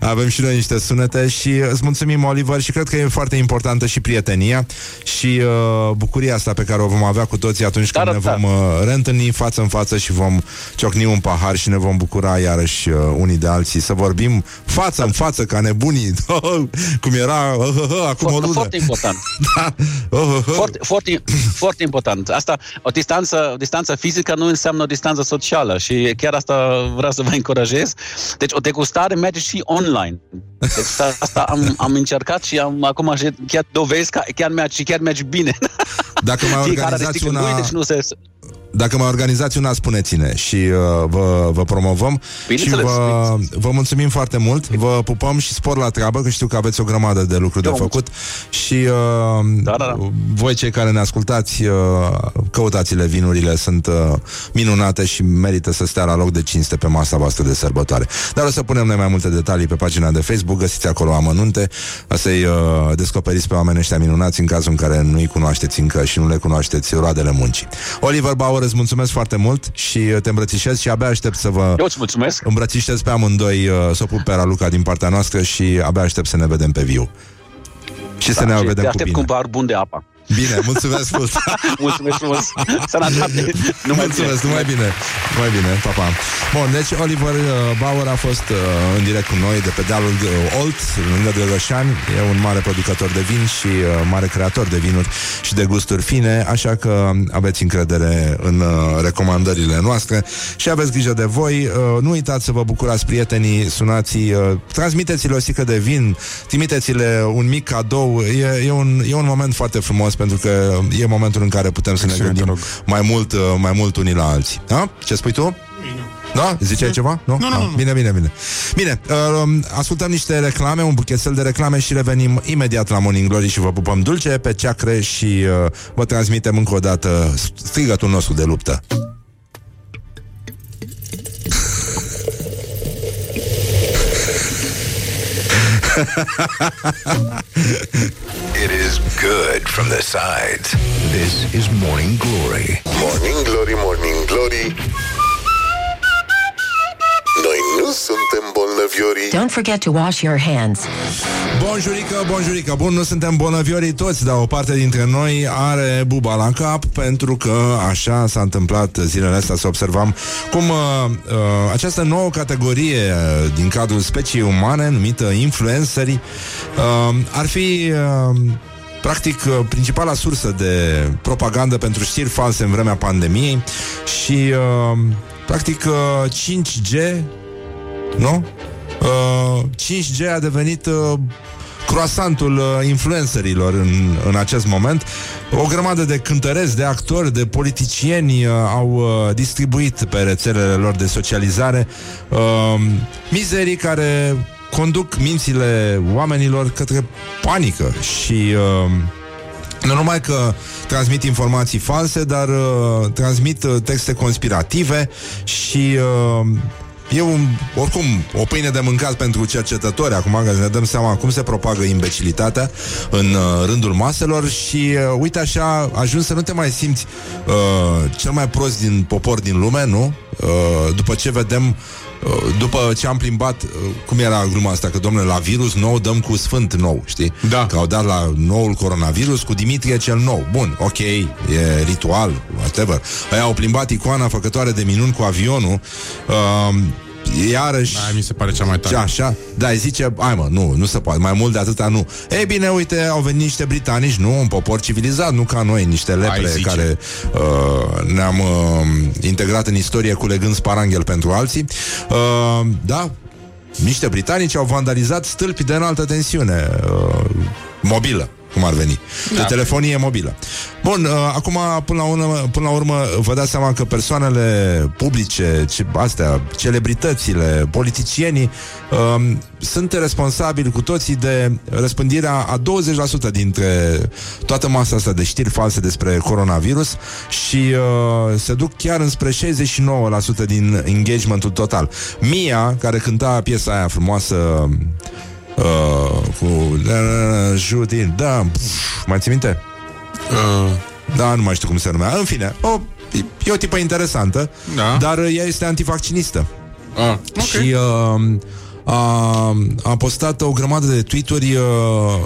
[LAUGHS] avem și noi niște sunete și îți mulțumim, Oliver, și cred că e foarte importantă și prietenia și uh, bucuria asta pe care o vom avea cu toții atunci când Da, ne da, da. vom uh, reîntâlni față în față și vom ciocni un pahar și ne vom bucura iarăși uh, unii de alții să vorbim față în față ca nebunii [LAUGHS] cum era uh, uh, uh, acum o Foarte, lună [LAUGHS] foarte important. da. uh, uh, uh. Foarte, foarte, [CLEARS THROAT] foarte important. Asta, o distanță, o distanță fizică nu înseamnă o distanță socială și chiar asta vreau să vă încurajez. Deci o degustare merge și online. Deci asta am, am încercat și am acum și chiar dovezi că chiar merge, și chiar merge bine. Dacă mai [LAUGHS] Fiecare are organizați sticlă în una lui, deci nu se... Dacă mai organizați una, spuneți-ne și uh, vă, vă promovăm. Și Bineînțeles, vă, vă mulțumim foarte mult, vă pupăm și spor la treabă, că știu că aveți o grămadă de lucruri Eu de vă făcut și uh, Da, da, da. voi cei care ne ascultați, uh, căutați-le vinurile, sunt uh, minunate și merită să stea la loc de cinste pe masa voastră de sărbătoare. Dar o să punem noi mai multe detalii pe pagina de Facebook, găsiți acolo amănunte, să-i uh, descoperiți pe oamenii ăștia minunați în cazul în care nu-i cunoașteți încă și nu le cunoașteți roadele muncii. Oliver Bauer, îți mulțumesc foarte mult și uh, te îmbrățișez și abia aștept să vă Eu îți mulțumesc. îmbrățișez pe amândoi uh, să o pup pe Raluca din partea noastră și abia aștept să ne vedem pe viu. Și să ne și vedem te cu aștept bine. cu un pahar bun de apă. Bine, mulțumesc mult. [LAUGHS] Mulțumesc frumos. Sănătate. Numai Mulțumesc, bine. numai bine. Numai bine, pa, pa. Bun, deci Oliver uh, Bauer a fost uh, în direct cu noi de pe dealul uh, Olt, lângă Drăgășani. E un mare producător de vin și uh, mare creator de vinuri și de gusturi fine, așa că aveți încredere în uh, recomandările noastre și aveți grijă de voi. Uh, nu uitați să vă bucurați prietenii, sunați, uh, transmiteți-le o stică de vin, trimiteți-le un mic cadou. E, e, un, e un moment foarte frumos pentru că e momentul în care putem să ne Excelent, gândim te rog. mai mult, uh, mai mult unii la alții. Da? Ce spui tu? Da? Ziceai ceva? Nu? Nu, nu, Ah, nu, nu. Bine, bine, bine. Bine, uh, ascultăm niște reclame, un buchetel de reclame și revenim imediat la Morning Glory și vă pupăm dulce pe ceacre și uh, vă transmitem încă o dată strigătul nostru de luptă. It is good from the sides. This is Morning Glory. Morning Glory, Morning Glory Noi nu suntem bolnăviorii Don't forget to wash your hands. Bonjurică, bonjurică Bun, nu suntem bolnăviorii toți Dar o parte dintre noi are buba la cap Pentru că așa s-a întâmplat Zilele astea să observam Cum uh, uh, această nouă categorie uh, Din cadrul speciei umane Numită influencerii uh, Ar fi... Uh, Practic, uh, principala sursă de propagandă pentru știri false în vremea pandemiei și, uh, practic, uh, 5G, nu? Uh, 5G a devenit uh, croasantul uh, influencerilor în, în acest moment. O grămadă de cântăreți, de actori, de politicieni uh, au uh, distribuit pe rețelele lor de socializare uh, mizerii care conduc mințile oamenilor către panică și uh, nu numai că transmit informații false, dar uh, transmit uh, texte conspirative și uh, e un, oricum o pâine de mâncat pentru cercetători acum, că ne dăm seama cum se propagă imbecilitatea în uh, rândul maselor și uh, uite așa, ajungi să nu te mai simți uh, cel mai prost din popor din lume, nu? Uh, după ce vedem uh, după ce am plimbat, uh, cum era gluma asta, că domnule, la virus nou dăm cu sfânt nou, știi? Da. Că au dat la noul coronavirus cu Dimitrie cel nou. Bun, ok, e ritual, whatever. Aia au plimbat icoana făcătoare de minuni cu avionul. Uh, iarăși Aia mi se pare cea mai tare. ce așa? Da, îi zice, hai mă, nu, nu se poate, mai mult de atâta nu. Ei bine, uite, au venit niște britanici, nu, un popor civilizat, nu ca noi, niște lepre zice. care uh, ne-am uh, integrat în istorie culegând sparanghel pentru alții. Uh, da, niște britanici au vandalizat stâlpi de înaltă tensiune uh, mobilă cum ar veni. Da. De telefonie mobilă. Bun, uh, acum, până la, urmă, până la urmă, vă dați seama că persoanele publice, ce, astea, celebritățile, politicienii, uh, sunt responsabili cu toții de răspândirea a 20% dintre toată masa asta de știri false despre coronavirus și uh, se duc chiar înspre 69% din engagementul total. Mia, care cânta piesa aia frumoasă uh, cu uh, Judin, da, pf, mai ți minte? Uh, Da, nu mai știu cum se numea. În fine, o, e o tipă interesantă, Da. dar uh, ea este antivaccinistă. uh, ok. Și uh, a, a postat o grămadă de tweet-uri uh,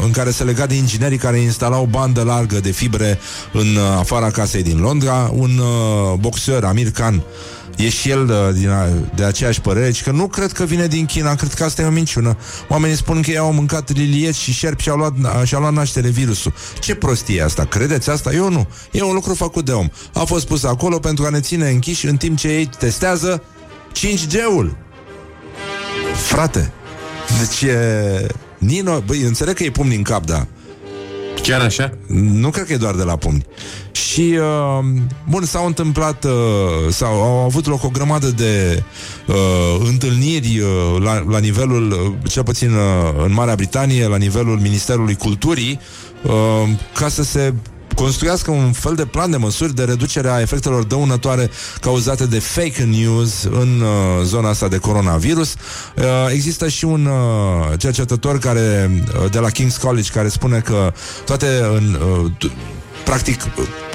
în care se lega de inginerii care instalau o bandă largă de fibre în uh, afara casei din Londra. Un uh, boxer, Amir Khan, E și el uh, din a, de aceeași părere și că nu cred că vine din China, cred că asta e o minciună. Oamenii spun că ei au mâncat lilieți și șerpi și au luat, și-au luat naștere virusul. Ce prostie e asta? Credeți asta? Eu nu. E un lucru făcut de om. A fost pus acolo pentru a ne ține închiși în timp ce ei testează 5G-ul. Frate, deci e... Nino, băi, înțeleg că e pumni în cap, da. Chiar așa? Nu cred că e doar de la pumni. Și, uh, bun, s-au întâmplat, uh, sau au avut loc o grămadă de uh, întâlniri uh, la, la nivelul, uh, cel puțin uh, în Marea Britanie, la nivelul Ministerului Culturii, uh, ca să se construiască un fel de plan de măsuri de reducere a efectelor dăunătoare cauzate de fake news în uh, zona asta de coronavirus. Uh, există și un uh, cercetător care uh, de la King's College care spune că toate în, uh, t- practic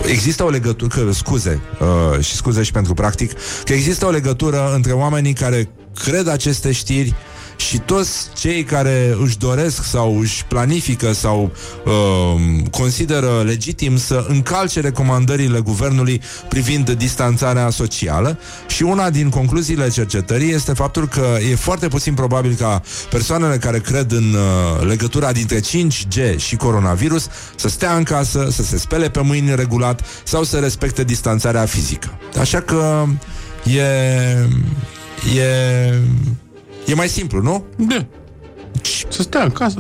există o legătură, că, scuze, uh, și scuze și pentru practic, că există o legătură între oamenii care cred aceste știri și toți cei care își doresc sau își planifică sau uh, consideră legitim să încalce recomandările guvernului privind distanțarea socială și una din concluziile cercetării este faptul că e foarte puțin probabil ca persoanele care cred în uh, legătura dintre 5G și coronavirus să stea în casă, să se spele pe mâini regulat sau să respecte distanțarea fizică. Așa că e... e... e mai simplu, nu? Da. Să stea în casă.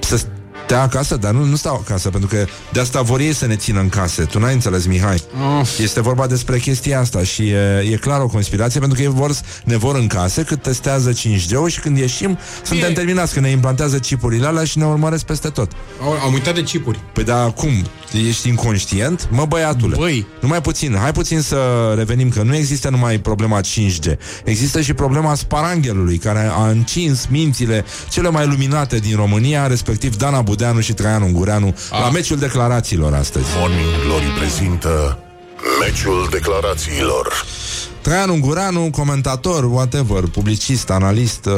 Să stea acasă, dar nu, nu stau acasă, pentru că de asta vor ei să ne țină în case. Tu n-ai înțeles, Mihai. Of. Este vorba despre chestia asta și e, e clar o conspirație, pentru că ei vor, ne vor în case cât testează 5G-ul și când ieșim, suntem E- terminați, că ne implantează chipurile alea și ne urmăresc peste tot. Au, am uitat de chipuri. Păi da, cum? Ești inconștient? Mă, băiatule. Băi. Numai puțin, hai puțin să revenim că nu există numai problema 5G. Există și problema sparanghelului, care a încins mințile cele mai luminate din România, respectiv Dana Budeanu și Traian Ungureanu, la meciul declarațiilor astăzi. Morning Glory prezintă Meciul declarațiilor Traian Ungureanu, comentator, whatever, publicist, analist, uh,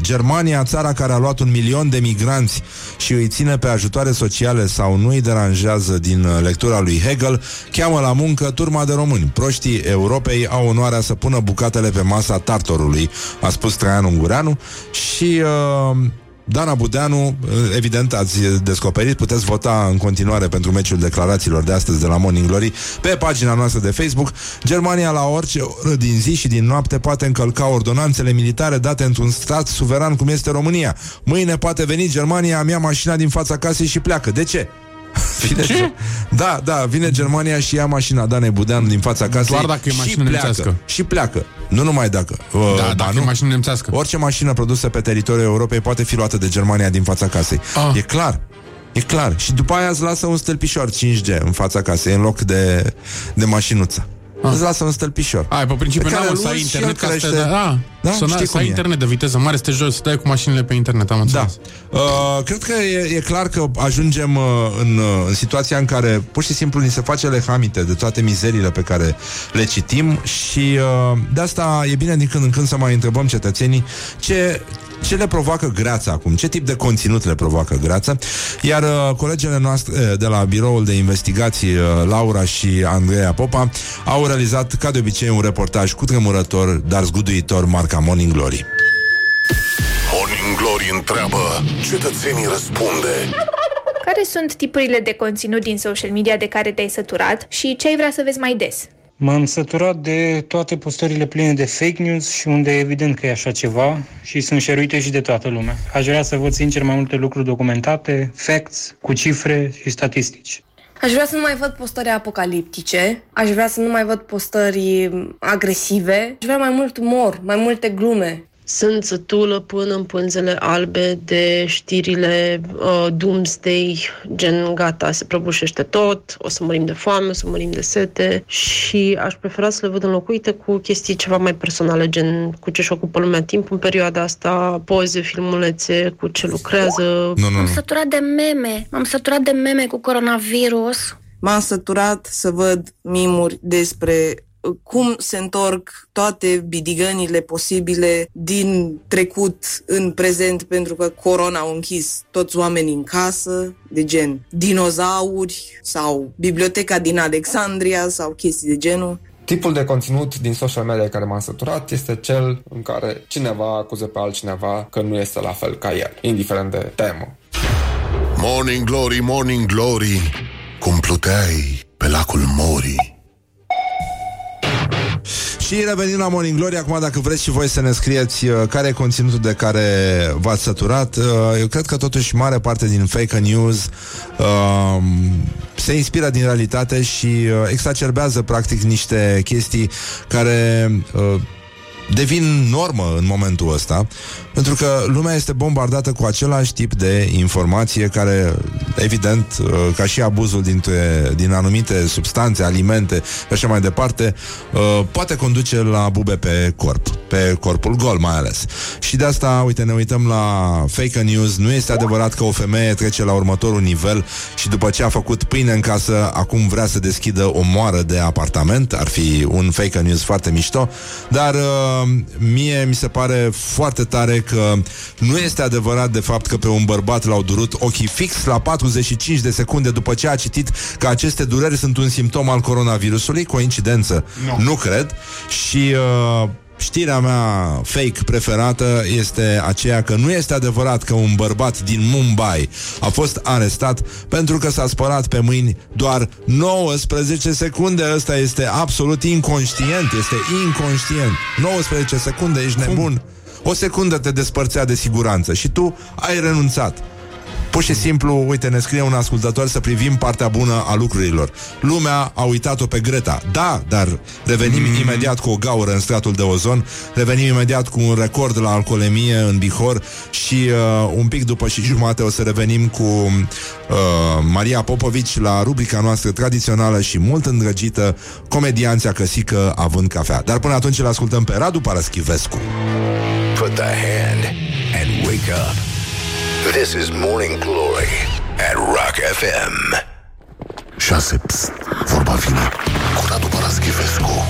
Germania, țara care a luat un milion de migranți și îi ține pe ajutoare sociale sau nu îi deranjează din uh, lectura lui Hegel, cheamă la muncă turma de români. Proștii Europei au onoarea să pună bucatele pe masa tartorului, a spus Traian Ungureanu și... Uh, Dana Budeanu, evident ați descoperit, puteți vota în continuare pentru meciul declarațiilor de astăzi de la Morning Glory pe pagina noastră de Facebook. Germania la orice oră din zi și din noapte poate încălca ordonanțele militare date într-un stat suveran cum este România. Mâine poate veni Germania, mi-a mașina din fața casei și pleacă. De ce? Vine Ce? Da, da, vine Germania și ia mașina Danei Budeanu din fața casei Doar dacă e și mașină pleacă. nemțească. Și pleacă. Nu numai dacă. Uh, Da, ba dacă nu. e mașină nemțească. Orice mașină produsă pe teritoriul Europei poate fi luată de Germania din fața casei. Ah. E clar. E clar. Și după aia îți lasă un stâlpișor 5G în fața casei, în loc de, de mașinuță. Ah. Îți lasă un stâlpișor. Ai, pe principiu Pe care n-au îl să ai uzi și internet el ca să te crește. da, Da, să, știi n- să cum ai e. internet de viteză mare, să te joci, să dai cu mașinile pe internet, am Da. înțeles. Uh, cred că e, e clar că ajungem uh, în, uh, în situația în care pur și simplu ni se face lehamite de toate mizerile pe care le citim și uh, de asta e bine din când în când să mai întrebăm cetățenii ce, ce le provoacă greața acum, ce tip de conținut le provoacă greața. Iar uh, colegele noastre uh, de la biroul de investigații, uh, Laura și Andreea Popa, au realizat ca de obicei un reportaj cu tremurător, dar zguduitor marca Morning Glory. Morning Glory întreabă Cetățenii răspunde Care sunt tipurile de conținut din social media de care te-ai săturat și ce ai vrea să vezi mai des? M-am săturat de toate postările pline de fake news și unde e evident că e așa ceva și sunt șeruite și de toată lumea. Aș vrea să văd sincer mai multe lucruri documentate, facts, cu cifre și statistici. Aș vrea să nu mai văd postări apocaliptice, aș vrea să nu mai văd postări agresive, aș vrea mai mult umor, mai multe glume. Sunt sătulă până în pânzele albe de știrile uh, Doomsday, gen gata, se prăbușește tot, o să mărim de foame, o să mărim de sete și aș prefera să le văd înlocuite cu chestii ceva mai personale, gen cu ce-și ocupă lumea timp în perioada asta, poze, filmulețe, cu ce lucrează. Nu, nu, M-am săturat de meme. M-am săturat de meme cu coronavirus. M-am săturat să văd mimuri despre uh, cum se întorc toate bidigănile posibile din trecut în prezent pentru că corona au închis toți oamenii în casă, de gen dinozauri sau biblioteca din Alexandria sau chestii de genul. Tipul de conținut din social media care m-am săturat este cel în care cineva acuză pe altcineva că nu este la fel ca el, indiferent de temă. Morning Glory, Morning Glory Cum pluteai pe lacul Mori Și revenim la Morning Glory. Acum dacă vreți și voi să ne scrieți uh, Care e conținutul de care v-ați săturat uh, Eu cred că totuși mare parte din fake news uh, Se inspiră din realitate Și uh, exacerbează practic niște chestii Care uh, devin normă în momentul ăsta, pentru că lumea este bombardată cu același tip de informație care evident, uh, ca și abuzul dintre, din anumite substanțe, alimente și așa mai departe, uh, poate conduce la bube pe corp, pe corpul gol mai ales. Și de asta, uite, ne uităm la fake news. Nu este adevărat că o femeie trece la următorul nivel și după ce a făcut pâine în casă, acum vrea să deschidă o moară de apartament. Ar fi un fake news foarte mișto. Dar uh, mie mi se pare foarte tare că nu este adevărat de fapt că pe un bărbat l-au durut ochii fix la 45 de secunde după ce a citit că aceste dureri sunt un simptom al coronavirusului. Coincidență? Nu. Nu cred. Și uh, Știrea mea fake preferată este aceea că nu este adevărat că un bărbat din Mumbai a fost arestat pentru că s-a spălat pe mâini doar 19 secunde. Ăsta este absolut inconștient, este inconștient. 19 secunde, ești nebun. O secundă te despărțea de siguranță și tu ai renunțat. Pur și simplu, uite, ne scrie un ascultător să privim partea bună a lucrurilor. Lumea a uitat-o pe Greta. Da, dar revenim mm. imediat cu o gaură în stratul de ozon, revenim imediat cu un record la alcoolemie în Bihor și uh, un pic după și jumate o să revenim cu uh, Maria Popovici la rubrica noastră tradițională și mult îndrăgită, comedianța căsică având cafea. Dar până atunci îl ascultăm pe Radu Paraschivescu. Put the hand and wake up. This is Morning Glory at Rock FM. 6. Psst, vorba vine cu Radu Paraschivescu.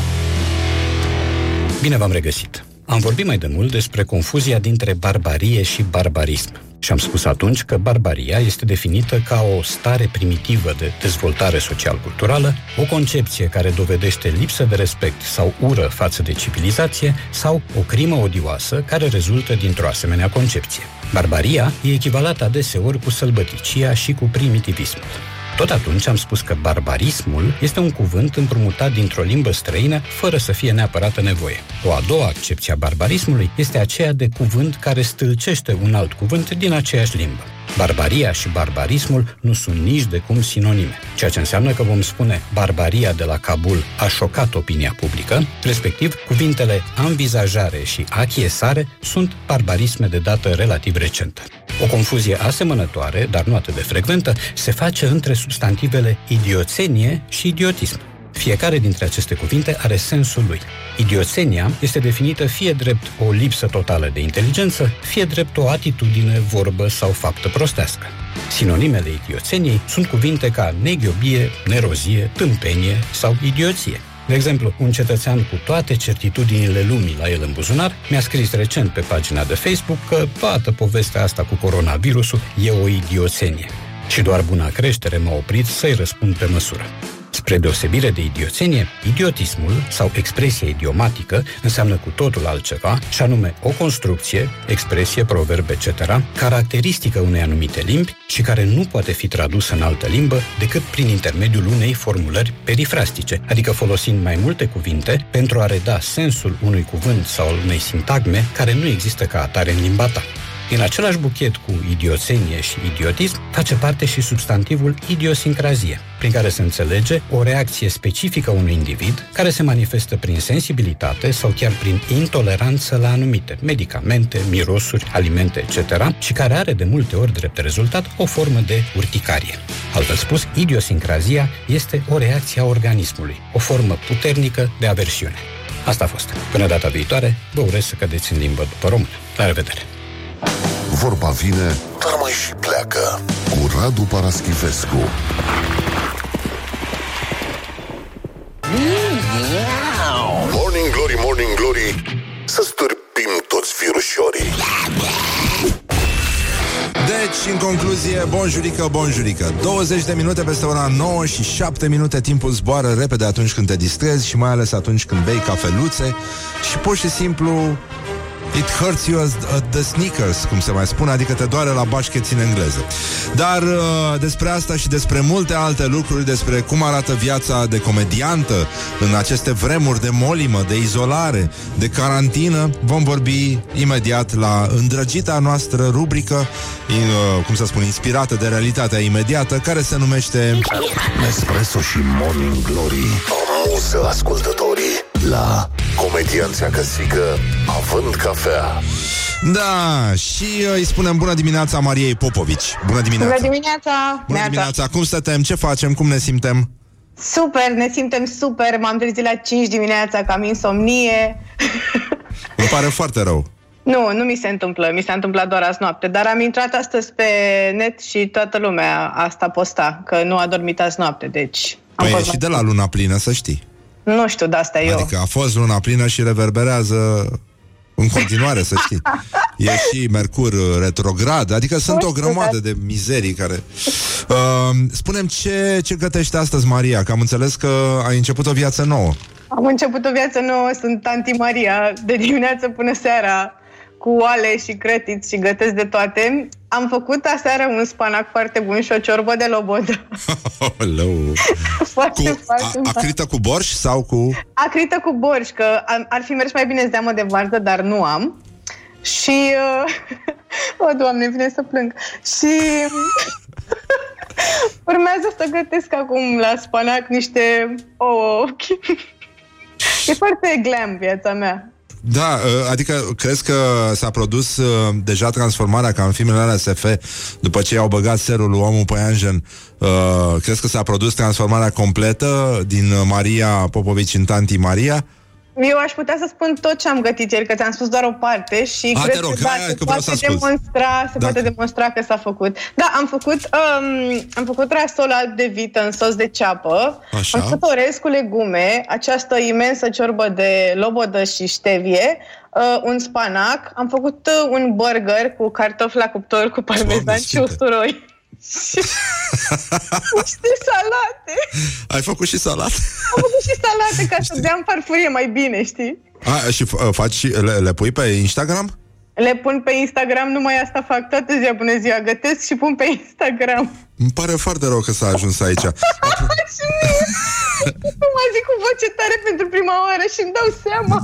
Bine v-am regăsit. Am vorbit mai de mult despre confuzia dintre barbarie și barbarism. Și am spus atunci că barbaria este definită ca o stare primitivă de dezvoltare social-culturală, o concepție care dovedește lipsă de respect sau ură față de civilizație sau o crimă odioasă care rezultă dintr-o asemenea concepție. Barbaria e echivalată adeseori cu sălbăticia și cu primitivismul. Tot atunci am spus că barbarismul este un cuvânt împrumutat dintr-o limbă străină fără să fie neapărat nevoie. O a doua accepție a barbarismului este aceea de cuvânt care stâlcește un alt cuvânt din aceeași limbă. Barbaria și barbarismul nu sunt nici de cum sinonime, ceea ce înseamnă că vom spune barbaria de la Kabul a șocat opinia publică, respectiv cuvintele anvizajare și achiesare sunt barbarisme de dată relativ recentă. O confuzie asemănătoare, dar nu atât de frecventă, se face între substantivele idioțenie și idiotism. Fiecare dintre aceste cuvinte are sensul lui. Idioțenia este definită fie drept o lipsă totală de inteligență, fie drept o atitudine, vorbă sau faptă prostească. Sinonimele idioțeniei sunt cuvinte ca neghiobie, nerozie, tâmpenie sau idioție. De exemplu, un cetățean cu toate certitudinile lumii la el în buzunar mi-a scris recent pe pagina de Facebook că toată povestea asta cu coronavirusul e o idioțenie. Și doar buna creștere m-a oprit să-i răspund pe măsură. Spre deosebire de idioțenie, idiotismul sau expresia idiomatică înseamnă cu totul altceva, și anume o construcție, expresie, proverb, etc., caracteristică unei anumite limbi și care nu poate fi tradusă în altă limbă decât prin intermediul unei formulări perifrastice, adică folosind mai multe cuvinte pentru a reda sensul unui cuvânt sau al unei sintagme care nu există ca atare în limba ta. Din același buchet cu idioțenie și idiotism face parte și substantivul idiosincrazie, prin care se înțelege o reacție specifică unui individ care se manifestă prin sensibilitate sau chiar prin intoleranță la anumite medicamente, mirosuri, alimente, etc. și care are de multe ori drept rezultat o formă de urticarie. Altfel spus, idiosincrazia este o reacție a organismului, o formă puternică de aversiune. Asta a fost. Până data viitoare, vă urez să cădeți în limbă după română. La revedere! Vorba vine, dar mai și pleacă. cu Radu Paraschivescu. Morning Glory, Morning Glory Să stârpim toți virușorii. Deci, în concluzie, bonjurică, bonjurică. 20 de minute peste ora 9 și 7 minute Timpul zboară repede atunci când te distrezi Și mai ales atunci când bei cafeluțe. Și pur și simplu It hurts you as, at the sneakers, cum se mai spune, adică te doare la bașcheți în engleză. Dar uh, despre asta și despre multe alte lucruri, despre cum arată viața de comediantă în aceste vremuri de molimă, de izolare, de carantină, vom vorbi imediat la îndrăgita noastră rubrică, in, uh, cum să spun, inspirată de realitatea imediată, care se numește Nespresso și Morning Glory Amuză ascultătorii la comedianți acăsică având cafea. Da, și uh, îi spunem bună dimineața Mariei Popovici. Bună dimineața! Bună dimineața! Bună dimineața! Cum stătem? Ce facem? Cum ne simtem? Super, ne simtem super. M-am trezit la 5 dimineața, că am insomnie. [LAUGHS] Îmi pare foarte rău. Nu, nu mi se întâmplă. Mi s-a întâmplat doar azi noapte. Dar am intrat astăzi pe net și toată lumea asta posta, că nu a dormit azi noapte. Deci am Păi e fost și de la luna plină, să știi. Nu știu, de asta eu. Adică a fost luna plină și reverberează în continuare, să știi. [LAUGHS] E și Mercur retrograd, adică sunt o grămadă de mizerii care... Uh, spunem ce, ce gătește astăzi Maria, că am înțeles că ai început o viață nouă. Am început o viață nouă, sunt tanti Maria, de dimineață până seara, cu oale și cretiți și gătesc de toate. Am făcut aseară un spanac foarte bun și o ciorbă de lobodă. [LAUGHS] Oleu. [LAUGHS] foarte, Cu, foarte a, acrită cu borș sau cu... Acrită cu borș, că ar, ar fi mers mai bine zeamă de varză, dar nu am. Și... Uh, [LAUGHS] o, Doamne, vine să plâng. Și... urmează să gătesc acum la spanac niște ouă. e foarte glam viața mea. Da, uh, adică crezi că s-a produs uh, deja transformarea ca în filmele alea SF după ce i-au băgat serul lui omul păianjen uh, crezi că s-a produs transformarea completă din Maria Popovici în tanti Maria? Eu aș putea să spun tot ce am gătit ieri, că ți-am spus doar o parte și A, cred te rog, că, da, hai, se că vreau poate să ascult. demonstra, se Da. poate demonstra că s-a făcut. Da, am făcut, um, am făcut rasola de vită în sos de ceapă, Așa. am făcut orez cu legume, această imensă ciorbă de lobodă și ștevie, uh, un spanac, am făcut uh, un burger cu cartofi la cuptor cu parmezan și sfinte. usturoi. Și [LAUGHS] niște salate. Ai făcut și salat? Am făcut și salate ca să deam farfurie mai bine, știi? A, și f- faci și le, le pui pe Instagram? Le pun pe Instagram, numai asta fac toată ziua, bună ziua, gătesc și pun pe Instagram. Îmi pare foarte rău că s-a ajuns aici. [LAUGHS] și mie, [LAUGHS] mă zic cu voce tare pentru prima oară și îmi dau seama.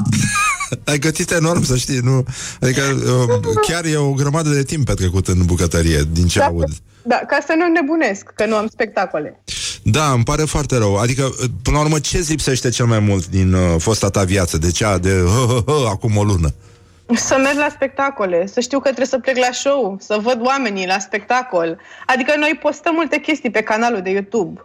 [LAUGHS] Ai gătit enorm, să știi, nu? Adică uh, chiar e o grămadă de timp petrecut în bucătărie, din ce Da. aud. Da, ca să nu nebunesc, că nu am spectacole. Da, îmi pare foarte rău. Adică, uh, până la urmă, ce îți lipsește cel mai mult din uh, fosta ta viață? De cea de hă, hă, hă, acum o lună? Să merg la spectacole, să știu că trebuie să plec la show, să văd oamenii la spectacol. Adică noi postăm multe chestii pe canalul de YouTube.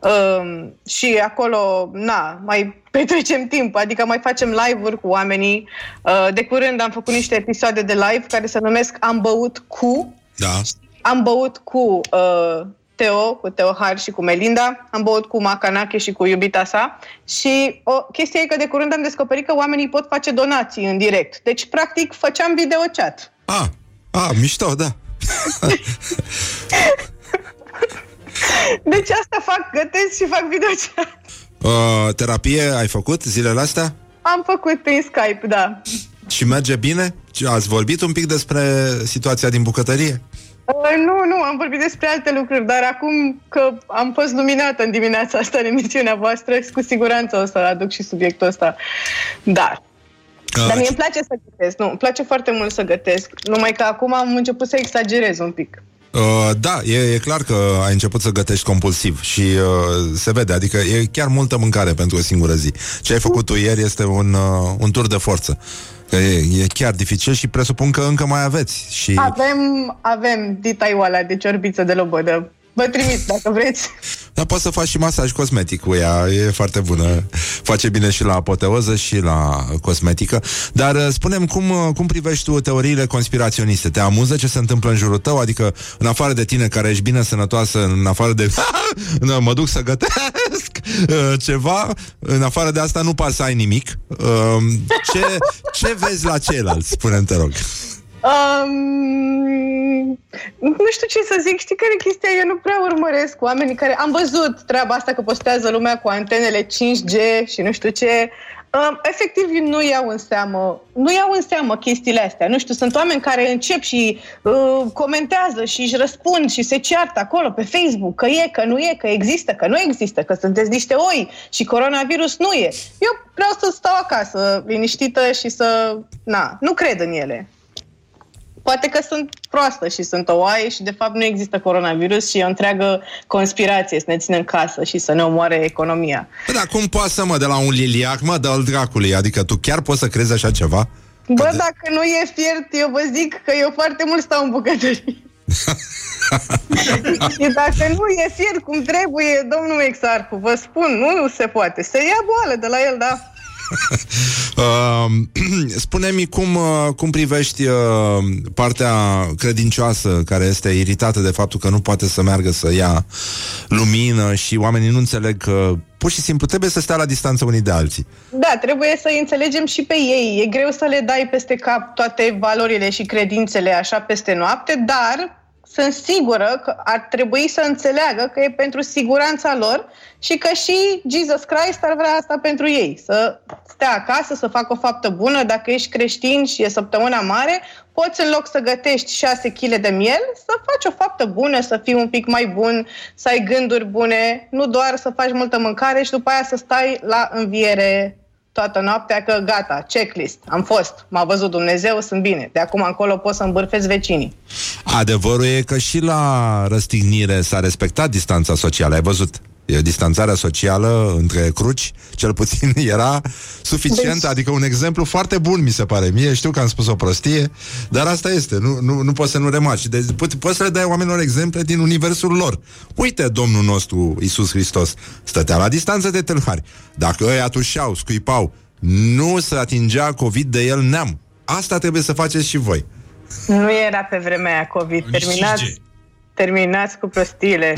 Um, și acolo, na, mai [LAUGHS] petrecem timp, adică mai facem live-uri cu oamenii. Uh, de curând am făcut niște episoade de live care se numesc Am băut cu Da. Am băut cu uh, Teo, cu Teo Har și cu Melinda, am băut cu Macanache și cu iubita sa și o chestie e că de curând am descoperit că oamenii pot face donații în direct. Deci, practic, făceam video chat. A, a, mișto, da. [LAUGHS] Deci asta fac, gătesc și fac video chat. Uh, terapie ai făcut zilele astea? Am făcut prin Skype, da. Și merge bine? Ați vorbit un pic despre situația din bucătărie? Uh, nu, nu, am vorbit despre alte lucruri, dar acum că am fost luminată în dimineața asta în emisiunea voastră, cu siguranță o să aduc și subiectul ăsta. Dar Dar mie îmi place să gătesc, nu, îmi place foarte mult să gătesc, numai că acum am început să exagerez un pic. Uh, da, e, e clar că ai început să gătești compulsiv și uh, se vede, adică e chiar multă mâncare pentru o singură zi. Ce ai făcut tu ieri este un, uh, un tur de forță. Că e, e chiar dificil și presupun că încă mai aveți. Și Avem, avem ditaiul ăla de ciorbiță de lobodă. Vă trimit dacă vreți. Dar poți să faci și masaj cosmetic cu ea, e foarte bună. Face bine și la apoteoză și la cosmetică. Dar uh, spunem cum, uh, cum privești tu teoriile conspiraționiste? Te amuză ce se întâmplă în jurul tău? Adică, în afară de tine care ești bine sănătoasă, în afară de [LAUGHS] "Nu, mă duc să gătesc uh, ceva, în afară de asta nu par să ai nimic. Uh, Ce, ce vezi la ceilalți? Spune-mi, te rog. Um, nu știu ce să zic, știi care e chestia? Eu nu prea urmăresc oamenii care... Am văzut treaba asta că postează lumea cu antenele 5G și nu știu ce. Um, efectiv, nu iau în seamă, nu iau în seamă chestiile astea. Nu știu, sunt oameni care încep și uh, comentează și își răspund și se ceartă acolo pe Facebook că e, că nu e, că există, că nu există, că sunteți niște oi și coronavirus nu e. Eu vreau să stau acasă, liniștită și să... Na, nu cred în ele. Poate că sunt proastă și sunt o oaie și de fapt nu există coronavirus și e o întreagă conspirație să ne ținem în casă și să ne omoare economia. Bă, dar cum poate să mă de la un liliac, mă, de al dracului? Adică tu chiar poți să crezi așa ceva? Bă, dacă nu e fiert, eu vă zic că eu foarte mult stau în bucătărie. [LAUGHS] și dacă nu e fiert cum trebuie, domnul Exarcu, vă spun, nu se poate. Se ia boală de la el, da. Uh, [CLEARS THROAT] spune-mi cum, uh, cum privești uh, partea credincioasă care este iritată de faptul că nu poate să meargă să ia lumină și oamenii nu înțeleg că pur și simplu trebuie să stea la distanță unii de alții. Da, trebuie să înțelegem și pe ei. E greu să le dai peste cap toate valorile și credințele așa peste noapte, dar sunt sigură că ar trebui să înțeleagă că e pentru siguranța lor și că și Jesus Christ ar vrea asta pentru ei. Să stea acasă, să facă o faptă bună. Dacă ești creștin și e săptămâna mare, poți în loc să gătești 6 kg de miel, să faci o faptă bună, să fii un pic mai bun, să ai gânduri bune, nu doar să faci multă mâncare și după aia să stai la înviere toată noaptea că gata, checklist, am fost, m-a văzut Dumnezeu, sunt bine. De acum încolo pot să îmbârfesc vecinii. Adevărul e că și la răstignire s-a respectat distanța socială, ai văzut? Distanțarea socială între cruci, cel puțin [LAUGHS] era suficient, deci... adică un exemplu foarte bun, mi se pare. Mie știu că am spus o prostie, dar asta este, nu, nu, nu poți să nu remarci. Deci po- poți să le dai oamenilor exemple din universul lor. Uite, Domnul nostru Isus Hristos stătea la distanță de tâlhari. Dacă ăia tușeau, scuipau, nu se atingea COVID de el neam. Asta trebuie să faceți și voi. Nu era pe vremea aia COVID. Terminați, terminați cu prostiile.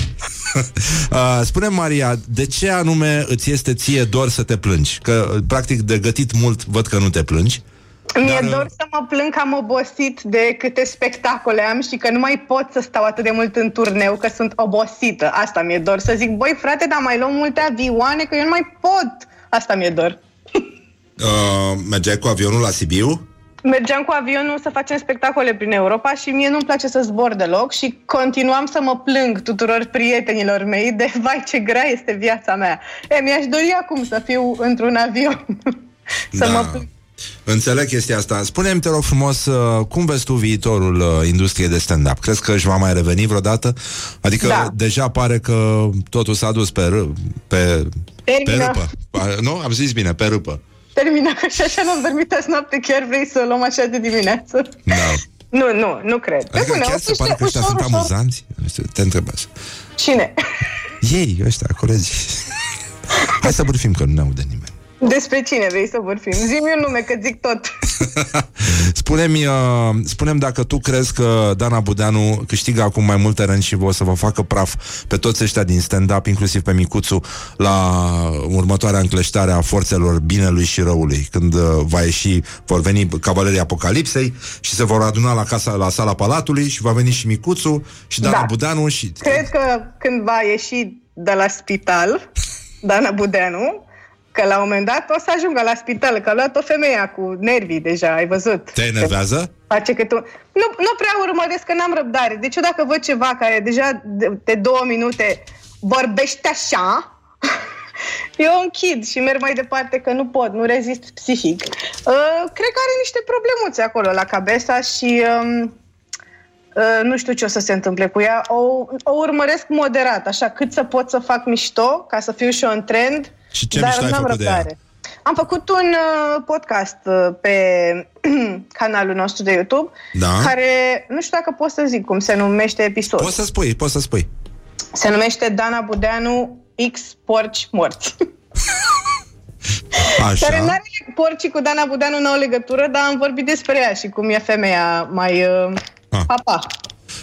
[LAUGHS] uh, spune Maria, de ce anume îți este ție dor să te plângi? Că, practic, de gătit mult văd că nu te plângi. Mi-e dar... dor să mă plâng că am obosit de câte spectacole am și că nu mai pot să stau atât de mult în turneu, că sunt obosită. Asta mi-e dor. Să zic, băi frate, dar mai luăm multe avioane, că eu nu mai pot. Asta mi-e dor. [LAUGHS] Uh, mergeai cu avionul la Sibiu? Mergeam cu avionul să facem spectacole prin Europa și mie nu-mi place să zbor deloc și continuam să mă plâng tuturor prietenilor mei de [LAUGHS] vai ce grea este viața mea. E, mi-aș dori acum să fiu într-un avion. [LAUGHS] să da. mă plâng. Înțeleg chestia asta. Spune-mi, te rog frumos, uh, cum vezi tu viitorul uh, industriei de stand-up? Crezi că își va mai reveni vreodată? Adică da. deja pare că totul s-a dus pe, r- pe, pe râpă. Nu? Am zis bine, pe râpă termină, că [LAUGHS] și așa n-am dormit azi noapte, chiar vrei să o luăm așa de dimineață. Da. Nu, nu, nu cred. Adică bune, chiar se pare că ăștia sunt amuzanți? Te întreb asta. Cine? Ei, ăștia, colegii. [LAUGHS] Hai să bârfim că nu ne aude nimeni. Despre cine vrei să vorbim? Zi-mi un nume, că zic tot. [LAUGHS] spune-mi, uh, spune dacă tu crezi că Dana Budeanu câștigă acum mai multe rând și o să vă facă praf pe toți ăștia din stand-up, inclusiv pe Micuțu, la următoarea încleștare a forțelor binelui și răului, când uh, va ieși, vor veni cavalerii apocalipsei și se vor aduna la casa, la sala palatului și va veni și Micuțu și Dana da. Budeanu și... Cred că când va ieși de la spital, Dana Budeanu, Că la un moment dat o să ajungă la spital, că a luat o femeie cu nervii deja, ai văzut? Te enervează? Face că tu... Nu, nu prea urmăresc, că n-am răbdare. Deci eu dacă văd ceva care deja de, de două minute vorbește așa, [LAUGHS] eu închid și merg mai departe că nu pot, nu rezist psihic. Uh, cred că are niște problemuțe acolo la cabeza și... Um, Uh, nu știu ce o să se întâmple cu ea. O, o urmăresc moderat, așa, cât să pot să fac mișto, ca să fiu și eu în trend, și ce Dar mișto ai făcut răbdare. de ea? Am făcut un uh, podcast uh, pe [CLEARS THROAT] canalul nostru de YouTube, da. care, nu știu dacă pot să zic cum se numește episodul. Poți să spui, poți să spui. Se numește Dana Budeanu X Porci Morți. [LAUGHS] Așa. Care n-are porcii cu Dana Budeanu nu au legătură, dar am vorbit despre ea și cum e femeia mai uh, ah. papa.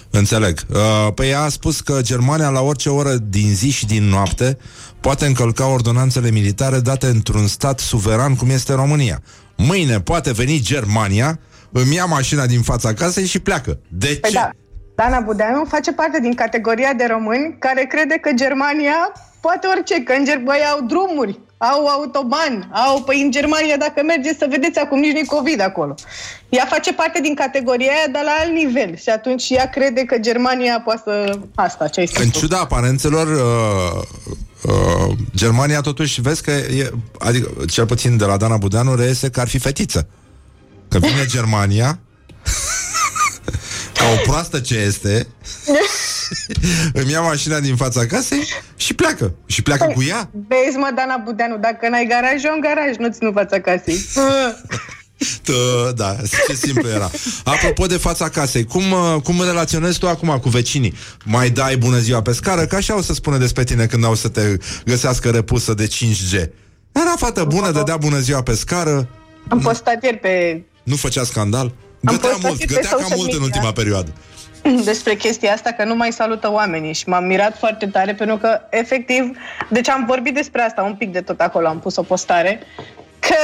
Înțeleg. Uh, păi ea a spus că Germania la orice oră din zi și din noapte poate încălca ordonanțele militare date într-un stat suveran cum este România. Mâine poate veni Germania, îmi ia mașina din fața casei și pleacă. De păi ce? Da. Dana Budeanu face parte din categoria de români care crede că Germania poate orice, că în Germania au drumuri, au autobani, au, păi în Germania dacă mergeți să vedeți acum nici nu COVID acolo. Ea face parte din categoria aia, dar la alt nivel și atunci ea crede că Germania poate să... Asta, ce ai În ciuda aparențelor, uh, uh, Germania totuși, vezi că e, adică, cel puțin de la Dana Budeanu reiese că ar fi fetiță. Că vine Germania [LAUGHS] ca o proastă ce este, [LAUGHS] îmi ia mașina din fața casei și pleacă. Și pleacă cu ea. Vezi, mă, Dana Budeanu, dacă n-ai garaj, eu în garaj, nu țin în fața casei. [LAUGHS] Tă, da, ce simplu era. Apropo de fața casei, cum, uh, cum relaționezi tu acum cu vecinii? Mai dai bună ziua pe scară? Că așa o să spună despre tine când au să te găsească repusă de 5G. Era fată bună, dădea bună ziua pe scară. Am postat ieri pe Nu făcea scandal? Am Gătea postat mult, și pe gătea cam social mult în media. ultima perioadă. [LAUGHS] despre chestia asta că nu mai salută oamenii și m-am mirat foarte tare pentru că efectiv, deci am vorbit despre asta un pic de tot acolo, am pus o postare că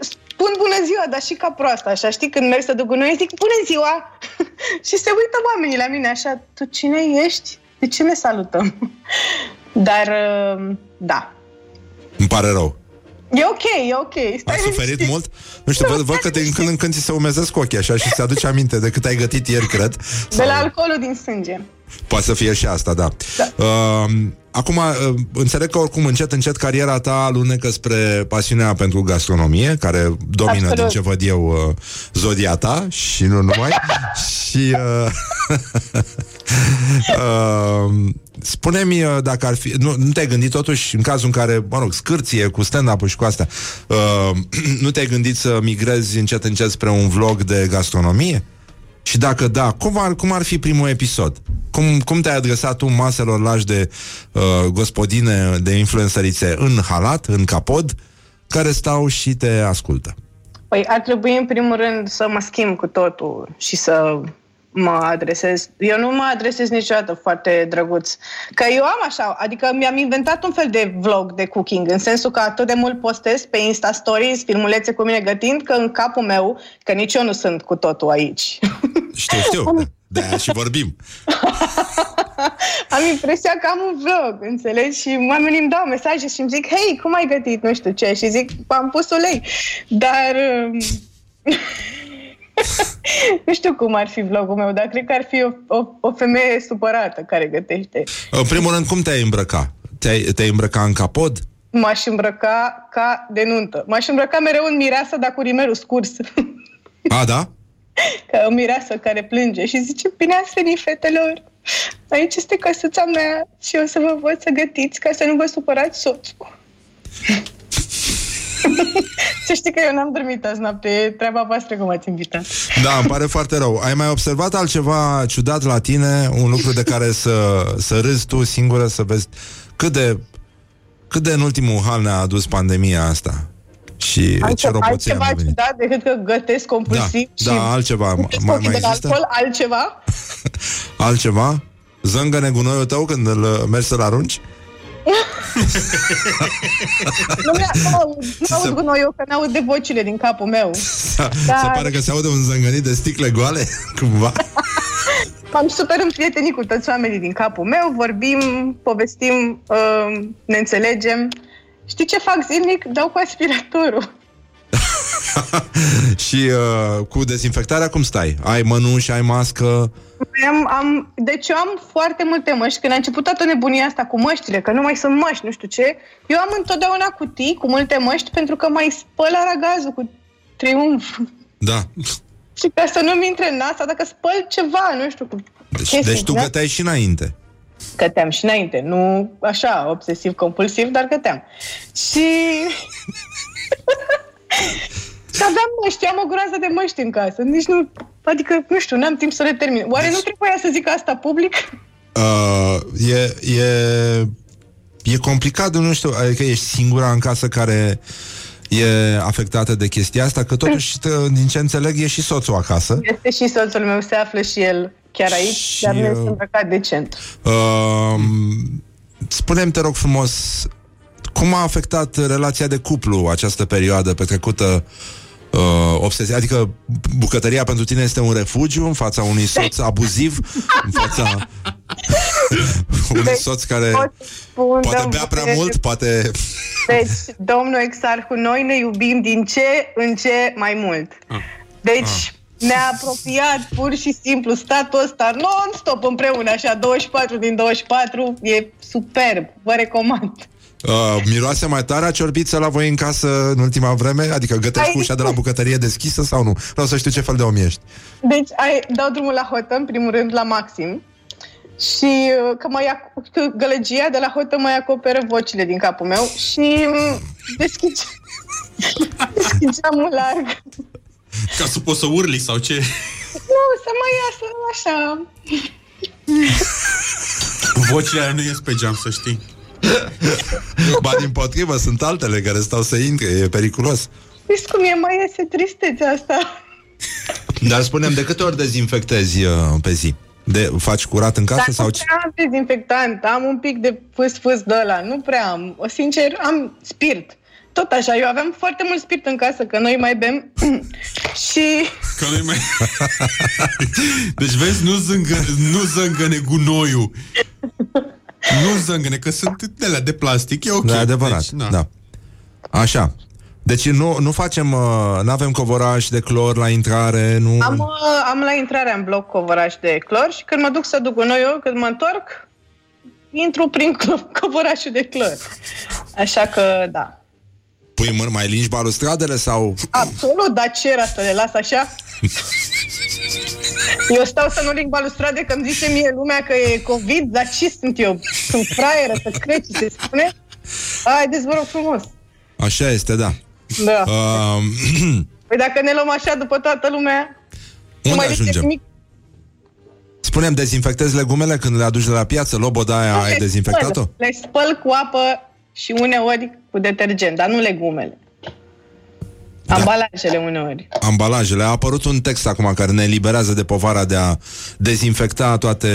spun bună ziua, dar și ca proasta, așa, știi, când merg să duc cu noi, zic bună ziua [LAUGHS] și se uită oamenii la mine așa, tu cine ești? De ce ne salutăm? [LAUGHS] Dar, uh, da, Îmi pare rău. E ok, e ok. Stai Ai suferit liniștit. mult? Nu știu, văd, văd că din când în când ți se umezesc ochii așa și se aduce aminte de cât ai gătit ieri, cred. De la alcoolul din sânge. Poate să fie și asta, da. da. Uh, acum, uh, înțeleg că oricum încet, încet cariera ta alunecă spre pasiunea pentru gastronomie, care domină Absolut. din ce văd eu uh, zodia ta și nu numai. [LAUGHS] și uh, [LAUGHS] uh, [LAUGHS] spune-mi uh, dacă ar fi... Nu, nu te-ai gândit totuși, în cazul în care, mă rog, scârție cu stand-up și cu astea, uh, [CLEARS THROAT] nu te-ai gândit să migrezi încet, încet spre un vlog de gastronomie? Și dacă da, cum ar, cum ar fi primul episod? Cum, cum te-ai adresat tu maselor lași de uh, gospodine, de influențărițe în halat, în capod, care stau și te ascultă? Păi ar trebui în primul rând să mă schimb cu totul și să mă adresez. Eu nu mă adresez niciodată foarte drăguț. Că eu am așa, adică mi-am inventat un fel de vlog de cooking, în sensul că atât de mult postez pe Insta Stories, filmulețe cu mine gătind, că în capul meu, că nici eu nu sunt cu totul aici. Știu, știu. De aia și vorbim. [LAUGHS] am impresia că am un vlog, înțelegi? Și oamenii îmi dau mesaje și îmi zic, hei, cum ai gătit, nu știu ce, și zic, am pus ulei. Dar... [LAUGHS] um, [LAUGHS] nu știu cum ar fi vlogul meu, dar cred că ar fi o, o, o femeie supărată care gătește. În primul rând, cum te-ai îmbrăca? Te-ai, te-ai îmbrăca în capod? M-aș îmbrăca ca de nuntă. M-aș îmbrăca mereu în mireasă, dar cu rimerul scurs. A, da? [LAUGHS] ca o mireasă care plânge și zice, bine ați venit, fetelor! Aici este căsuța mea și o să vă văd să gătiți ca să nu vă supărați soțul. [LAUGHS] [LAUGHS] să știi că eu n-am dormit azi noapte, e treaba voastră cum ați invitat. Da, îmi pare foarte rău. Ai mai observat altceva ciudat la tine? Un lucru de care să, să râzi tu singură, să vezi cât de, cât de în ultimul hal ne-a adus pandemia asta? Și ce Altceva, roboțenie altceva a venit. ciudat decât că gătesc compulsiv Da, și da, altceva. îmi Mai- ochii mai de la există? alcool, altceva? [LAUGHS] Altceva? Zângă-ne gunoiul tău când îl uh, mergi să-l arunci? [LAUGHS] nu mi-a, nu aud, nu aud gunoiul, că n-aud de vocile din capul meu. Da. Se pare că se aude un zângănit de sticle goale, [LAUGHS] cumva. M-am super împrietenit cu toți oamenii din capul meu, vorbim, povestim, uh, ne înțelegem. Știi ce fac zilnic? Dau cu aspiratorul. [LAUGHS] și uh, cu dezinfectarea cum stai? Ai mănuși, ai mască? Am, am, deci eu am foarte multe măști. Când a început toată nebunia asta cu măștile, că nu mai sunt măști, nu știu ce, eu am întotdeauna cutii cu multe măști pentru că mai spăl aragazul cu triumf. Da. [LAUGHS] Și ca să nu-mi intre în nas, dacă spăl ceva, nu știu, cu Deci, chestii, deci tu da? găteai și înainte. Găteam și înainte, nu așa, obsesiv-compulsiv, dar găteam. Și... [LAUGHS] Și aveam măști, am o groază de măști în casă. Nici nu, adică, nu știu, n-am timp să le termin. Oare Deci- nu trebuia să zic asta public? Uh, e, e, e complicat, nu știu, adică ești singura în casă care e afectată de chestia asta, că totuși, tă- din ce înțeleg, e și soțul acasă. Este și soțul meu, se află și el chiar aici, Și, dar nu uh, este îmbrăcat decent. Uh, spune-mi, te rog frumos, cum a afectat relația de cuplu această perioadă petrecută uh, obsesie? Adică bucătăria pentru tine este un refugiu în fața unui soț abuziv, în fața [LAUGHS] unui soț care Spun, poate dăm bea prea voie- mult, poate... Deci, domnul Exarhu, noi ne iubim din ce în ce mai mult. Deci, ne-a apropiat pur și simplu statul ăsta non-stop împreună, așa, 24 din 24, e superb, vă recomand. Uh, miroase mai tare a ciorbiță la voi în casă în ultima vreme? Adică gătești Ai- cu ușa de la bucătărie deschisă sau nu? Vreau să știu ce fel de om ești. Deci ai, dau drumul la hotă, în primul rând, la maxim. Și uh, că, mai ac- că gălăgia de la hotă mai acoperă vocile din capul meu și mm, deschid, [LAUGHS] deschid geamul larg. Ca să poți să urli sau ce? Nu, să mai iasă așa. Vocile alea nu ies pe geam, să știi. Ba din potrivă, sunt altele care stau să intre, e periculos. Știți cum e, mai iese tristețea asta. Dar spunem, de câte ori dezinfectezi uh, pe zi? De, faci curat în casă Dar sau nu ce? prea am dezinfectant, am un pic de fâs-fâs de ăla, nu prea am. O, sincer, am spirit. Tot așa, eu aveam foarte mult spirit în casă, că noi mai bem [CLEARS THROAT] și... Că noi mai... [LAUGHS] [LAUGHS] deci vezi, nu zângă, nu zângăne gunoiul. Nu zângăne, că sunt de alea de plastic, e ok. Da, adevărat, Deci, na. da. Așa. Deci nu, nu facem, uh, nu avem covoraj de clor la intrare, nu... Am, uh, am la intrarea în bloc covoraș de clor și când mă duc să duc gunoiul, când mă întorc, intru prin clo- [LAUGHS] covorașul de clor. Așa că, da. Pui mână, mai lingi balustradele sau... Absolut, dar ce era să le las așa? [LAUGHS] Eu stau să nu ling balustrade că îmi zice mie lumea că e COVID, dar ce sunt eu? Sunt fraieră să crezi ce se spune? Haideți, vă rog frumos. Așa este, da. Da. Uh, [CLEARS THROAT] Păi dacă ne luăm așa după toată lumea, nu unde mai zice ajungem? nimic. Spunem, dezinfectezi legumele când le aduci de la piață? Loboda aia ai Le dezinfectat-o? spăl, Le spăl cu apă și uneori cu detergent, dar nu legumele. Da. Ambalajele uneori. ambalajele. A apărut un text acum care ne eliberează de povara de a dezinfecta toate,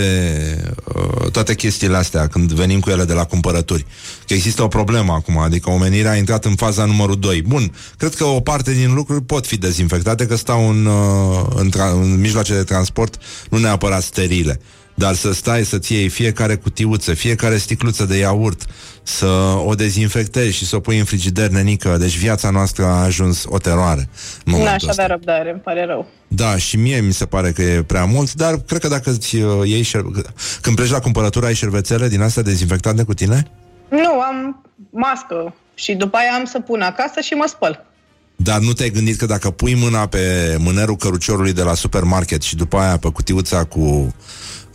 uh, toate chestiile astea când venim cu ele de la cumpărături. Că există o problemă acum, adică omenirea a intrat în faza numărul 2. Bun, cred că o parte din lucruri pot fi dezinfectate, că stau în, uh, în, tra- în mijloace de transport, nu neapărat sterile. Dar să stai să-ți iei fiecare cutiuță, fiecare sticluță de iaurt, să o dezinfectezi și să o pui în frigider nenică. Deci viața noastră a ajuns o teroare. în Nu momentul aș ăsta. avea răbdare, îmi pare rău. Da, și mie mi se pare că e prea mult, dar cred că dacă îți uh, iei șer- când pleci la cumpărătură ai șervețele din astea dezinfectante cu tine? Nu, am mască și după aia am să pun acasă și mă spăl. Dar nu te-ai gândit că dacă pui mâna pe mânerul căruciorului de la supermarket și după aia pe cutiuța cu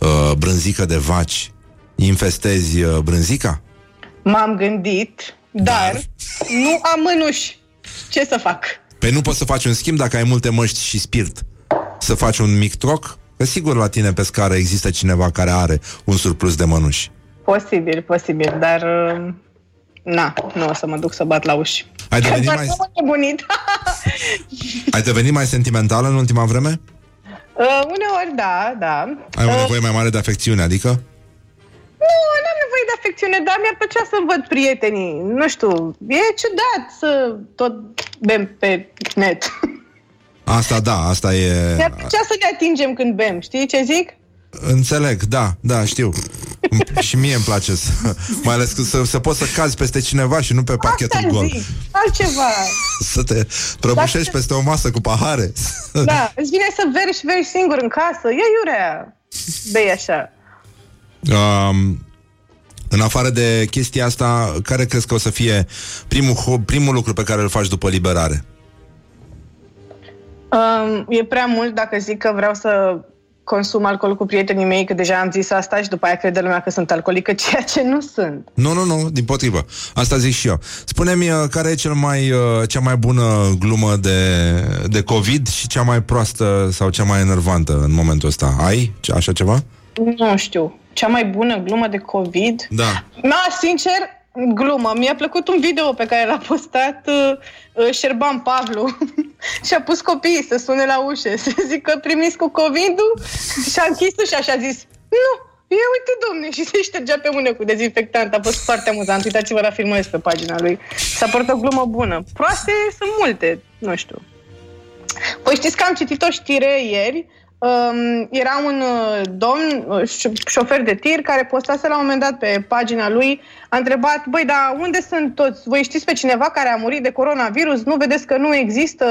uh, brânzică de vaci, infestezi uh, brânzica? M-am gândit, dar nu am mânuși. Ce să fac? Păi nu poți să faci un schimb dacă ai multe măști și spirit. Să faci un mic troc? Că sigur la tine pe scară există cineva care are un surplus de mănuși. Posibil, posibil, dar... uh, Na, nu o să mă duc să bat la uși. Ai devenit Doar mai- nu m-am nebunit. Ai devenit mai sentimentală în ultima vreme? Uh, uneori, da, da. Ai o Uh, nevoie mai mare de afecțiune, adică? Nu, nu am nevoie de afecțiune, dar mi-ar plăcea să văd prietenii. Nu știu, e ciudat să tot bem pe net. [LAUGHS] Asta da, asta e... Mi-ar plăcea să ne atingem când bem, știi ce zic? Înțeleg, da, da, știu. M- [LAUGHS] și mie îmi place să, mai ales că să, să poți să cazi peste cineva și nu pe parchetul Asta gol. zic, altceva. Să te prăbușești peste o masă cu pahare. Da, îți vine să veri și veri singur în casă. Ia iurea, bei așa. Um, în afară de chestia asta, care crezi că o să fie primul, ho- primul lucru pe care îl faci după liberare? Um, e prea mult dacă zic că vreau să consum alcool cu prietenii mei, că deja am zis asta și după aia crede lumea că sunt alcoolică, [LAUGHS] ceea ce nu sunt. Nu, nu, nu, din potrivă. Asta zic și eu. Spune-mi uh, care e cel mai, uh, cea mai bună glumă de, de COVID și cea mai proastă sau cea mai enervantă în momentul ăsta. Ai ce- așa ceva? Nu știu. Cea mai bună glumă de COVID? Da. Na, sincer, glumă. Mi-a plăcut un video pe care l-a postat uh, uh, Șerban Pavlu [LAUGHS] și a pus copiii să sune la ușă, [LAUGHS] să zică primiți cu COVID-ul și a închis ușa și a zis nu, e uite domne [LAUGHS] și se ștergea pe mână cu dezinfectant. A fost foarte amuzant. Uitați-vă la filmul pe pagina lui. S-a părut o glumă bună. Proaste sunt multe, nu știu. Păi știți că am citit o știre ieri Um, era un uh, domn, uh, ș- șofer de tir, care postase la un moment dat pe pagina lui, a întrebat, băi, dar unde sunt toți? Voi știți pe cineva care a murit de coronavirus? Nu vedeți că nu există?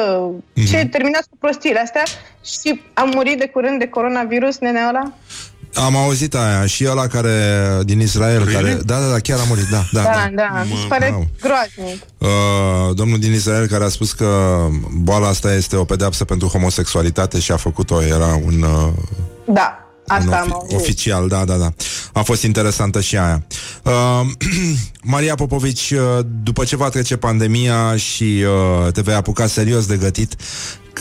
Ce terminați cu prostiile astea? Și a murit de curând de coronavirus, nenea ăla? Am auzit aia și ăla care din Israel Really? care da da da chiar a murit da da, Da, da. da, mi se pare groaznic. Uh, domnul din Israel care a spus că boala asta este o pedeapsă pentru homosexualitate și a făcut-o era un uh, Da, asta un am ofi- auzit. oficial, da, da, da. A fost interesantă și aia. Uh, [CLEARS THROAT] Maria Popovici, uh, după ce va trece pandemia și uh, te vei apuca serios de gătit,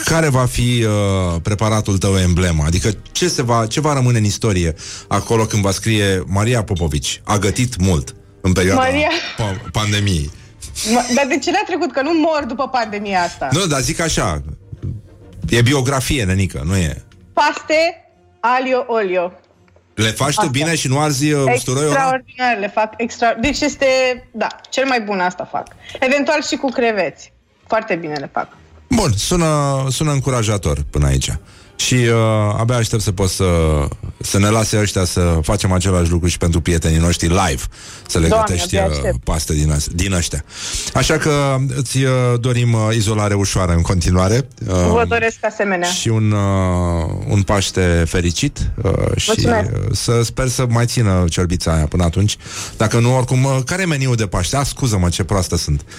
care va fi uh, preparatul tău emblema? Adică ce, se va, ce va rămâne în istorie acolo când va scrie Maria Popovici? A gătit mult în perioada Maria- pa- pandemiei. Ma- Dar de ce n-a trecut? Că nu mor după pandemia asta. Nu, dar zic așa, e biografie, nenică, nu e? Paste, alio, olio. Le faci tu Asta. bine și nu arzi uh, usturoiul ăla? Extraordinar, le fac extra... Deci este, da, cel mai bun asta fac. Eventual și cu creveți. Foarte bine le fac. Bun, sună, sună încurajator până aici. Și uh, abia aștept să pot să, să ne lase ăștia să facem același lucru și pentru prietenii noștri live. Să le Doamne, gătești abia uh, aștept. paste din, as- din ăștia. Așa că îți uh, dorim uh, izolare ușoară în continuare. Uh, Vă doresc asemenea. și un, uh, un Paște fericit uh, și Mulțumesc. uh, să sper să mai țină cerbița aia până atunci. Dacă nu, oricum, uh, care e meniul de Paște? Ah, scuză-mă, ce proastă sunt. [LAUGHS]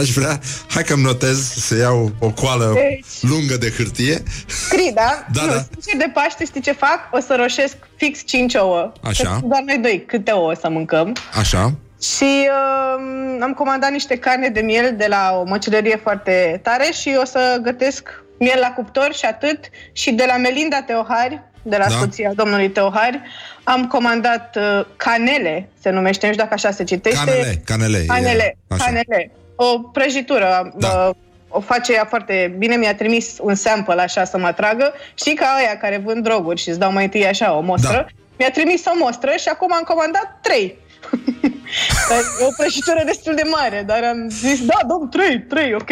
Aș vrea, hai că-mi notez să iau o coală Deci- lungă de hârtie. Scrii, da? [LAUGHS] Da, nu, da. sincer de Paște știi ce fac? O să roșesc fix 5 ouă. Așa. Că sunt doar noi doi, câte ouă să mâncăm. Așa. Și uh, am comandat niște carne de miel de la o măcelărie foarte tare și o să gătesc miel la cuptor și atât. Și de la Melinda Teohari, de la Da. soția domnului Teohari, am comandat uh, canele, se numește, nu știu dacă așa se citește. Canele, canele. e- Canele, așa. canele. O prăjitură. Da. Uh, o face ea foarte bine, mi-a trimis un sample așa să mă atragă. Știi ca aia care vând droguri și îți dau mai întâi așa o mostră. Da. Mi-a trimis o mostră și acum am comandat trei. [LAUGHS] e o prăjitură destul de mare, dar am zis, da, dăm trei, trei, ok.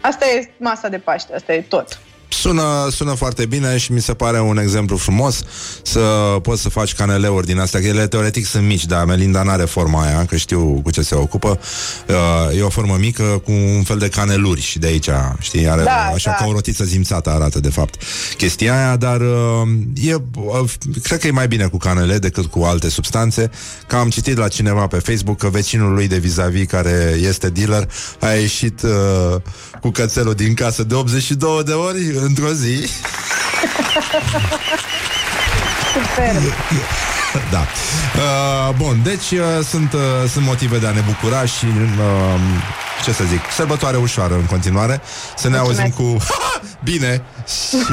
Asta e masa de Paște, asta e tot. Sună, sună foarte bine și mi se pare un exemplu frumos să poți să faci caneleuri din astea, că ele teoretic sunt mici, dar Melinda n-are forma aia, că știu cu ce se ocupă. Uh, e o formă mică cu un fel de caneluri și de aici, știi, are Da, așa da. ca o rotiță zimțată arată de fapt chestia aia, dar uh, e, uh, cred că e mai bine cu canele decât cu alte substanțe, că am citit la cineva pe Facebook că vecinul lui de vis-a-vis care este dealer a ieșit uh, cu cățelul din casă de 82 de ori într-o zi. Super. da. Uh, bun, deci uh, sunt, uh, sunt motive de a ne bucura și uh, ce să zic, sărbătoare ușoară în continuare. Să ne Mulțumesc. auzim cu [LAUGHS] bine și [LAUGHS]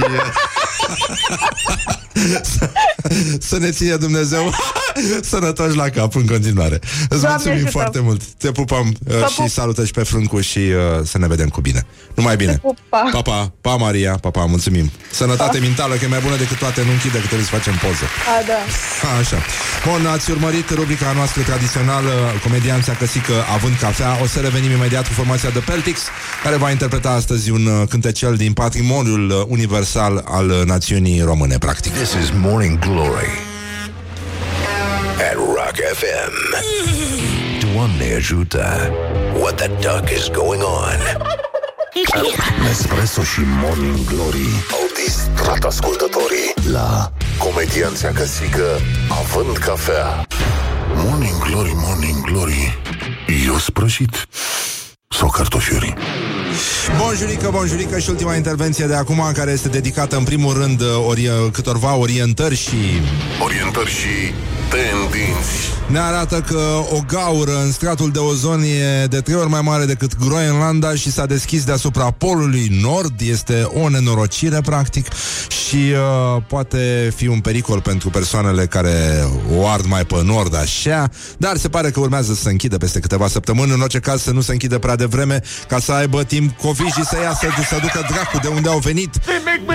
să, [LAUGHS] să ne ține Dumnezeu [LAUGHS] sănătoși la cap în continuare. Îți Doamne mulțumim ajută. foarte mult. Te pupăm uh, Vă și pup. salută și pe Frâncu și uh, să ne vedem cu bine. Numai bine. pup, pa. Pa, pa, pa, Maria, pa, pa, mulțumim. Sănătate mentală, că e mai bună decât toate, nu închide cât să facem poză. A, da. A, Așa. Bun, ați urmărit rubrica noastră tradițională Comedianța Căsică având cafea O să revenim imediat cu formația The Peltics Care va interpreta astăzi un uh, cântecel din patrimoniul uh, universal al uh, națiunii române, practic This is Morning Glory at Rock FM. Doamne [LAUGHS] ajută! What the duck is going on? [LAUGHS] Nespresso și Morning Glory au distrat ascultătorii la Comedianța Căsică având cafea. Morning Glory, Morning Glory, eu sprășit sau cartofiuri? Bonjurică, bonjurică și ultima intervenție de acum Care este dedicată în primul rând uh, ori, câtorva orientări și Orientări și tendinți. ne arată că o gaură în stratul de ozon e de trei ori mai mare decât Groenlanda și s-a deschis deasupra polului nord. Este o nenorocire, practic, și uh, poate fi un pericol pentru persoanele care o ard mai pe nord, așa, dar se pare că urmează să se închidă peste câteva săptămâni, în orice caz să nu se închidă prea devreme, ca să aibă timp COVID și să iasă, să ducă dracu de unde au venit.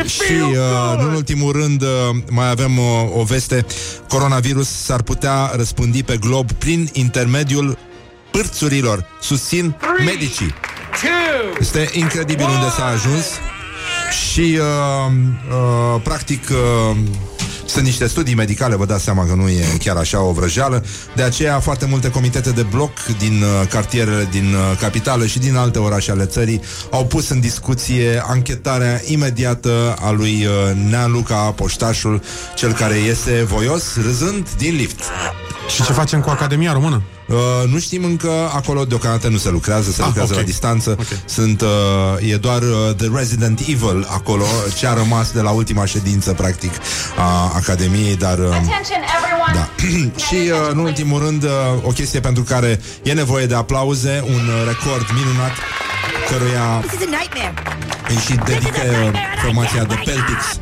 Și, uh, nu în ultimul rând, uh, mai avem uh, o veste. Coronavirus s-ar putea răspândi pe glob prin intermediul pârțurilor. Susțin medicii. Este incredibil unde s-a ajuns și, uh, uh, practic, uh, Sunt niște studii medicale, vă dați seama că nu e chiar așa o vrăjeală. De aceea, foarte multe comitete de bloc din uh, cartierele din uh, capitală și din alte orașe ale țării au pus în discuție anchetarea imediată a lui uh, Nea Luca, poștașul, cel care iese voios, râzând din lift. Și ce facem cu Academia Română? Uh, nu știm încă, acolo deocamdată nu se lucrează, se Ah, lucrează ok. la distanță. Okay. Sunt, uh, e doar uh, The Resident Evil acolo, ce a rămas de la ultima ședință, practic, a Academiei, dar... Uh, da. [CLEARS THROAT] și, uh, în ultimul rând, uh, o chestie pentru care e nevoie de aplauze, un uh, record minunat, căruia This is a nightmare. îi și dedică uh, formația de Peltix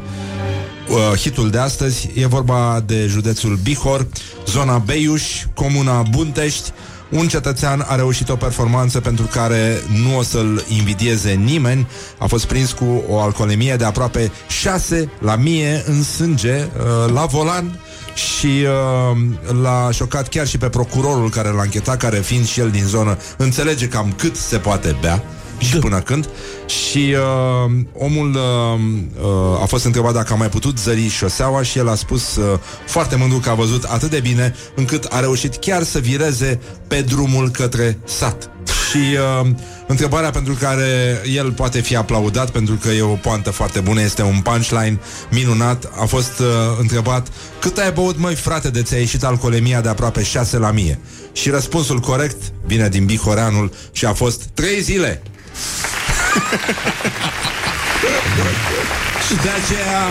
uh, hitul de astăzi. E vorba de județul Bihor, zona Beiuș, comuna Buntești. Un cetățean a reușit o performanță pentru care nu o să-l invidieze nimeni. A fost prins cu o alcoolemie de aproape 6 la mie în sânge uh, la volan și uh, l-a șocat chiar și pe procurorul care l-a închetat, care fiind și el din zonă, înțelege cam cât se poate bea și până când. Și uh, omul uh, uh, a fost întrebat dacă a mai putut zări șoseaua și el a spus uh, foarte mândru că a văzut atât de bine încât a reușit chiar să vireze pe drumul către sat. Și uh, întrebarea pentru care el poate fi aplaudat pentru că e o poantă foarte bună, este un punchline minunat, a fost uh, întrebat cât ai băut, măi frate, de ți-a ieșit alcoolemia de aproape 6 la mie? Și răspunsul corect vine din Bihoreanul și a fost 3 zile. [LAUGHS] și de aceea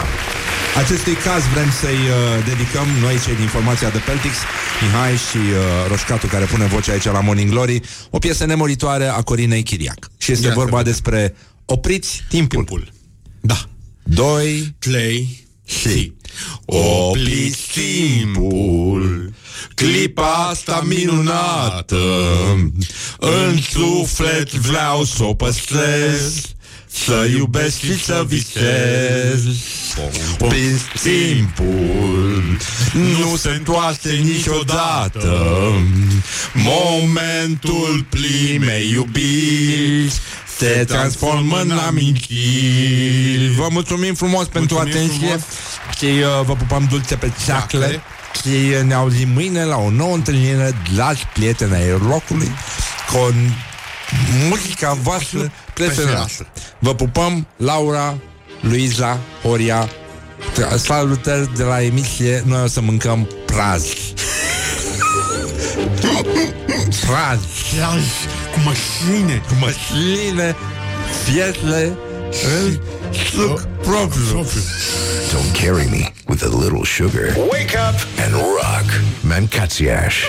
acestui caz vrem să-i uh, dedicăm noi cei din formația de Peltix, Mihai și uh, Roșcatu care pune voce aici la Morning Glory, o piesă nemuritoare a Corinei Chiriac. Și este Ia să vorba vedem. despre Opriți timpul. timpul. Da. Doi, Play și Opriți timpul Clipa asta minunată. În suflet vreau să o păstrez Să iubesc și să visez. Opriți timpul Nu se întoarce niciodată. Momentul primei iubiri se transformă în amintiri. Vă mulțumim frumos pentru Mulțumim atenție. frumos. Și uh, vă pupăm dulce pe ceacle Și uh, ne auzim mâine la o nouă întâlnire Dragi prieteni ai locului Cu muzica voastră preferată. Vă pupăm, Laura, Luiza, Horia. Tra- Salutări de la emisie Noi o să mâncăm praz Praz Praz cu mașine Cu mașine Fietle În suc propriu Don't carry me with a little sugar. Wake up and rock. Mancațiaș.